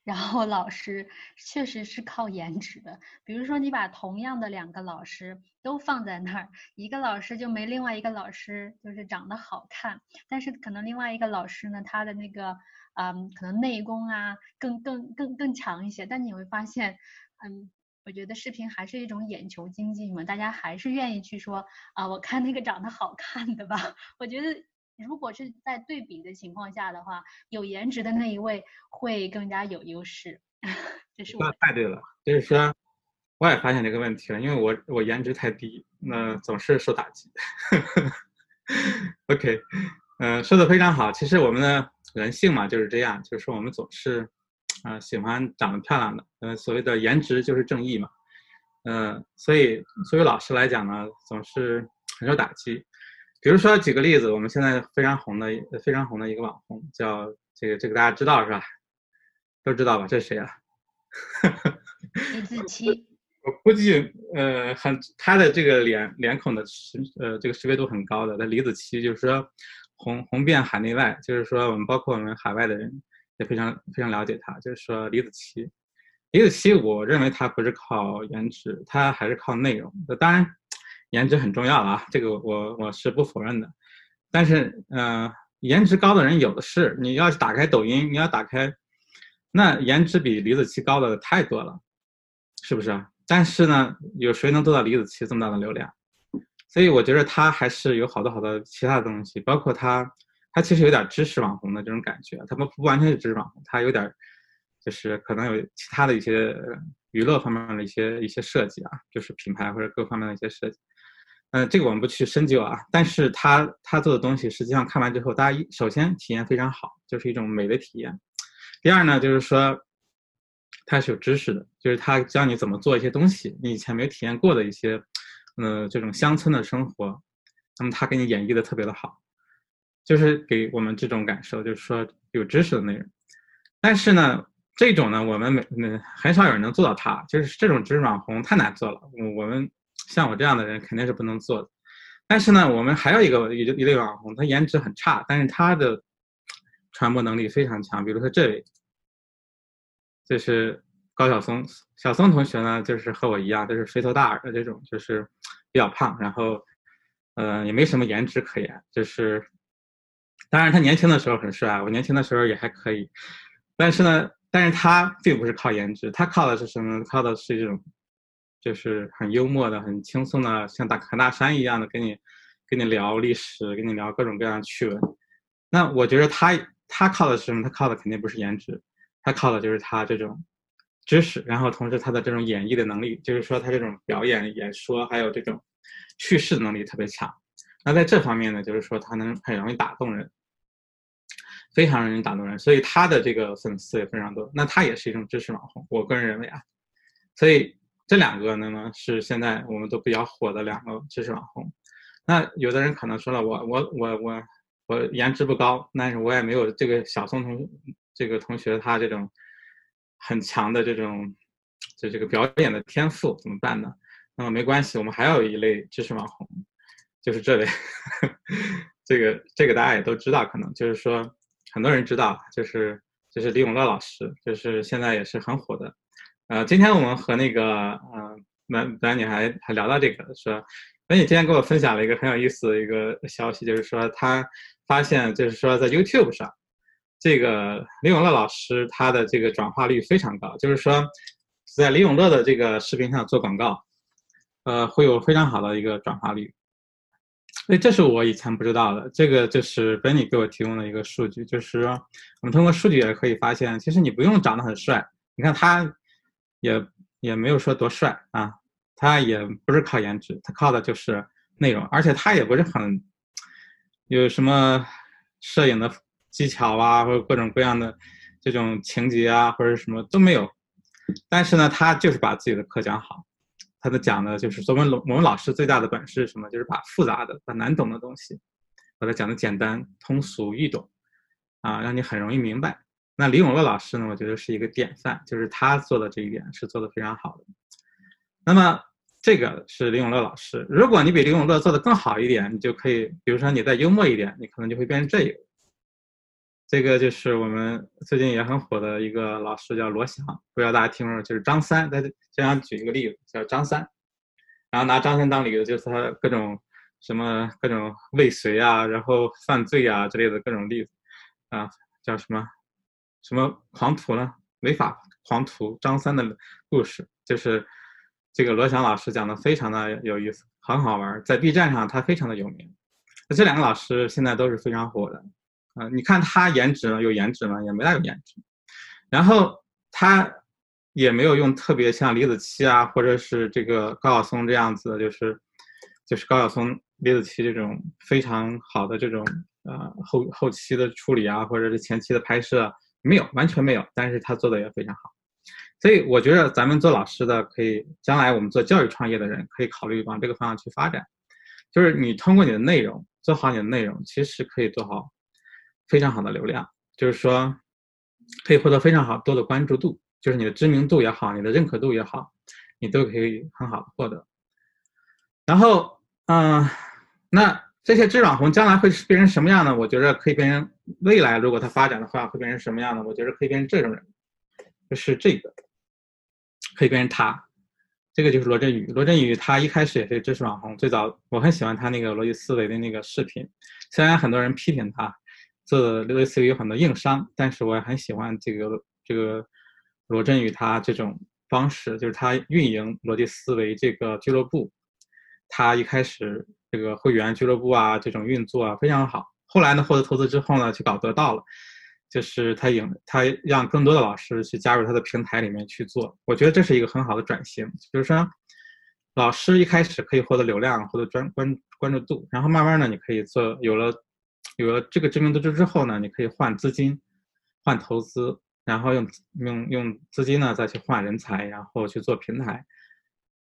然后老师确实是靠颜值的。比如说你把同样的两个老师都放在那儿，一个老师就没另外一个老师就是长得好看，但是可能另外一个老师呢，他的那个嗯，可能内功啊更更更更强一些。但你会发现，嗯。我觉得视频还是一种眼球经济嘛，大家还是愿意去说啊，我看那个长得好看的吧。我觉得如果是在对比的情况下的话，有颜值的那一位会更加有优势。这是说太对了，就是说我也发现这个问题了，因为我我颜值太低，那总是受打击。OK，嗯，说的非常好。其实我们的人性嘛就是这样，就是说我们总是。啊，喜欢长得漂亮的，呃，所谓的颜值就是正义嘛，嗯，所以作为老师来讲呢，总是很受打击。比如说举个例子，我们现在非常红的、非常红的一个网红，叫这个这个大家知道是吧？都知道吧？这是谁啊？李子柒。我估计，呃，很他的这个脸脸孔的识，呃，这个识别度很高的。那李子柒就是说红红遍海内外，就是说我们包括我们海外的人。也非常非常了解他，就是说李子柒，李子柒，我认为他不是靠颜值，他还是靠内容。当然，颜值很重要啊，这个我我是不否认的。但是，嗯，颜值高的人有的是，你要是打开抖音，你要打开，那颜值比李子柒高的太多了，是不是？但是呢，有谁能做到李子柒这么大的流量？所以我觉得他还是有好多好多其他的东西，包括他。他其实有点知识网红的这种感觉，他不不完全是知识网红，他有点就是可能有其他的一些娱乐方面的一些一些设计啊，就是品牌或者各方面的一些设计。嗯，这个我们不去深究啊，但是他他做的东西实际上看完之后，大家一首先体验非常好，就是一种美的体验。第二呢，就是说他是有知识的，就是他教你怎么做一些东西，你以前没有体验过的一些，嗯，这种乡村的生活，那么他给你演绎的特别的好。就是给我们这种感受，就是说有知识的内容，但是呢，这种呢，我们每嗯很少有人能做到它，就是这种知识网红太难做了。我们像我这样的人肯定是不能做的。但是呢，我们还有一个一一类网红，他颜值很差，但是他的传播能力非常强。比如说这位，这是高晓松，小松同学呢，就是和我一样，都是肥头大耳的这种，就是比较胖，然后，呃，也没什么颜值可言。就是，当然他年轻的时候很帅，我年轻的时候也还可以，但是呢，但是他并不是靠颜值，他靠的是什么？靠的是这种，就是很幽默的、很轻松的，像大侃大山一样的跟你。跟你聊历史，跟你聊各种各样的趣闻，那我觉得他他靠的是什么？他靠的肯定不是颜值，他靠的就是他这种知识，然后同时他的这种演绎的能力，就是说他这种表演、演说还有这种叙事能力特别强。那在这方面呢，就是说他能很容易打动人，非常容易打动人，所以他的这个粉丝也非常多。那他也是一种知识网红，我个人认为啊，所以这两个呢是现在我们都比较火的两个知识网红。那有的人可能说了，我我我我我颜值不高，但是我也没有这个小宋同这个同学他这种很强的这种就这个表演的天赋，怎么办呢？那么没关系，我们还有一类知识网红，就是这位，这个这个大家也都知道，可能就是说很多人知道，就是就是李永乐老师，就是现在也是很火的。呃，今天我们和那个呃男男女还还聊到这个说。那你今天跟我分享了一个很有意思的一个消息，就是说他发现，就是说在 YouTube 上，这个李永乐老师他的这个转化率非常高，就是说在李永乐的这个视频上做广告，呃，会有非常好的一个转化率。所以这是我以前不知道的，这个就是 Benny 给我提供的一个数据，就是说我们通过数据也可以发现，其实你不用长得很帅，你看他也也没有说多帅啊。他也不是靠颜值，他靠的就是内容，而且他也不是很有什么摄影的技巧啊，或者各种各样的这种情节啊，或者什么都没有。但是呢，他就是把自己的课讲好，他的讲的就是我们我们老师最大的本事是什么？就是把复杂的、把难懂的东西，把它讲的简单、通俗易懂，啊，让你很容易明白。那李永乐老师呢，我觉得是一个典范，就是他做的这一点是做的非常好的。那么。这个是李永乐老师。如果你比李永乐做的更好一点，你就可以，比如说你再幽默一点，你可能就会变成这一个。这个就是我们最近也很火的一个老师，叫罗翔，不知道大家听过就是张三，在这样举一个例子，叫张三，然后拿张三当例子，就是他各种什么各种未遂啊，然后犯罪啊之类的各种例子，啊，叫什么什么狂徒呢？违法狂徒张三的故事，就是。这个罗翔老师讲的非常的有意思，很好玩，在 B 站上他非常的有名。那这两个老师现在都是非常火的，啊，你看他颜值呢有颜值吗？也没大有颜值。然后他也没有用特别像李子柒啊，或者是这个高晓松这样子，就是就是高晓松、李子柒这种非常好的这种呃后后期的处理啊，或者是前期的拍摄，没有，完全没有。但是他做的也非常好。所以我觉得咱们做老师的可以，将来我们做教育创业的人可以考虑往这个方向去发展，就是你通过你的内容做好你的内容，其实可以做好非常好的流量，就是说可以获得非常好多的关注度，就是你的知名度也好，你的认可度也好，你都可以很好的获得。然后，嗯，那这些知网红将来会变成什么样呢？我觉得可以变成未来如果它发展的话会变成什么样呢？我觉得可以变成这种人，就是这个。可以变成他，这个就是罗振宇。罗振宇他一开始也是知识网红，最早我很喜欢他那个逻辑思维的那个视频。虽然很多人批评他做的逻辑思维有很多硬伤，但是我也很喜欢这个这个罗振宇他这种方式，就是他运营逻辑思维这个俱乐部。他一开始这个会员俱乐部啊，这种运作啊非常好。后来呢，获得投资之后呢，去搞得到了。就是他引他让更多的老师去加入他的平台里面去做，我觉得这是一个很好的转型。就是说，老师一开始可以获得流量，获得专关关注度，然后慢慢呢，你可以做有了有了这个知名度之之后呢，你可以换资金，换投资，然后用用用资金呢再去换人才，然后去做平台。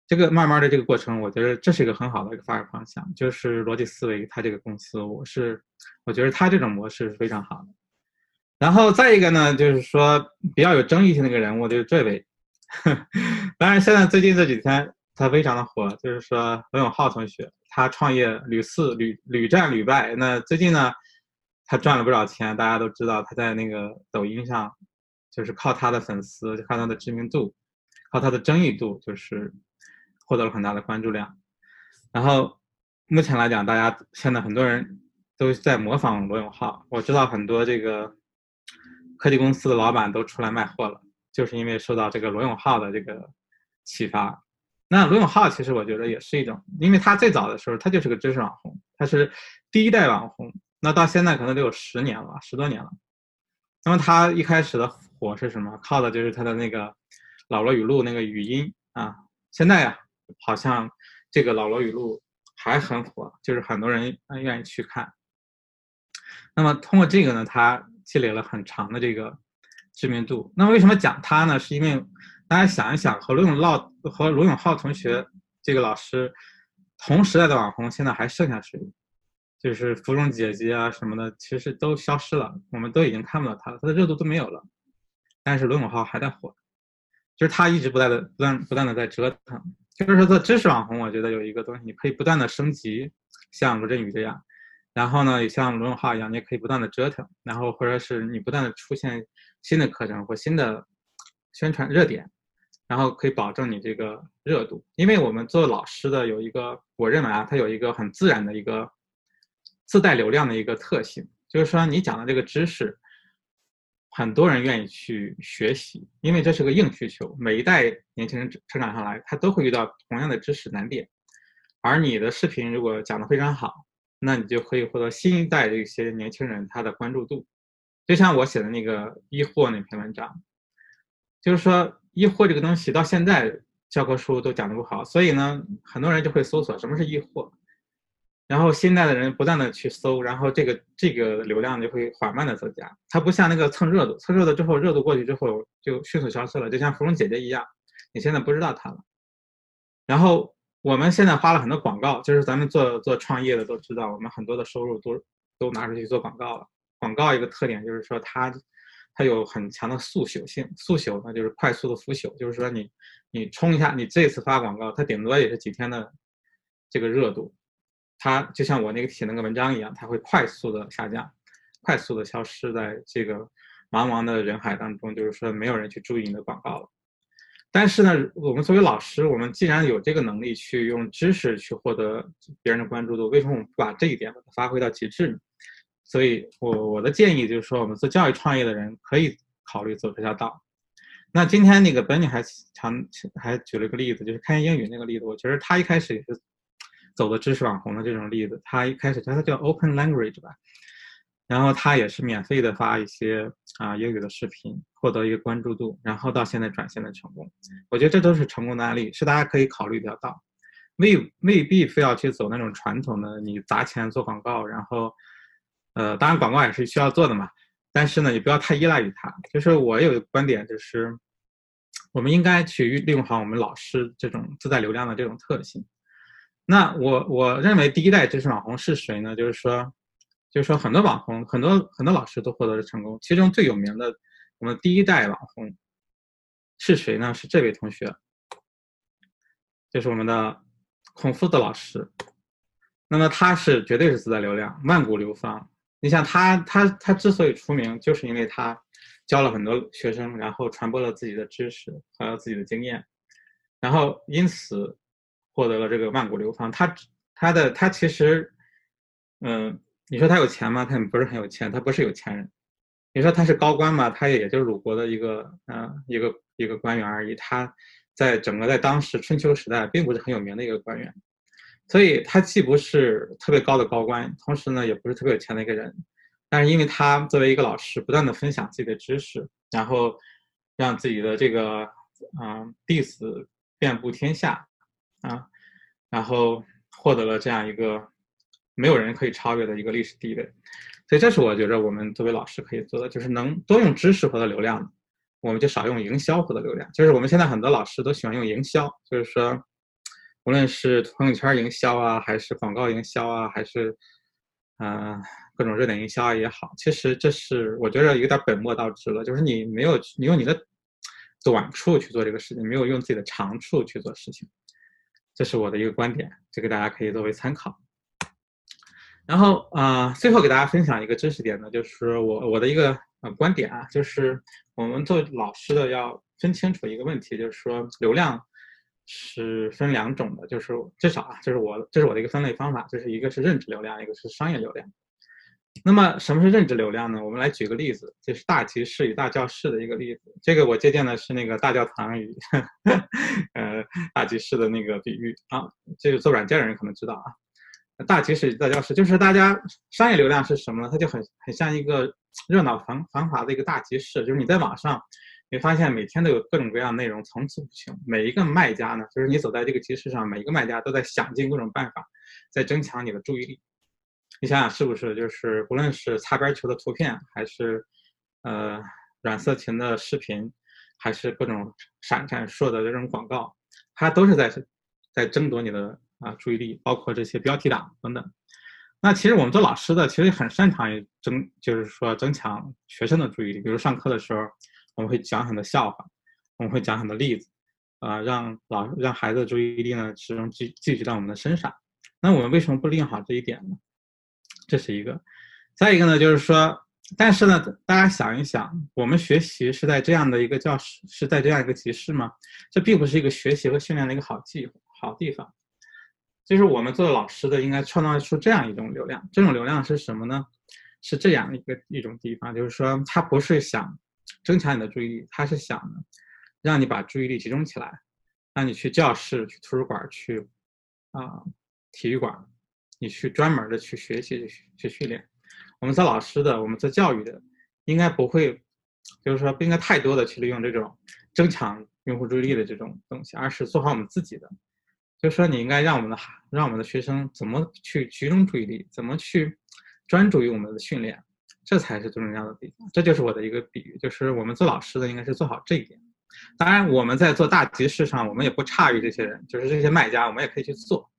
这个慢慢的这个过程，我觉得这是一个很好的一个发展方向。就是逻辑思维，它这个公司，我是我觉得它这种模式是非常好的。然后再一个呢，就是说比较有争议性的一个人物就是这位，当然现在最近这几天他非常的火，就是说罗永浩同学，他创业屡次屡屡战屡败。那最近呢，他赚了不少钱，大家都知道他在那个抖音上，就是靠他的粉丝，靠他的知名度，靠他的争议度，就是获得了很大的关注量。然后目前来讲，大家现在很多人都在模仿罗永浩，我知道很多这个科技公司的老板都出来卖货了，就是因为受到这个罗永浩的这个启发。那罗永浩其实我觉得也是一种，因为他最早的时候他就是个知识网红，他是第一代网红。那到现在可能得有十年了吧，十多年了。那么他一开始的火是什么？靠的就是他的那个老罗语录那个语音啊。现在呀，好像这个老罗语录还很火，就是很多人愿意去看。那么通过这个呢，他积累了很长的这个知名度。那么为什么讲他呢？是因为大家想一想，和罗永浩和罗永浩同学这个老师同时代的网红，现在还剩下谁？就是芙蓉姐姐啊什么的，其实都消失了，我们都已经看不到他了，他的热度都没有了。但是罗永浩还在火，就是他一直不断的、不断、不断的在折腾。就是说做知识网红，我觉得有一个东西，你可以不断的升级，像罗振宇这样，然后呢，也像罗永浩一样，你也可以不断的折腾，然后或者是你不断的出现新的课程或新的宣传热点，然后可以保证你这个热度。因为我们做老师的有一个，我认为啊，它有一个很自然的一个。自带流量的一个特性，就是说你讲的这个知识，很多人愿意去学习，因为这是个硬需求。每一代年轻人成长上来，他都会遇到同样的知识难点，而你的视频如果讲的非常好，那你就可以获得新一代的一些年轻人他的关注度。就像我写的那个医货那篇文章，就是说医货这个东西到现在教科书都讲的不好，所以呢，很多人就会搜索什么是医货。然后新代的人不断的去搜，然后这个这个流量就会缓慢的增加。它不像那个蹭热度，蹭热度之后热度过去之后就迅速消失了，就像芙蓉姐姐一样，你现在不知道她了。然后我们现在花了很多广告，就是咱们做做创业的都知道，我们很多的收入都都拿出去做广告了。广告一个特点就是说它它有很强的速朽性，速朽呢就是快速的腐朽，就是说你你冲一下，你这次发广告，它顶多也是几天的这个热度。它就像我那个写那个文章一样，它会快速的下降，快速的消失在这个茫茫的人海当中，就是说没有人去注意你的广告了。但是呢，我们作为老师，我们既然有这个能力去用知识去获得别人的关注度，为什么我们不把这一点发挥到极致呢？所以，我我的建议就是说，我们做教育创业的人可以考虑走这条道。那今天那个本尼还强还举了个例子，就是开言英语那个例子，我觉得他一开始也是。走的知识网红的这种例子，他一开始他叫 Open Language 吧，然后他也是免费的发一些啊英语的视频，获得一个关注度，然后到现在转型的成功，我觉得这都是成功的案例，是大家可以考虑的到，未未必非要去走那种传统的你砸钱做广告，然后呃当然广告也是需要做的嘛，但是呢也不要太依赖于它。就是我有一个观点，就是我们应该去利用好我们老师这种自带流量的这种特性。那我我认为第一代知识网红是谁呢？就是说，就是说很多网红，很多很多老师都获得了成功。其中最有名的，我们第一代网红是谁呢？是这位同学，就是我们的孔夫子老师。那么他是绝对是自带流量，万古流芳。你像他，他他之所以出名，就是因为他教了很多学生，然后传播了自己的知识和自己的经验，然后因此。获得了这个万古流芳，他他的他其实，嗯，你说他有钱吗？他也不是很有钱，他不是有钱人。你说他是高官吗？他也就是鲁国的一个嗯一个一个官员而已。他在整个在当时春秋时代，并不是很有名的一个官员，所以他既不是特别高的高官，同时呢也不是特别有钱的一个人。但是因为他作为一个老师，不断的分享自己的知识，然后让自己的这个嗯弟子遍布天下。啊，然后获得了这样一个没有人可以超越的一个历史地位，所以这是我觉得我们作为老师可以做的，就是能多用知识获得流量，我们就少用营销获得流量。就是我们现在很多老师都喜欢用营销，就是说，无论是朋友圈营销啊，还是广告营销啊，还是嗯各种热点营销也好，其实这是我觉得有点本末倒置了，就是你没有你用你的短处去做这个事情，没有用自己的长处去做事情。这是我的一个观点，这个大家可以作为参考。然后啊、最后给大家分享一个知识点呢，就是我我的一个呃观点啊，就是我们做老师的要分清楚一个问题，就是说流量是分两种的，就是至少啊，这是我这是我的一个分类方法，就是一个是认知流量，一个是商业流量。那么什么是认知流量呢？我们来举个例子，就是大集市与大教室的一个例子。这个我借鉴的是那个大教堂与 呃大集市的那个比喻啊，这个做软件的人可能知道啊。大集市与大教室就是大家商业流量是什么呢？它就很很像一个热闹繁繁华的一个大集市，就是你在网上，你发现每天都有各种各样的内容层出不穷。每一个卖家呢，就是你走在这个集市上，每一个卖家都在想尽各种办法，在增强你的注意力。你想想是不是？就是不论是擦边球的图片，还是呃软色情的视频，还是各种闪闪烁的这种广告，它都是在在争夺你的啊注意力，包括这些标题党等等。那其实我们做老师的，其实很擅长于增，就是说增强学生的注意力。比如上课的时候，我们会讲很多笑话，我们会讲很多例子，啊、让老让孩子的注意力呢始终聚聚集到我们的身上。那我们为什么不利用好这一点呢？这是一个。再一个呢，就是说，但是呢，大家想一想，我们学习是在这样的一个教室，是在这样一个集市吗？这并不是一个学习和训练的一个好地好地方。就是我们做老师的，应该创造出这样一种流量。这种流量是什么呢？是这样一个一种地方，就是说，它不是想增强你的注意力，它是想，让你把注意力集中起来，让你去教室、去图书馆、去啊、体育馆，你去专门的去学习、去去训练。我们做老师的，我们做教育的，应该不会，就是说不应该太多的去利用这种增强用户注意力的这种东西，而是做好我们自己的。就是说，你应该让我们的，让我们的学生怎么去集中注意力，怎么去专注于我们的训练，这才是最重要的地方。这就是我的一个比喻，就是我们做老师的应该是做好这一点。当然，我们在做大集市上，我们也不差于这些人，就是这些卖家，我们也可以去做。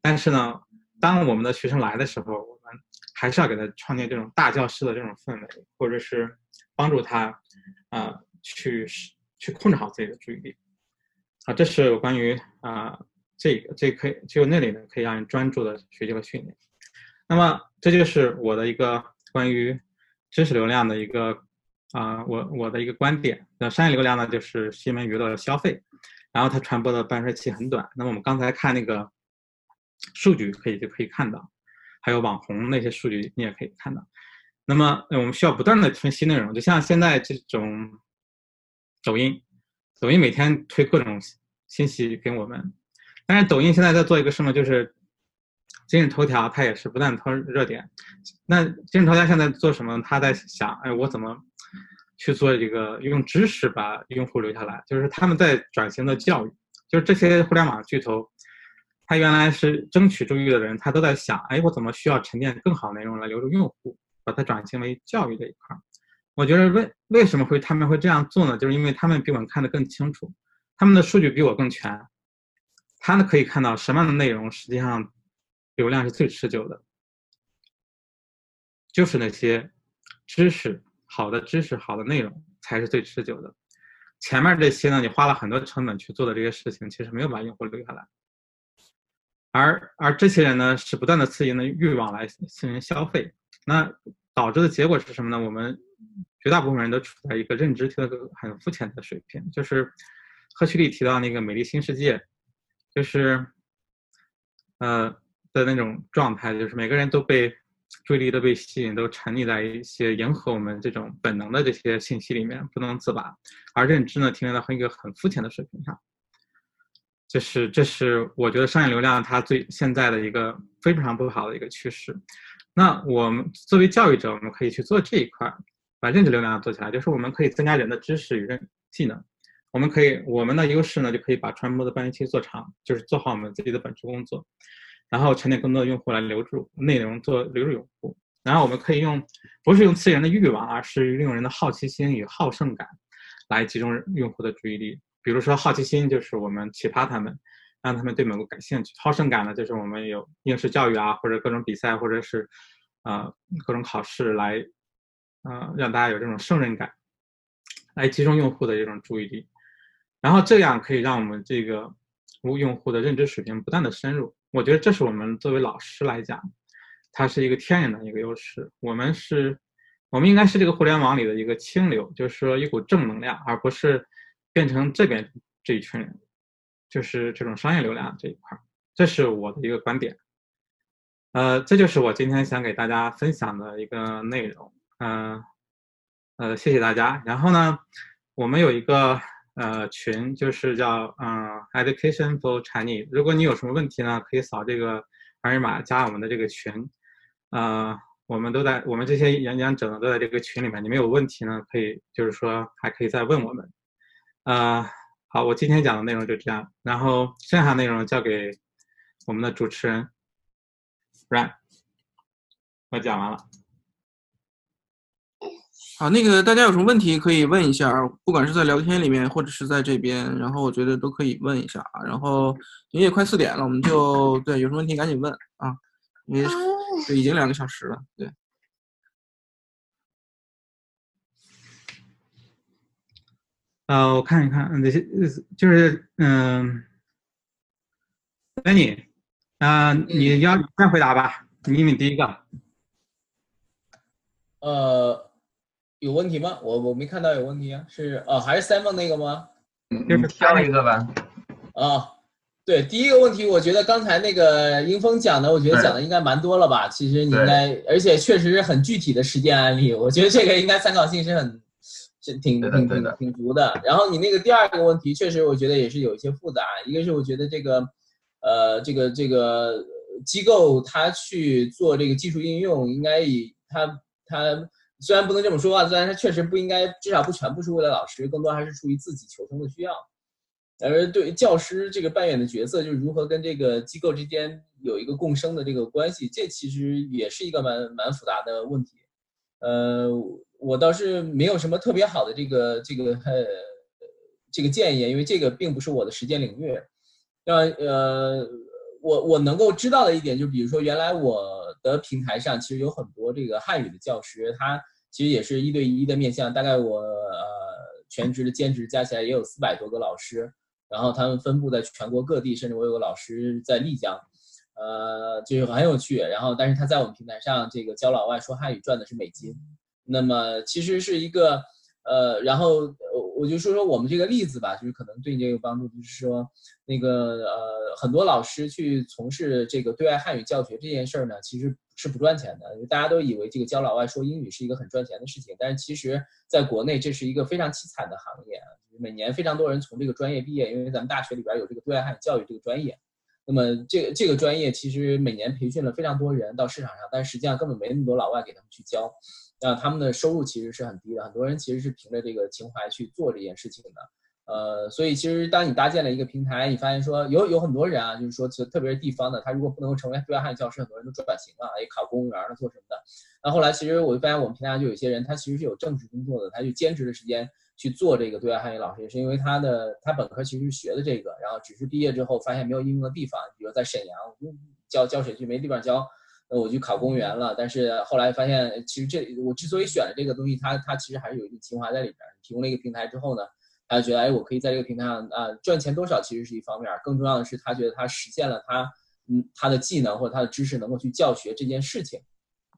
但是呢，当我们的学生来的时候，我们还是要给他创建这种大教室的这种氛围，或者是帮助他，啊、去去控制好自己的注意力。啊，这是有关于啊、这个这可以就那里呢可以让人专注的学习和训练。那么这就是我的一个关于知识流量的一个啊、我我的一个观点。那商业流量呢，就是新闻娱乐消费，然后它传播的半衰期很短。那么我们刚才看那个数据，可以就可以看到，还有网红那些数据你也可以看到。那么我们需要不断的分析内容，就像现在这种抖音，抖音每天推各种信息给我们，但是抖音现在在做一个什么，就是今日头条，它也是不断推热点。那今日头条现在做什么？他在想，哎，我怎么去做一个用知识把用户留下来？就是他们在转型的教育，就是这些互联网巨头，他原来是争取注意的人，他都在想，哎，我怎么需要沉淀更好内容来留住用户，把它转型为教育这一块儿。我觉得为为什么会他们会这样做呢？就是因为他们比我们看得更清楚，他们的数据比我更全，他们可以看到什么样的内容实际上流量是最持久的，就是那些知识好的知识好的内容才是最持久的。前面这些呢，你花了很多成本去做的这些事情，其实没有把用户留下来。而而这些人呢，是不断的刺激的欲望来进行消费，那导致的结果是什么呢？我们绝大部分人都处在一个认知提到个很肤浅的水平，就是赫胥黎提到那个美丽新世界，就是呃的那种状态，就是每个人都被注意力都被吸引，都沉溺在一些迎合我们这种本能的这些信息里面不能自拔，而认知呢停留在一个很肤浅的水平上。这是这是我觉得商业流量它最现在的一个非常不好的一个趋势。那我们作为教育者，我们可以去做这一块，把认知流量做起来，就是我们可以增加人的知识与认技能。我们可以我们的优势呢，就可以把传播的半衰期做长，就是做好我们自己的本职工作，然后沉淀更多的用户来留住内容，做留住用户。然后我们可以用不是用资源的欲望，而是利用人的好奇心与好胜感来集中用户的注意力。比如说好奇心就是我们启发他们，让他们对某个感兴趣；好胜感呢，就是我们有应试教育啊，或者各种比赛，或者是、呃、各种考试来、呃、让大家有这种胜任感，来集中用户的这种注意力。然后这样可以让我们这个服务用户的认知水平不断的深入。我觉得这是我们作为老师来讲，它是一个天然的一个优势。我们是，我们应该是这个互联网里的一个清流，就是说一股正能量，而不是变成这边这一群人，就是这种商业流量这一块。这是我的一个观点。呃，这就是我今天想给大家分享的一个内容。嗯、呃，谢谢大家。然后呢，我们有一个呃群，就是叫嗯、Education for Chinese。如果你有什么问题呢，可以扫这个二维码加我们的这个群。呃，我们都在，我们这些演讲者呢都在这个群里面。你们有问题呢，可以就是说还可以再问我们。呃，好，我今天讲的内容就这样，然后剩下内容交给我们的主持人 Ryan。我讲完了。好，那个大家有什么问题可以问一下，不管是在聊天里面或者是在这边，然后我觉得都可以问一下啊。然后因为也快四点了，我们就对有什么问题赶紧问啊，因为已经两个小时了，对。呃，我看一看，嗯，这些就是嗯，Benny，啊、你要你先回答吧，你你第一个。呃，有问题吗？我我没看到有问题啊，是呃还是 Simon 那个吗？就是挑一个吧。啊，对，第一个问题，我觉得刚才那个英峰讲的，我觉得讲的应该蛮多了吧？其实你应该，而且确实是很具体的实践案例，我觉得这个应该参考性是很是挺挺挺挺足的。然后你那个第二个问题，确实我觉得也是有一些复杂，一个是我觉得这个呃这个这个机构它去做这个技术应用，应该以它它。虽然不能这么说啊，虽然它确实不应该，至少不全部是为了老师，更多还是出于自己求生的需要。而对教师这个扮演的角色，就是如何跟这个机构之间有一个共生的这个关系，这其实也是一个蛮蛮复杂的问题。呃，我倒是没有什么特别好的这个这个呃这个建议，因为这个并不是我的实践领域。那呃，我我能够知道的一点，就比如说原来我的平台上其实有很多这个汉语的教师，他其实也是一对一的面向，大概我呃全职的兼职加起来也有四百多个老师。然后他们分布在全国各地，甚至我有个老师在丽江，呃，就是很有趣。然后，但是他在我们平台上这个教老外说汉语赚的是美金，那么其实是一个呃，然后呃我就说说我们这个例子吧，就是可能对你这个有帮助，就是说那个呃，很多老师去从事这个对外汉语教学这件事儿呢，其实是不赚钱的。大家都以为这个教老外说英语是一个很赚钱的事情，但是其实在国内这是一个非常凄惨的行业。每年非常多人从这个专业毕业，因为咱们大学里边有这个对外汉语教育这个专业。那么这个这个专业其实每年培训了非常多人到市场上，但实际上根本没那么多老外给他们去教，那他们的收入其实是很低的。很多人其实是凭着这个情怀去做这件事情的。呃，所以其实当你搭建了一个平台，你发现说有有很多人啊，就是说特别是地方的，他如果不能够成为对外汉语教师，很多人都转型了，也考公务员了，做什么的。那后来其实我就发现我们平台就有些人，他其实是有正式工作的，他就兼职的时间。去做这个对外汉语老师，也是因为他的他本科其实学的这个，然后只是毕业之后发现没有应用的地方，比如在沈阳，教教水区没地方教，那我去考公务员了。但是后来发现，其实这我之所以选了这个东西，它它其实还是有一定情怀在里边。提供了一个平台之后呢，他就觉得，哎，我可以在这个平台上啊赚钱多少其实是一方面，更重要的是他觉得他实现了他嗯他的技能或者他的知识能够去教学这件事情。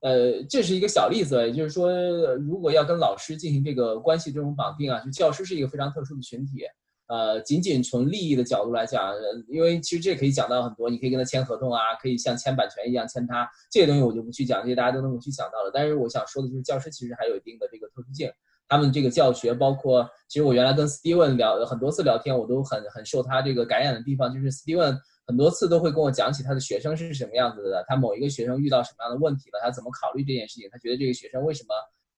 呃，这是一个小例子，也就是说，如果要跟老师进行这个关系这种绑定啊，就教师是一个非常特殊的群体。呃，仅仅从利益的角度来讲，因为其实这可以讲到很多，你可以跟他签合同啊，可以像签版权一样签他，这些东西我就不去讲，这些大家都能够去想到了。但是我想说的就是，教师其实还有一定的这个特殊性，他们这个教学，包括其实我原来跟 Steven 聊很多次聊天，我都很很受他这个感染的地方，就是 Steven。很多次都会跟我讲起他的学生是什么样子的，他某一个学生遇到什么样的问题了，他怎么考虑这件事情，他觉得这个学生为什么，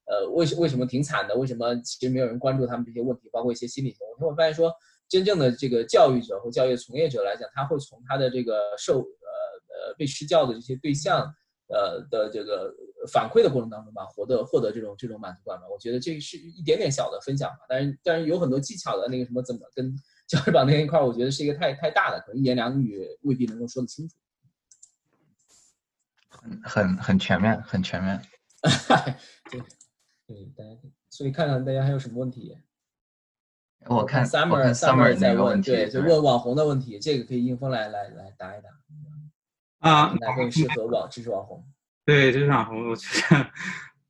呃，为什为什么挺惨的，为什么其实没有人关注他们这些问题，包括一些心理学问题。我发现说，真正的这个教育者或教育从业者来讲，他会从他的这个受呃呃被施教的这些对象，呃的这个反馈的过程当中吧，获得获得这种这种满足感吧。我觉得这是一点点小的分享吧，但是但是有很多技巧的那个什么怎么跟。教师绑定一块，我觉得是一个太太大的，可能一言两语未必能够说得清楚。很很很全面，很全面。对 对，大家所以看看大家还有什么问题？我看 Summer 我看 Summer 在问，问题，对，就问网红的问题，这个可以应峰来来来答一答。啊，哪更适合网知识网红？对，知识网红，我觉得，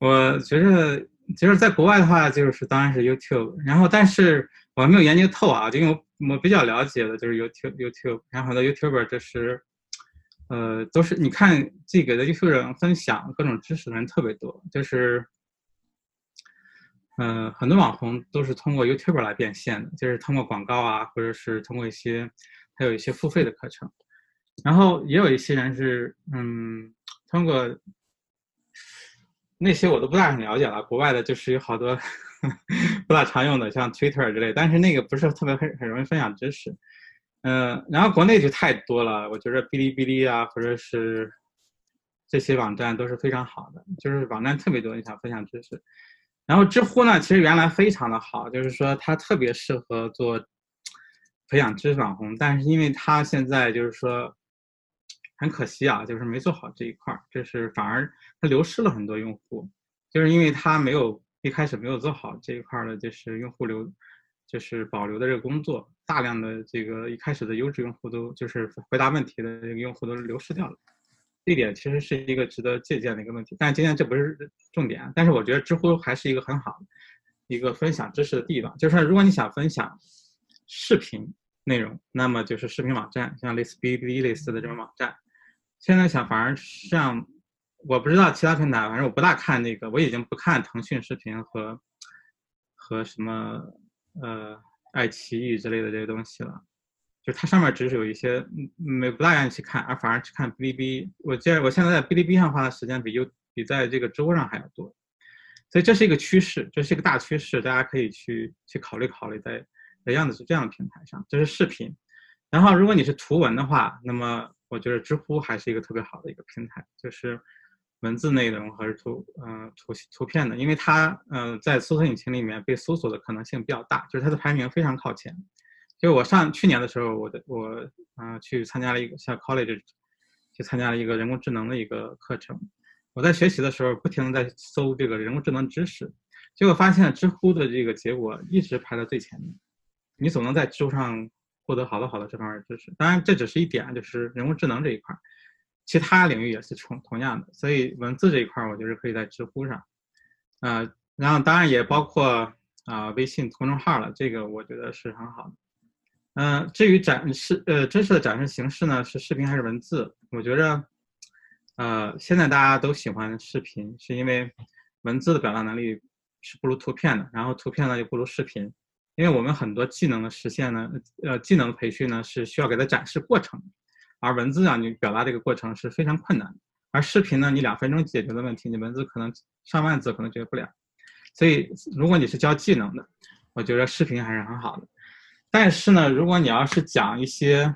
我觉得，其实在国外的话，就是当然是 YouTube，然后，但是我还没有研究透啊，就因为我我比较了解的就是 YouTube，YouTube，然后很多 YouTuber 就是，呃，都是你看这个的 YouTuber 分享各种知识的人特别多，就是，嗯，很多网红都是通过 YouTube 来变现的，就是通过广告啊，或者是通过一些，还有一些付费的课程。然后也有一些人是，嗯，通过那些我都不大很了解了。国外的就是有好多 不大常用的，像 Twitter 之类，但是那个不是特别很很容易分享知识。嗯，然后国内就太多了，我觉得哔哩哔哩啊，或者是这些网站都是非常好的，就是网站特别多，你想分享知识。然后知乎呢，其实原来非常的好，就是说它特别适合做培养知识网红，但是因为它现在就是说。很可惜啊，就是没做好这一块儿，就是反而它流失了很多用户，就是因为它没有一开始没有做好这一块儿的，就是用户流，就是保留的这个工作，大量的这个一开始的优质用户都就是回答问题的这个用户都流失掉了，这点其实是一个值得借鉴的一个问题。但今天这不是重点，但是我觉得知乎还是一个很好的一个分享知识的地方，就是如果你想分享视频内容，那么就是视频网站，像类似哔哩哔哩类似的这种网站。现在想，反而像我不知道其他平台，反正我不大看那个，我已经不看腾讯视频和和什么呃爱奇艺之类的这些东西了。就它上面只是有一些没不大愿意去看，而反而去看哔哩哔哩。我记得我现在在哔哩哔哩上花的时间比优比在这个知乎上还要多，所以这是一个趋势，这是一个大趋势，大家可以去去考虑考虑，在在样子是这样的平台上，这是视频。然后如果你是图文的话，那么我觉得知乎还是一个特别好的一个平台，就是文字内容和图，嗯，图图片的，因为它，嗯，在搜索引擎里面被搜索的可能性比较大，就是它的排名非常靠前。就我上去年的时候，我的我，嗯，去参加了一个像 college，去参加了一个人工智能的一个课程。我在学习的时候，不停的在搜这个人工智能知识，结果发现知乎的这个结果一直排在最前面。你总能在知乎上。获得好多好多这方面的知识，当然这只是一点，就是人工智能这一块，其他领域也是同同样的。所以文字这一块，我觉得可以在知乎上，呃，然后当然也包括啊微信公众号了，这个我觉得是很好的。嗯，至于展示呃知识的展示形式呢，是视频还是文字？我觉着，呃，现在大家都喜欢视频，是因为文字的表达能力是不如图片的，然后图片呢又不如视频。因为我们很多技能的实现呢，呃，技能培训呢是需要给他展示过程，而文字啊你表达这个过程是非常困难的，而视频呢，你两分钟解决的问题，你文字可能上万字可能解决不了。所以，如果你是教技能的，我觉得视频还是很好的。但是呢，如果你要是讲一些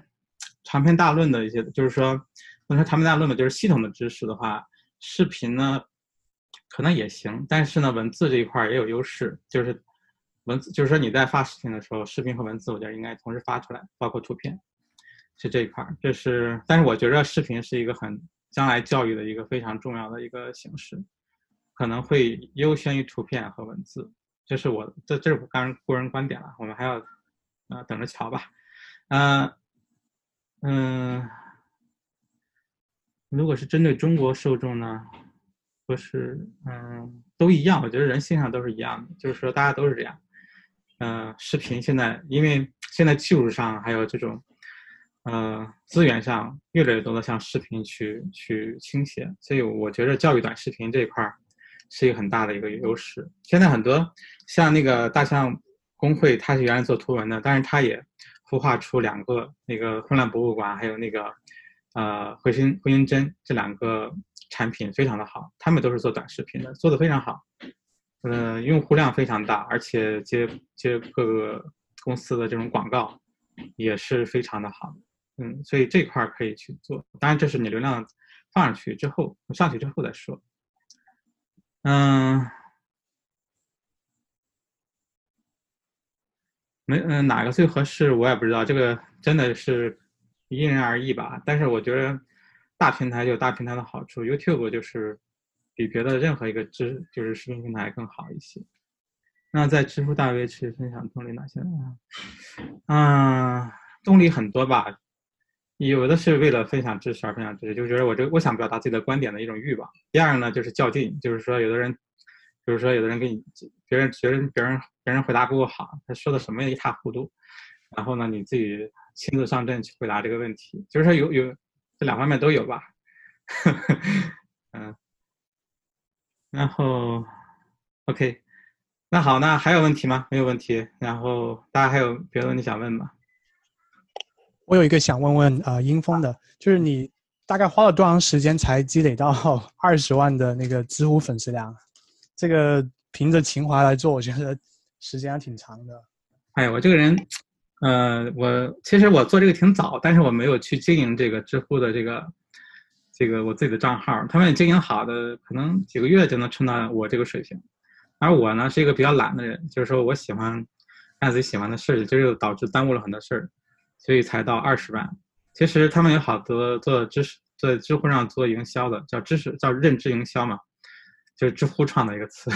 长篇大论的一些，就是说不能说长篇大论吧，就是系统的知识的话，视频呢可能也行，但是呢，文字这一块也有优势，就是。文字就是说你在发视频的时候，视频和文字我觉得应该同时发出来，包括图片，是这一块。这是，但是我觉得视频是一个很将来教育的一个非常重要的一个形式，可能会优先于图片和文字。这是我这这是我个人个人观点了，我们还要啊等着瞧吧。嗯嗯，如果是针对中国受众呢，不是嗯都一样，我觉得人性上都是一样的，就是说大家都是这样。嗯，视频现在因为现在技术上还有这种，呃，资源上越来越多的向视频去去倾斜，所以我觉得教育短视频这一块儿是一个很大的一个优势。现在很多像那个大象工会，它是原来做图文的，但是它也孵化出两个那个混乱博物馆，还有那个呃回心回音针这两个产品非常的好，他们都是做短视频的，做的非常好。嗯，用户量非常大，而且接接各个公司的这种广告也是非常的好。嗯，所以这块可以去做。当然，这是你流量放上去之后，上去之后再说。嗯，没嗯哪个最合适我也不知道，这个真的是因人而异吧。但是我觉得大平台有大平台的好处，YouTube 就是。比别的任何一个知就是视频平台更好一些。那在知乎大 V 去分享动力哪些呢？嗯，动力很多吧。有的是为了分享知识而分享知识，就觉得我这我想表达自己的观点的一种欲望。第二呢，就是较劲，就是说有的人，比如说有的人给你别人觉得别人别人回答不够好，他说的什么也一塌糊涂，然后呢你自己亲自上阵去回答这个问题，就是说有有这两方面都有吧。嗯，然后 OK，那好，那还有问题吗？没有问题。然后大家还有别的问题想问吗？我有一个想问问啊，英峰的，就是你大概花了多长时间才积累到二十万的那个知乎粉丝量？这个凭着情怀来做，我觉得时间还挺长的。哎，我这个人，呃，我其实我做这个挺早，但是我没有去经营这个知乎的这个这个我自己的账号。他们经营好的，可能几个月就能撑到我这个水平。而我呢，是一个比较懒的人，就是说我喜欢干自己喜欢的事，这就导致耽误了很多事儿。所以才到二十万。其实他们有好多做知识，在知乎上做营销的，叫知识叫认知营销嘛，就是知乎创的一个词，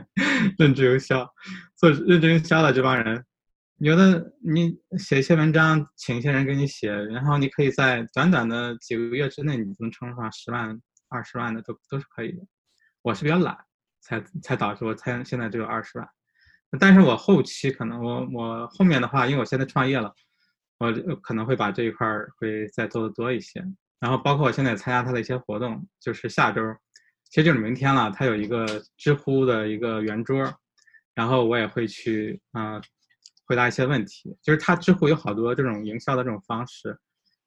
认知营销。做认知营销的这帮人，有的你写一些文章，请一些人给你写，然后你可以在短短的几个月之内，你能撑上十万、二十万的都都是可以的。我是比较懒，才才导致我才现在只有二十万。但是我后期可能我我后面的话，因为我现在创业了。我可能会把这一块儿会再做的多一些，然后包括我现在参加他的一些活动，就是下周，其实就是明天了，他有一个知乎的一个圆桌，然后我也会去啊回答一些问题，就是他知乎有好多这种营销的这种方式，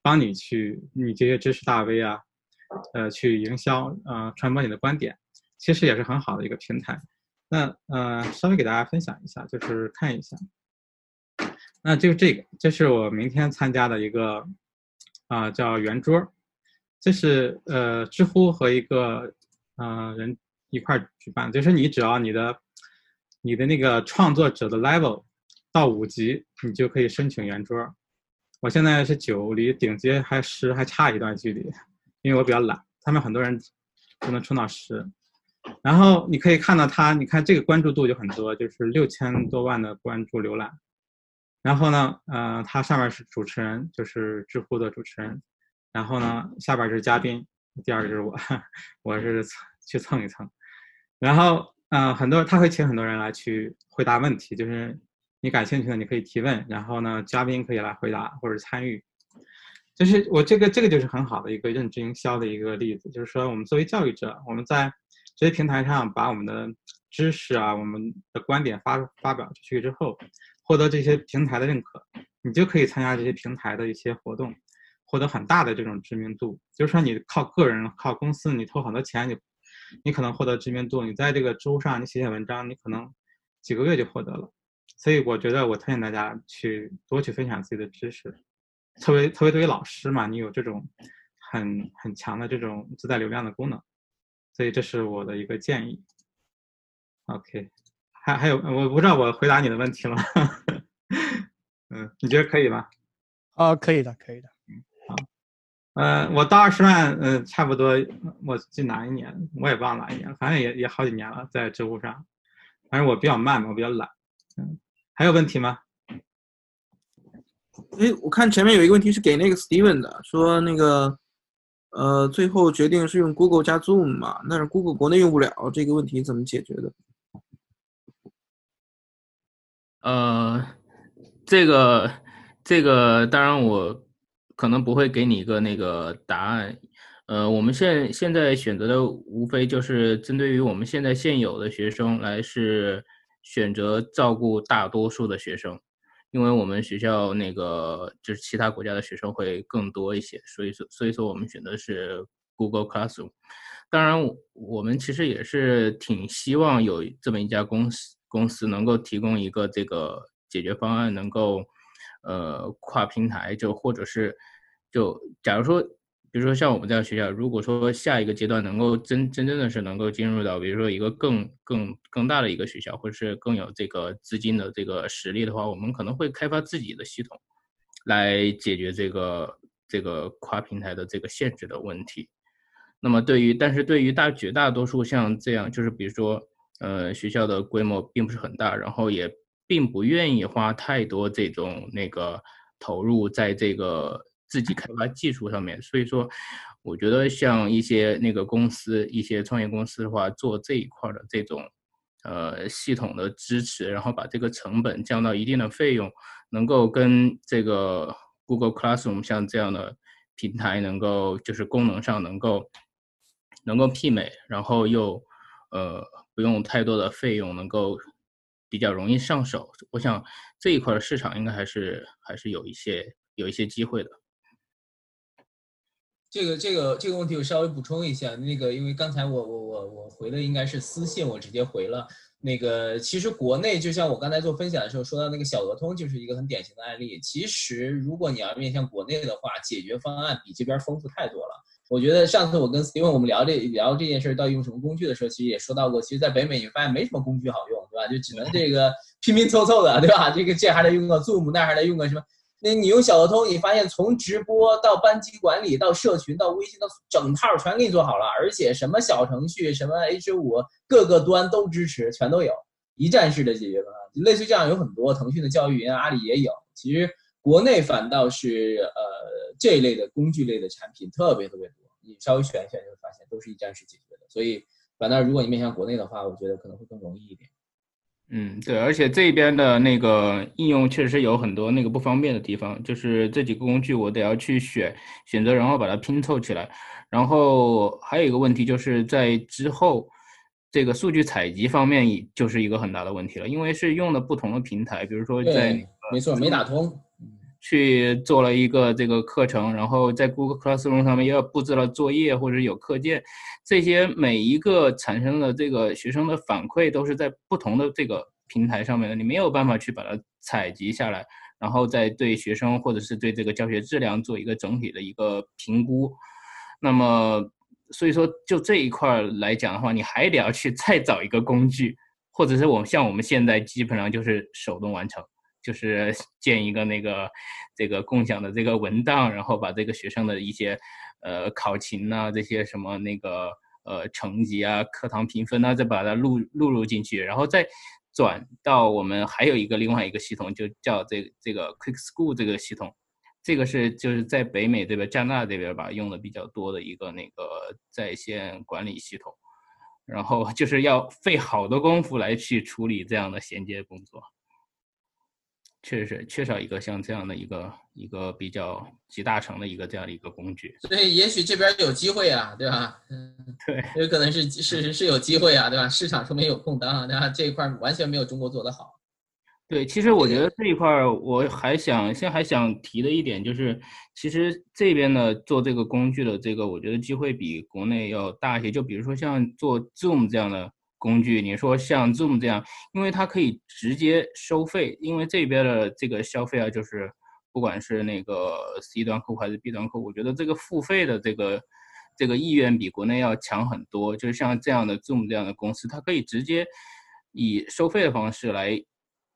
帮你去你这些知识大 V 啊，呃去营销呃传播你的观点，其实也是很好的一个平台。那呃稍微给大家分享一下，就是看一下。那就这个，这是我明天参加的一个，啊，叫圆桌，这是呃知乎和一个呃人一块举办，就是你只要你的你的那个创作者的 level 到五级，你就可以申请圆桌。我现在是九，离顶级还十还差一段距离，因为我比较懒，他们很多人都能冲到十。然后你可以看到他，你看这个关注度就很多，就是六千多万的关注浏览。然后呢，呃，他上面是主持人，就是知乎的主持人。然后呢，下边就是嘉宾，第二个就是我，我是去蹭一蹭。然后，嗯，很多他会请很多人来去回答问题，就是你感兴趣的你可以提问，然后呢，嘉宾可以来回答或者参与。就是我这个这个就是很好的一个认知营销的一个例子，就是说我们作为教育者，我们在这些平台上把我们的知识啊，我们的观点发发表出去之后。获得这些平台的认可，你就可以参加这些平台的一些活动，获得很大的这种知名度。就是说，你靠个人、靠公司，你投很多钱，你你可能获得知名度。你在这个知乎上，你写写文章，你可能几个月就获得了。所以，我觉得我推荐大家去多去分享自己的知识。特别特别对于老师嘛，你有这种很很强的这种自带流量的功能，所以这是我的一个建议。OK。还还有，我不知道我回答你的问题了。嗯，你觉得可以吗？啊，可以的，可以的。嗯，好。嗯，我到二十万，嗯，差不多，我记哪一年，我也忘了哪一年，反正也也好几年了，在知乎上。反正我比较慢嘛，我比较懒。嗯，还有问题吗？哎，我看前面有一个问题是给那个 Steven 的，说那个，呃，最后决定是用 Google 加 Zoom 嘛，但是 Google 国内用不了，这个问题怎么解决的？呃，这个这个当然我可能不会给你一个那个答案。呃，我们现现在选择的无非就是针对于我们现在现有的学生来是选择照顾大多数的学生，因为我们学校那个就是其他国家的学生会更多一些，所以说所以说我们选择是 Google Classroom。当然，我们其实也是挺希望有这么一家公司。公司能够提供一个这个解决方案，能够呃跨平台，就或者是就假如说，比如说像我们这样学校，如果说下一个阶段能够真真正的是能够进入到，比如说一个更更更大的一个学校，或者是更有这个资金的这个实力的话，我们可能会开发自己的系统来解决这个这个跨平台的这个限制的问题。那么对于，但是对于大绝大多数像这样，就是比如说。呃，学校的规模并不是很大，然后也并不愿意花太多这种那个投入在这个自己开发技术上面。所以说，我觉得像一些那个公司、一些创业公司的话，做这一块的这种呃系统的支持，然后把这个成本降到一定的费用，能够跟这个 Google Classroom 像这样的平台能够就是功能上能够能够媲美，然后又呃不用太多的费用，能够比较容易上手。我想这一块的市场应该还是还是有一些有一些机会的。这个这个这个问题我稍微补充一下，那个因为刚才我我我我回的应该是私信，我直接回了。那个其实国内就像我刚才做分享的时候说到那个小额通就是一个很典型的案例。其实如果你要面向国内的话，解决方案比这边丰富太多了。我觉得上次我跟 Steven 我们聊这聊这件事到底用什么工具的时候，其实也说到过，其实在北美你发现没什么工具好用，对吧？就只能这个 拼拼凑凑的，对吧？这个这还得用个 Zoom，那还得用个什么？那你用小鹅通，你发现从直播到班级管理到社群到微信到整套全给你做好了，而且什么小程序、什么 H 五各个端都支持，全都有，一站式的解决方案。类似于这样有很多，腾讯的教育云、阿里也有。其实国内反倒是呃这一类的工具类的产品特别特别多，你稍微选一选就会发现都是一站式解决的。所以反倒如果你面向国内的话，我觉得可能会更容易一点。嗯，对，而且这边的那个应用确实有很多那个不方便的地方，就是这几个工具我得要去选选择，然后把它拼凑起来。然后还有一个问题就是在之后这个数据采集方面，就是一个很大的问题了，因为是用的不同的平台，比如说在没错没打通。去做了一个这个课程，然后在 Google Classroom 上面又要布置了作业或者有课件，这些每一个产生的这个学生的反馈都是在不同的这个平台上面的，你没有办法去把它采集下来，然后再对学生或者是对这个教学质量做一个整体的一个评估。那么，所以说就这一块来讲的话，你还得要去再找一个工具，或者是我们像我们现在基本上就是手动完成。就是 建一个那个这个共享的这个文档，然后把这个学生的一些呃考勤呐这些什么那个呃成绩啊课堂评分呐再把它录录入进去，然后再转到我们还有一个另外一个系统，就叫这这个 Quick School 这个系统，这个是就是在北美这边加拿大这边吧用的比较多的一个那个在线管理系统，然后就是要费好多功夫来去处理这样的衔接工作。确实是缺少一个像这样的一个一个比较集大成的一个这样的一个工具，所以也许这边有机会啊，对吧？嗯，对，有可能是是是有机会啊，对吧？市场说明有空当，对吧？这一块完全没有中国做得好。对，其实我觉得这一块我还想现在还想提的一点就是，其实这边呢做这个工具的这个，我觉得机会比国内要大一些。就比如说像做 Zoom 这样的。工具，你说像 Zoom 这样，因为它可以直接收费，因为这边的这个消费啊，就是不管是那个 C 端客户还是 B 端客户，我觉得这个付费的这个这个意愿比国内要强很多。就是像这样的 Zoom 这样的公司，它可以直接以收费的方式来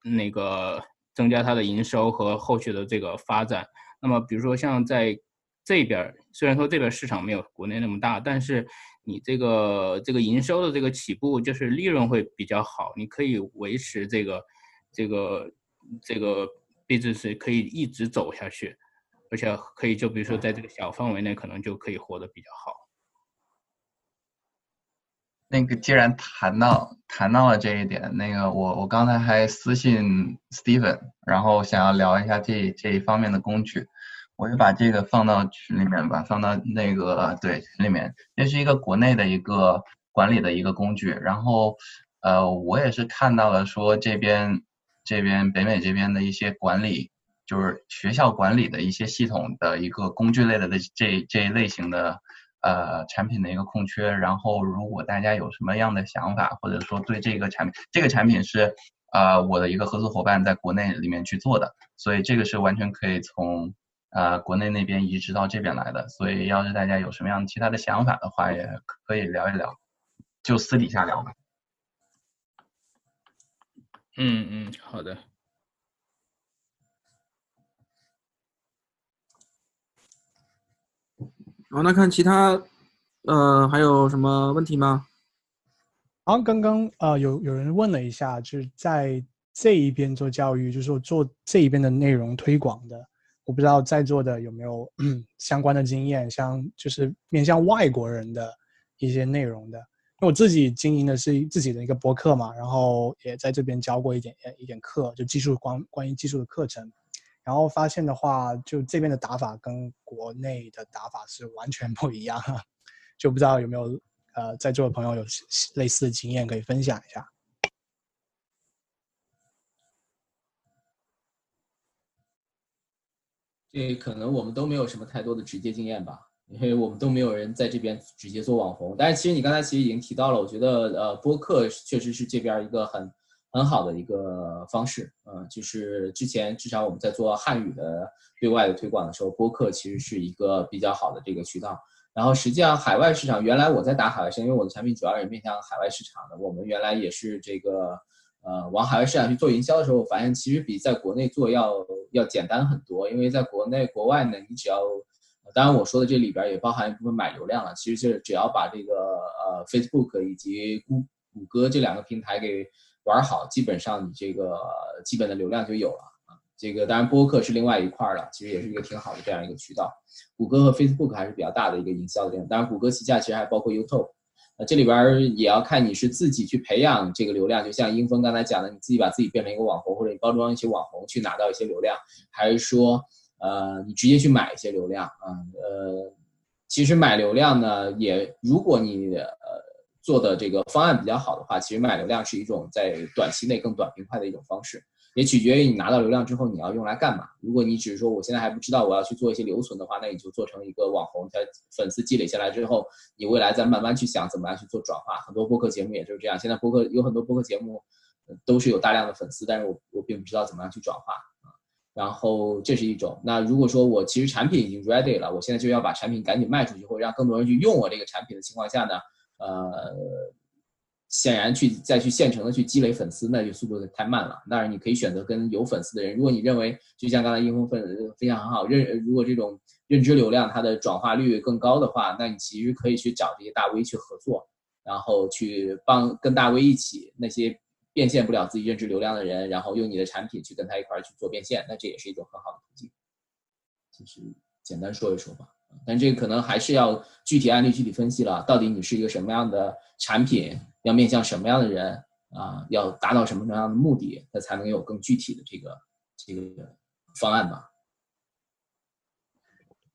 那个增加它的营收和后续的这个发展。那么，比如说像在这边，虽然说这边市场没有国内那么大，但是你这个这个营收的这个起步就是利润会比较好，你可以维持这个这个这个 business 可以一直走下去，而且可以就比如说在这个小范围内可能就可以活得比较好。那个既然谈到谈到了这一点，那个我我刚才还私信 Steven，然后想要聊一下这这一方面的工具。我就把这个放到群里面吧，放到那个对群里面。这是一个国内的一个管理的一个工具，然后呃，我也是看到了说这边这边北美这边的一些管理，就是学校管理的一些系统的一个工具类的这这一类型的呃产品的一个空缺。然后如果大家有什么样的想法，或者说对这个产品，这个产品是啊我的一个合作伙伴在国内里面去做的，所以这个是完全可以从。呃，国内那边移植到这边来的，所以要是大家有什么样其他的想法的话，也可以聊一聊，就私底下聊吧。嗯嗯，好的。好，那看其他，呃，还有什么问题吗？好，刚刚呃有有人问了一下，就是在这一边做教育，就是说做这一边的内容推广的。我不知道在座的有没有 相关的经验，像就是面向外国人的一些内容的。因为我自己经营的是自己的一个博客嘛，然后也在这边教过一点一点课，就技术关关于技术的课程。然后发现的话，就这边的打法跟国内的打法是完全不一样，就不知道有没有呃在座的朋友有类似的经验可以分享一下。对可能我们都没有什么太多的直接经验吧，因为我们都没有人在这边直接做网红。但是其实你刚才其实已经提到了，我觉得呃播客确实是这边一个很很好的一个方式，嗯，就是之前至少我们在做汉语的对外的推广的时候，播客其实是一个比较好的这个渠道。然后实际上海外市场，原来我在打海外市场，因为我的产品主要是面向海外市场的，我们原来也是这个。呃，往海外市场去做营销的时候，我发现其实比在国内做要要简单很多。因为在国内、国外呢，你只要，当然我说的这里边也包含一部分买流量了。其实就是只要把这个呃 Facebook 以及谷谷歌这两个平台给玩好，基本上你这个基本的流量就有了啊。这个当然播客是另外一块了，其实也是一个挺好的这样一个渠道。谷歌和 Facebook 还是比较大的一个营销的量，当然谷歌旗下其实还包括 YouTube。呃，这里边也要看你是自己去培养这个流量，就像英峰刚才讲的，你自己把自己变成一个网红，或者你包装一些网红去拿到一些流量，还是说，呃，你直接去买一些流量啊？呃，其实买流量呢，也如果你呃做的这个方案比较好的话，其实买流量是一种在短期内更短平快的一种方式。也取决于你拿到流量之后你要用来干嘛。如果你只是说我现在还不知道我要去做一些留存的话，那你就做成一个网红，在粉丝积累下来之后，你未来再慢慢去想怎么样去做转化。很多播客节目也就是这样。现在播客有很多播客节目都是有大量的粉丝，但是我我并不知道怎么样去转化啊。然后这是一种。那如果说我其实产品已经 ready 了，我现在就要把产品赶紧卖出去，或者让更多人去用我这个产品的情况下呢，呃。显然，去再去现成的去积累粉丝，那就速度太慢了。当然，你可以选择跟有粉丝的人。如果你认为，就像刚才英峰分分享很好，认如果这种认知流量它的转化率更高的话，那你其实可以去找这些大 V 去合作，然后去帮跟大 V 一起那些变现不了自己认知流量的人，然后用你的产品去跟他一块去做变现，那这也是一种很好的途径。就是简单说一说吧。但这个可能还是要具体案例具体分析了，到底你是一个什么样的产品，要面向什么样的人啊，要达到什么样的目的，它才能有更具体的这个这个方案吧。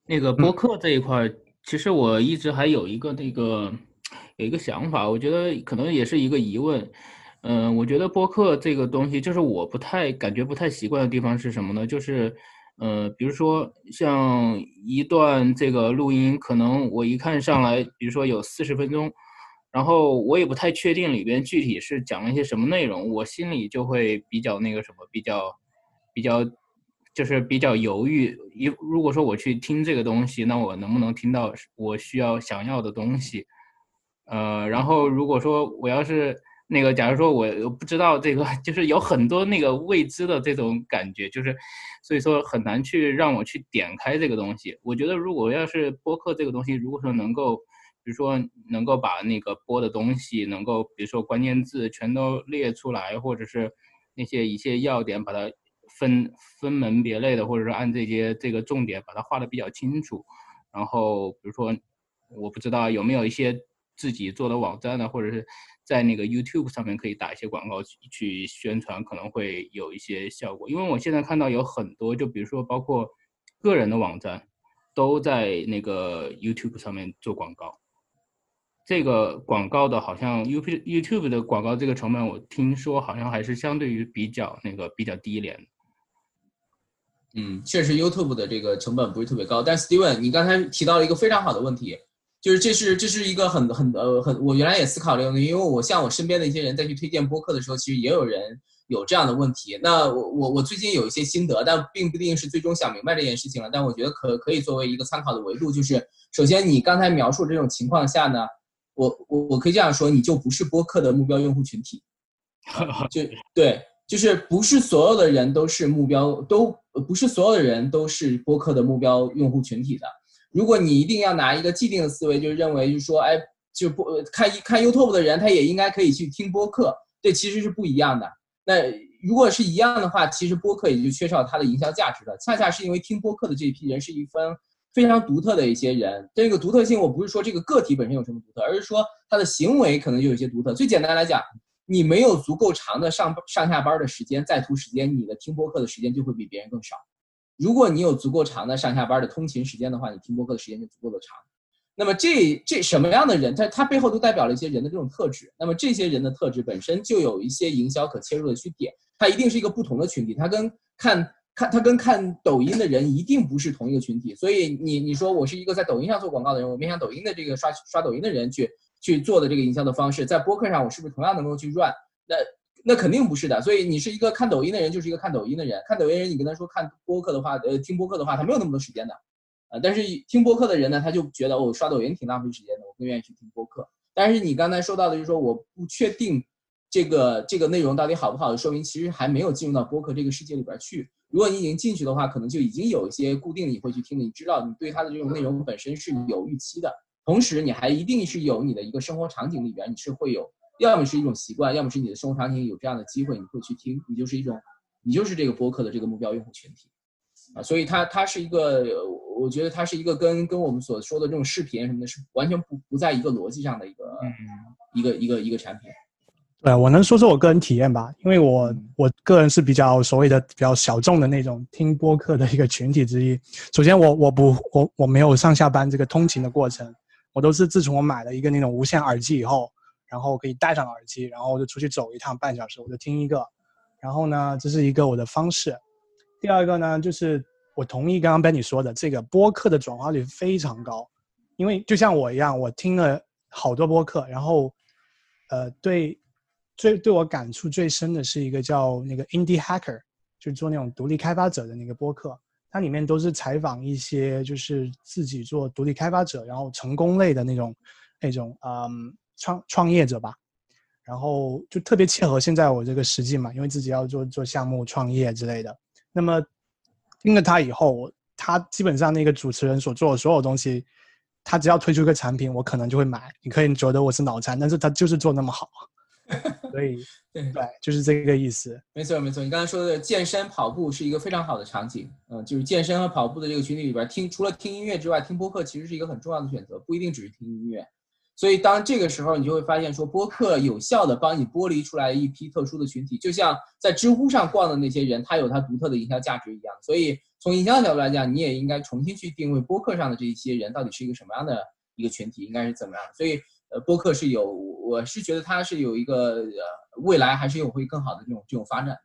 那个播客这一块，其实我一直还有一个那个有一个想法，我觉得可能也是一个疑问。嗯，我觉得播客这个东西，就是我不太感觉不太习惯的地方是什么呢？就是。呃，比如说像一段这个录音，可能我一看上来，比如说有四十分钟，然后我也不太确定里边具体是讲了一些什么内容，我心里就会比较那个什么，比较比较就是比较犹豫。一如果说我去听这个东西，那我能不能听到我需要想要的东西？呃，然后如果说我要是。那个，假如说我不知道这个，就是有很多那个未知的这种感觉，就是所以说很难去让我去点开这个东西。我觉得如果要是播客这个东西，如果说能够，比如说能够把那个播的东西能够，比如说关键字全都列出来，或者是那些一些要点把它分分门别类的，或者说按这些这个重点把它画的比较清楚，然后比如说我不知道有没有一些自己做的网站呢，或者是。在那个 YouTube 上面可以打一些广告去宣传，可能会有一些效果。因为我现在看到有很多，就比如说包括个人的网站，都在那个 YouTube 上面做广告。这个广告的好像 YouTube YouTube 的广告这个成本，我听说好像还是相对于比较那个比较低廉。嗯，确实 YouTube 的这个成本不是特别高。但 Steven，你刚才提到了一个非常好的问题。就是这是这是一个很很呃很，我原来也思考这个问题，因为我像我身边的一些人在去推荐播客的时候，其实也有人有这样的问题。那我我我最近有一些心得，但并不一定是最终想明白这件事情了。但我觉得可可以作为一个参考的维度，就是首先你刚才描述这种情况下呢，我我我可以这样说，你就不是播客的目标用户群体，就对，就是不是所有的人都是目标，都不是所有的人都是播客的目标用户群体的。如果你一定要拿一个既定的思维，就是认为，就是说，哎，就播看看 YouTube 的人，他也应该可以去听播客，这其实是不一样的。那如果是一样的话，其实播客也就缺少它的营销价值了。恰恰是因为听播客的这一批人是一分非常独特的一些人，这个独特性我不是说这个个体本身有什么独特，而是说他的行为可能就有些独特。最简单来讲，你没有足够长的上上下班的时间在途时间，你的听播客的时间就会比别人更少。如果你有足够长的上下班的通勤时间的话，你听播客的时间就足够的长。那么这这什么样的人，他他背后都代表了一些人的这种特质。那么这些人的特质本身就有一些营销可切入的去点，他一定是一个不同的群体，他跟看看他跟看抖音的人一定不是同一个群体。所以你你说我是一个在抖音上做广告的人，我面向抖音的这个刷刷抖音的人去去做的这个营销的方式，在播客上我是不是同样能够去 run？那那肯定不是的。所以你是一个看抖音的人，就是一个看抖音的人。看抖音人，你跟他说看播客的话，呃，听播客的话，他没有那么多时间的。呃，但是听播客的人呢，他就觉得我刷抖音挺浪费时间的，我更愿意去听播客。但是你刚才说到的，就是说我不确定这个这个内容到底好不好，说明其实还没有进入到播客这个世界里边去。如果你已经进去的话，可能就已经有一些固定你会去听的，你知道你对它的这种内容本身是有预期的，同时你还一定是有你的一个生活场景里边，你是会有，要么是一种习惯，要么是你的生活场景有这样的机会，你会去听，你就是一种，你就是这个播客的这个目标用户群体。啊，所以它它是一个，我觉得它是一个跟跟我们所说的这种视频什么的，是完全不不在一个逻辑上的一个一个一个一个产品。对，我能说说我个人体验吧，因为我我个人是比较所谓的比较小众的那种听播客的一个群体之一。首先，我我不我我没有上下班这个通勤的过程，我都是自从我买了一个那种无线耳机以后，然后可以戴上耳机，然后我就出去走一趟半小时，我就听一个。然后呢，这是一个我的方式。第二个呢，就是我同意刚刚 Benny 说的，这个播客的转化率非常高，因为就像我一样，我听了好多播客，然后，呃，对，最对我感触最深的是一个叫那个 Indie Hacker，就做那种独立开发者的那个播客，它里面都是采访一些就是自己做独立开发者，然后成功类的那种那种嗯创创业者吧，然后就特别切合现在我这个实际嘛，因为自己要做做项目创业之类的。那么听了他以后，他基本上那个主持人所做的所有东西，他只要推出一个产品，我可能就会买。你可以觉得我是脑残，但是他就是做那么好，所以 对，就是这个意思。没错没错，你刚才说的健身跑步是一个非常好的场景，嗯，就是健身和跑步的这个群体里边，听除了听音乐之外，听播客其实是一个很重要的选择，不一定只是听音乐。所以，当这个时候，你就会发现，说播客有效的帮你剥离出来一批特殊的群体，就像在知乎上逛的那些人，他有他独特的营销价值一样。所以，从营销角度来讲，你也应该重新去定位播客上的这一些人到底是一个什么样的一个群体，应该是怎么样。所以，呃，播客是有，我是觉得它是有一个呃未来还是有会更好的这种这种发展的。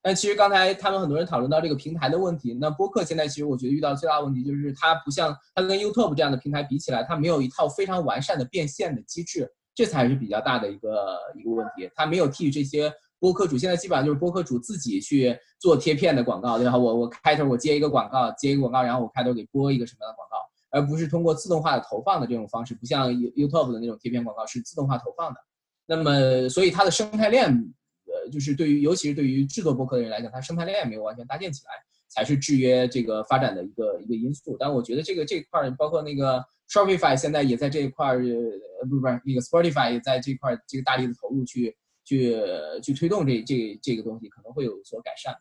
但其实刚才他们很多人讨论到这个平台的问题，那播客现在其实我觉得遇到最大的问题就是它不像它跟 YouTube 这样的平台比起来，它没有一套非常完善的变现的机制，这才是比较大的一个一个问题。它没有替这些播客主，现在基本上就是播客主自己去做贴片的广告，对吧？我我开头我接一个广告，接一个广告，然后我开头给播一个什么样的广告，而不是通过自动化的投放的这种方式，不像 YouTube 的那种贴片广告是自动化投放的。那么，所以它的生态链。呃就是对于，尤其是对于制作播客的人来讲，它生态链没有完全搭建起来，才是制约这个发展的一个一个因素。但我觉得这个这块儿，包括那个 Shopify 现在也在这一块儿，呃，不是不是，那个 Spotify 也在这块儿这个大力的投入去去去推动这这这个东西，可能会有所改善。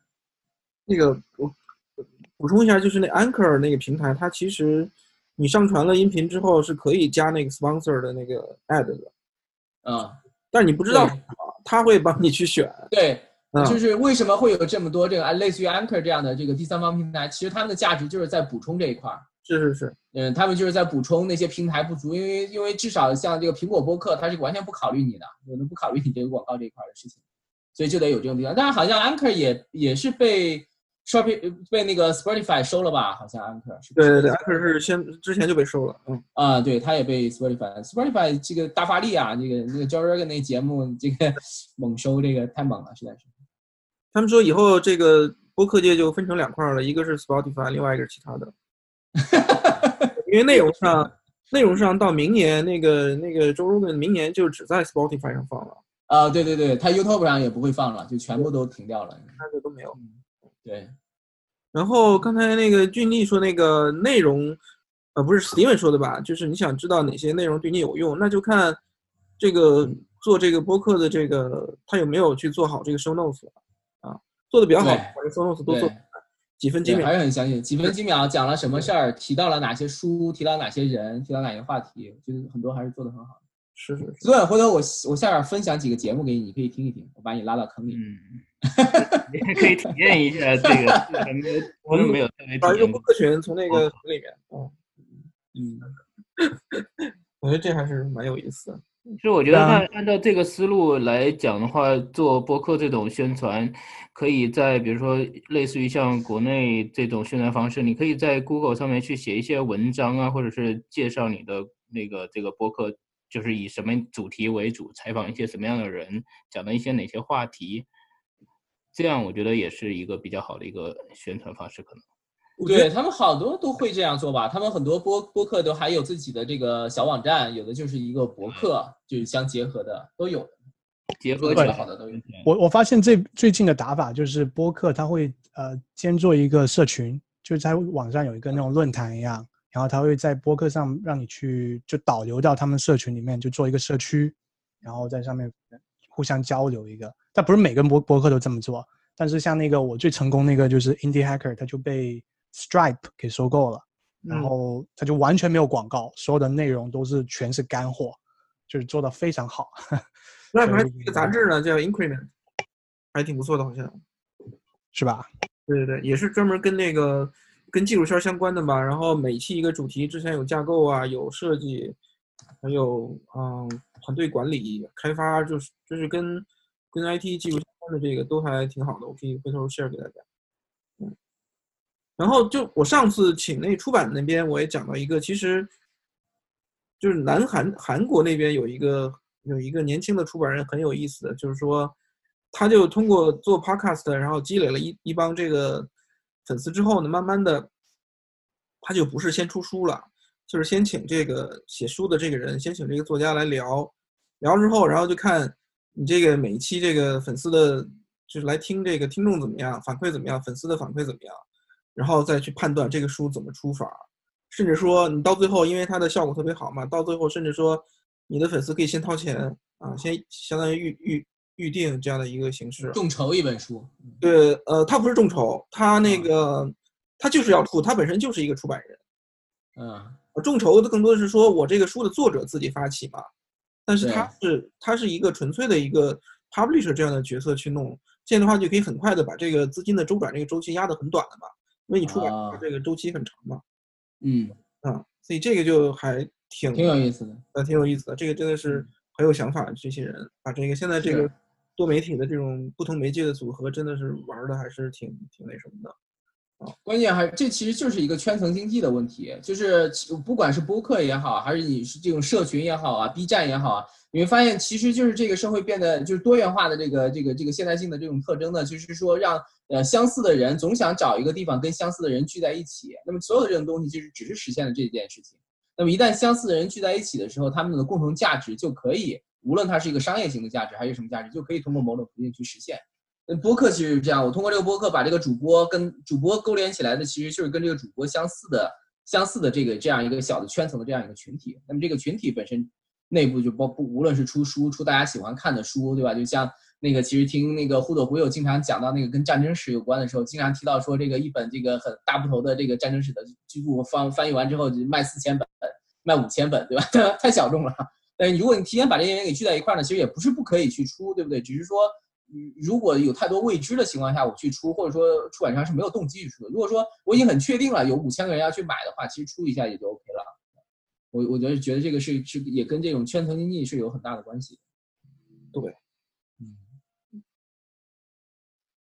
那个我补充一下，就是那 Anchor 那个平台，它其实你上传了音频之后是可以加那个 sponsor 的那个 ad 的，嗯，但是你不知道。他会帮你去选，对，就是为什么会有这么多这个类似于 Anchor 这样的这个第三方平台？其实他们的价值就是在补充这一块儿。是是是，嗯，他们就是在补充那些平台不足，因为因为至少像这个苹果播客，它是完全不考虑你的，我们不考虑你这个广告这一块的事情，所以就得有这种地方。但是好像 Anchor 也也是被。Shopify 被那个 Spotify 收了吧？好像 Anchor 是。对对对，Anchor 是先之前就被收了。嗯啊，对，他也被 Spotify。Spotify 这个大发力啊，这个那个 Joe Rogan 那节目，这个 猛收，这个太猛了，实在是。他们说以后这个播客界就分成两块了，一个是 Spotify，另外一个是其他的。因为内容上，内容上到明年那个那个 Joe Rogan 明年就只在 Spotify 上放了。啊，对对对，他 YouTube 上也不会放了，就全部都停掉了，那就都没有。对，然后刚才那个俊丽说那个内容，呃，不是 Steven 说的吧？就是你想知道哪些内容对你有用，那就看这个做这个播客的这个他有没有去做好这个 show notes 啊。做的比较好，把这 show notes 都做几分几秒还。是很详细，几分几秒讲了什么事儿，提到了哪些书，提到哪些人，提到哪些话题，我觉得很多还是做的很好。是是是，所以回头我我下边分享几个节目给你，你可以听一听，我把你拉到坑里。嗯，也可以体验一下 这个，还没有我们没有特别找一个体验过。播客群，从那个里面，嗯，嗯，我觉得这还是蛮有意思的。其实我觉得按按照这个思路来讲的话，做播客这种宣传，可以在比如说类似于像国内这种宣传方式，你可以在 Google 上面去写一些文章啊，或者是介绍你的那个这个播客，就是以什么主题为主，采访一些什么样的人，讲的一些哪些话题，这样我觉得也是一个比较好的一个宣传方式，可能。对他们好多都会这样做吧，他们很多播播客都还有自己的这个小网站，有的就是一个博客，就是相结合的都有，结合做起来好的都有。我我发现这最近的打法就是播客，它会呃先做一个社群，就是在网上有一个那种论坛一样，然后它会在播客上让你去就导流到他们社群里面，就做一个社区，然后在上面互相交流一个。但不是每个博博客都这么做，但是像那个我最成功那个就是 Indie Hacker，它就被 Stripe 给收购了，然嗯后它就完全没有广告，所有的内容都是全是干货，就是做的非常好。那还有一个杂志呢，叫 Increment，还挺不错的，好像。是吧？对对对，也是专门跟那个跟技术圈相关的吧。然后每期一个主题，之前有架构啊，有设计，还有嗯团队管理、开发，就是就是跟跟 IT 技术相关的这个都还挺好的，我可以回头 share 给大家。嗯，然后就我上次请那出版那边我也讲到一个，其实就是南韩韩国那边有一个有一个年轻的出版人很有意思的，就是说。他就通过做 podcast，然后积累了一一帮这个粉丝之后呢，慢慢的，他就不是先出书了，就是先请这个写书的这个人，先请这个作家来聊，聊之后，然后就看你这个每一期这个粉丝的，就是来听这个听众怎么样，反馈怎么样，粉丝的反馈怎么样，然后再去判断这个书怎么出法，甚至说你到最后，因为它的效果特别好嘛，到最后甚至说你的粉丝可以先掏钱啊，先相当于预预。预定这样的一个形式，众筹一本书，对，呃，他不是众筹，他那啊个他就是要出，他本身就是一个出版人。嗯，呃众筹的更多的是说我这个书的作者自己发起嘛，但是对。他是他是一个纯粹的一个 publisher 这样的角色去弄，这样的话就可以很快的把这个资金的周转这个周期压得很短了嘛，因为你出版啊。这个周期很长嘛，嗯，啊，所以这个就还挺挺有意思的。呃挺有意思的，这个真的是很有想法的这些人，把这个现在这个。多媒体的这种不同媒介的组合，真的是玩的还是挺挺那什么的。关键还是这其实就是一个圈层经济的问题，就是不管是播客也好，还是你是这种社群也好啊，B 站也好啊，你会发现其实就是这个社会变得就是多元化的这个这个这个现代性的这种特征呢，就是说让呃相似的人总想找一个地方跟相似的人聚在一起，那么所有的这种东西就是只是实现了这件事情。那么一旦相似的人聚在一起的时候，他们的共同价值就可以，无论它是一个商业型的价值还是什么价值，就可以通过某种途径去实现。嗯，播客其实是这样，我通过这个播客把这个主播跟主播勾连起来的，其实就是跟这个主播相似的、相似的这个这样一个小的圈层的这样一个群体。那么这个群体本身内部就包不无论是出书、出大家喜欢看的书，对吧？就像那个其实听那个忽左忽右经常讲到那个跟战争史有关的时候，经常提到说这个一本这个很大部头的这个战争史的巨著翻翻译完之后就卖四千本，卖五千本，对吧？太小众了。但是如果你提前把这些人给聚在一块儿呢，其实也不是不可以去出，对不对？只是说。嗯，如果有太多未知的情况下，我去出，或者说出版商是没有动机去出的。如果说我已经很确定了有五千个人要去买的话，其实出一下也就 OK 了。我我觉得觉得这个是是也跟这种圈层经济是有很大的关系。对，嗯，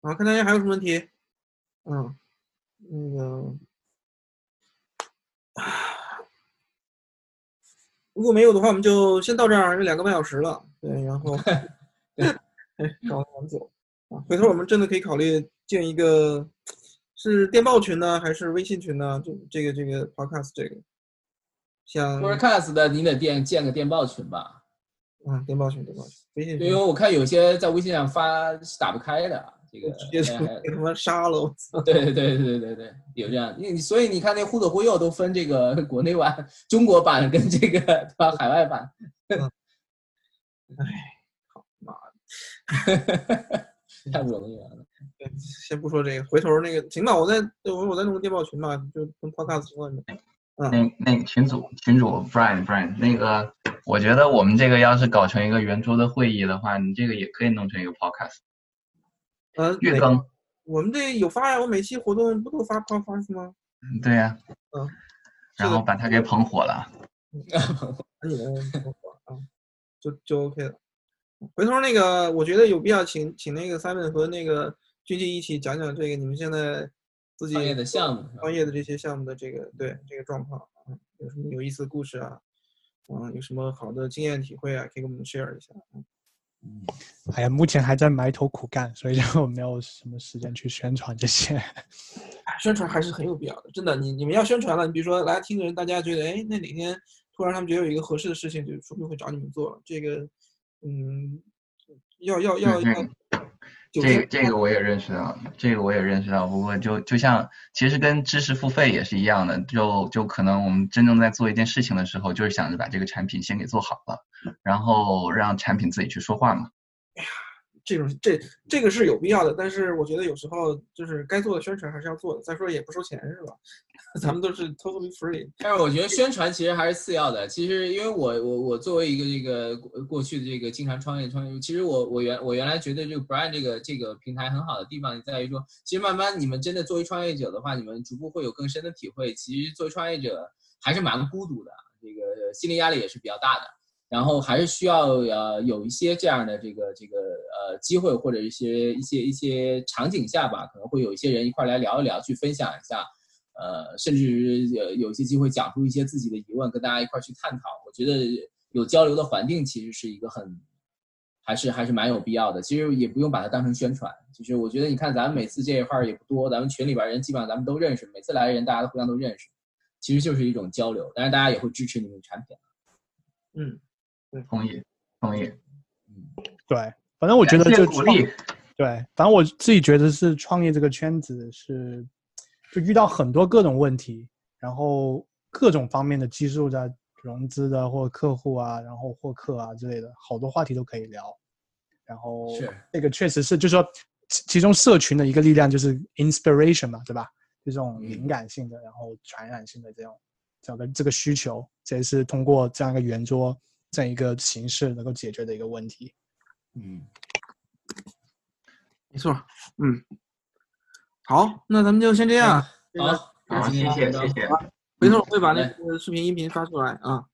好，看大家还有什么问题？嗯，那个，如果没有的话，我们就先到这儿，有两个半小时了。对，然后，搞得很久啊。回头我们真的可以考虑建一个，是电报群呢，还是微信群呢？这这个这个 podcast 这个，像 Podcast 的你得建建个电报群吧？嗯，电报群，电报群，微信群，因为我看有些在微信上发是打不开的，这个直接就哎给他们杀了，我操！对对对对对对，有这样，你所以你看那忽左忽右都分这个 国内版、中国版跟这个 对吧海外版，哎，太不容易了。对，先不说这个，回头那个行吧，我再我我再弄个电报群吧，就跟 Podcast 情况一样。嗯，那那个群主群主 Brian Brian 那个，我觉得我们这个要是搞成一个圆桌的会议的话，你这个也可以弄成一个 podcast 呃，月更。我们这有发呀，我每期活动不都发 Podcast 吗？嗯，对呀。嗯。然后把它给捧火了。把你们捧火啊，就就 OK 了。回头那个，我觉得有必要请请那个 Simon 和那个军旗一起讲讲这个你们现在自己创业的项目，创业的这些项目的这个对这个状况啊，有什么有意思的故事啊，嗯，有什么好的经验体会啊，可以跟我们 share 一下。嗯，哎呀，目前还在埋头苦干，所以就没有什么时间去宣传这些。宣传还是很有必要的，真的。你你们要宣传了，你比如说来听的人，大家觉得哎，那哪天突然他们觉得有一个合适的事情，就说不定会找你们做。这个。嗯，要要要要，这个这个我也认识到，这个我也认识到。不过就就像其实跟知识付费也是一样的，就就可能我们真正在做一件事情的时候，就是想着把这个产品先给做好了，然后让产品自己去说话嘛。哎呀。这种这这个是有必要的，但是我觉得有时候就是该做的宣传还是要做的。再说也不收钱是吧？咱们都是 totally free。但是我觉得宣传其实还是次要的。其实因为我我我作为一个这个过去的这个经常创业创业，其实我我原我原来觉得这个 brand 这个这个平台很好的地方在于说，其实慢慢你们真的作为创业者的话，你们逐步会有更深的体会。其实作为创业者还是蛮孤独的，这个心理压力也是比较大的。然后还是需要呃有一些这样的这个这个呃机会或者一些一些一些场景下吧，可能会有一些人一块来聊一聊，去分享一下，呃，甚至有有些机会讲出一些自己的疑问，跟大家一块去探讨。我觉得有交流的环境其实是一个很还是还是蛮有必要的。其实也不用把它当成宣传。其实我觉得你看咱们每次这一块也不多，咱们群里边人基本上咱们都认识，每次来的人大家都互相都认识，其实就是一种交流。当然大家也会支持你们的产品。嗯。同意，同意。嗯，对，反正我觉得就创，对，反正我自己觉得是创业这个圈子是，就遇到很多各种问题，然后各种方面的技术的融资的或客户啊，然后获客啊之类的，好多话题都可以聊。然后这个确实是，就是说其中社群的一个力量就是 inspiration 嘛，对吧？就这种灵感性的，然后传染性的这种这个这个需求，这也是通过这样一个圆桌。这样一个形式能够解决的一个问题，嗯，没错，嗯，好，那咱们就先这样，好，好，谢谢，谢谢，回头我会把那个视频、音频发出来啊，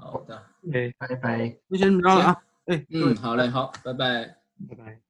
好的，哎，拜拜，那先这么着了啊，哎，嗯，好嘞，好，拜拜，拜拜。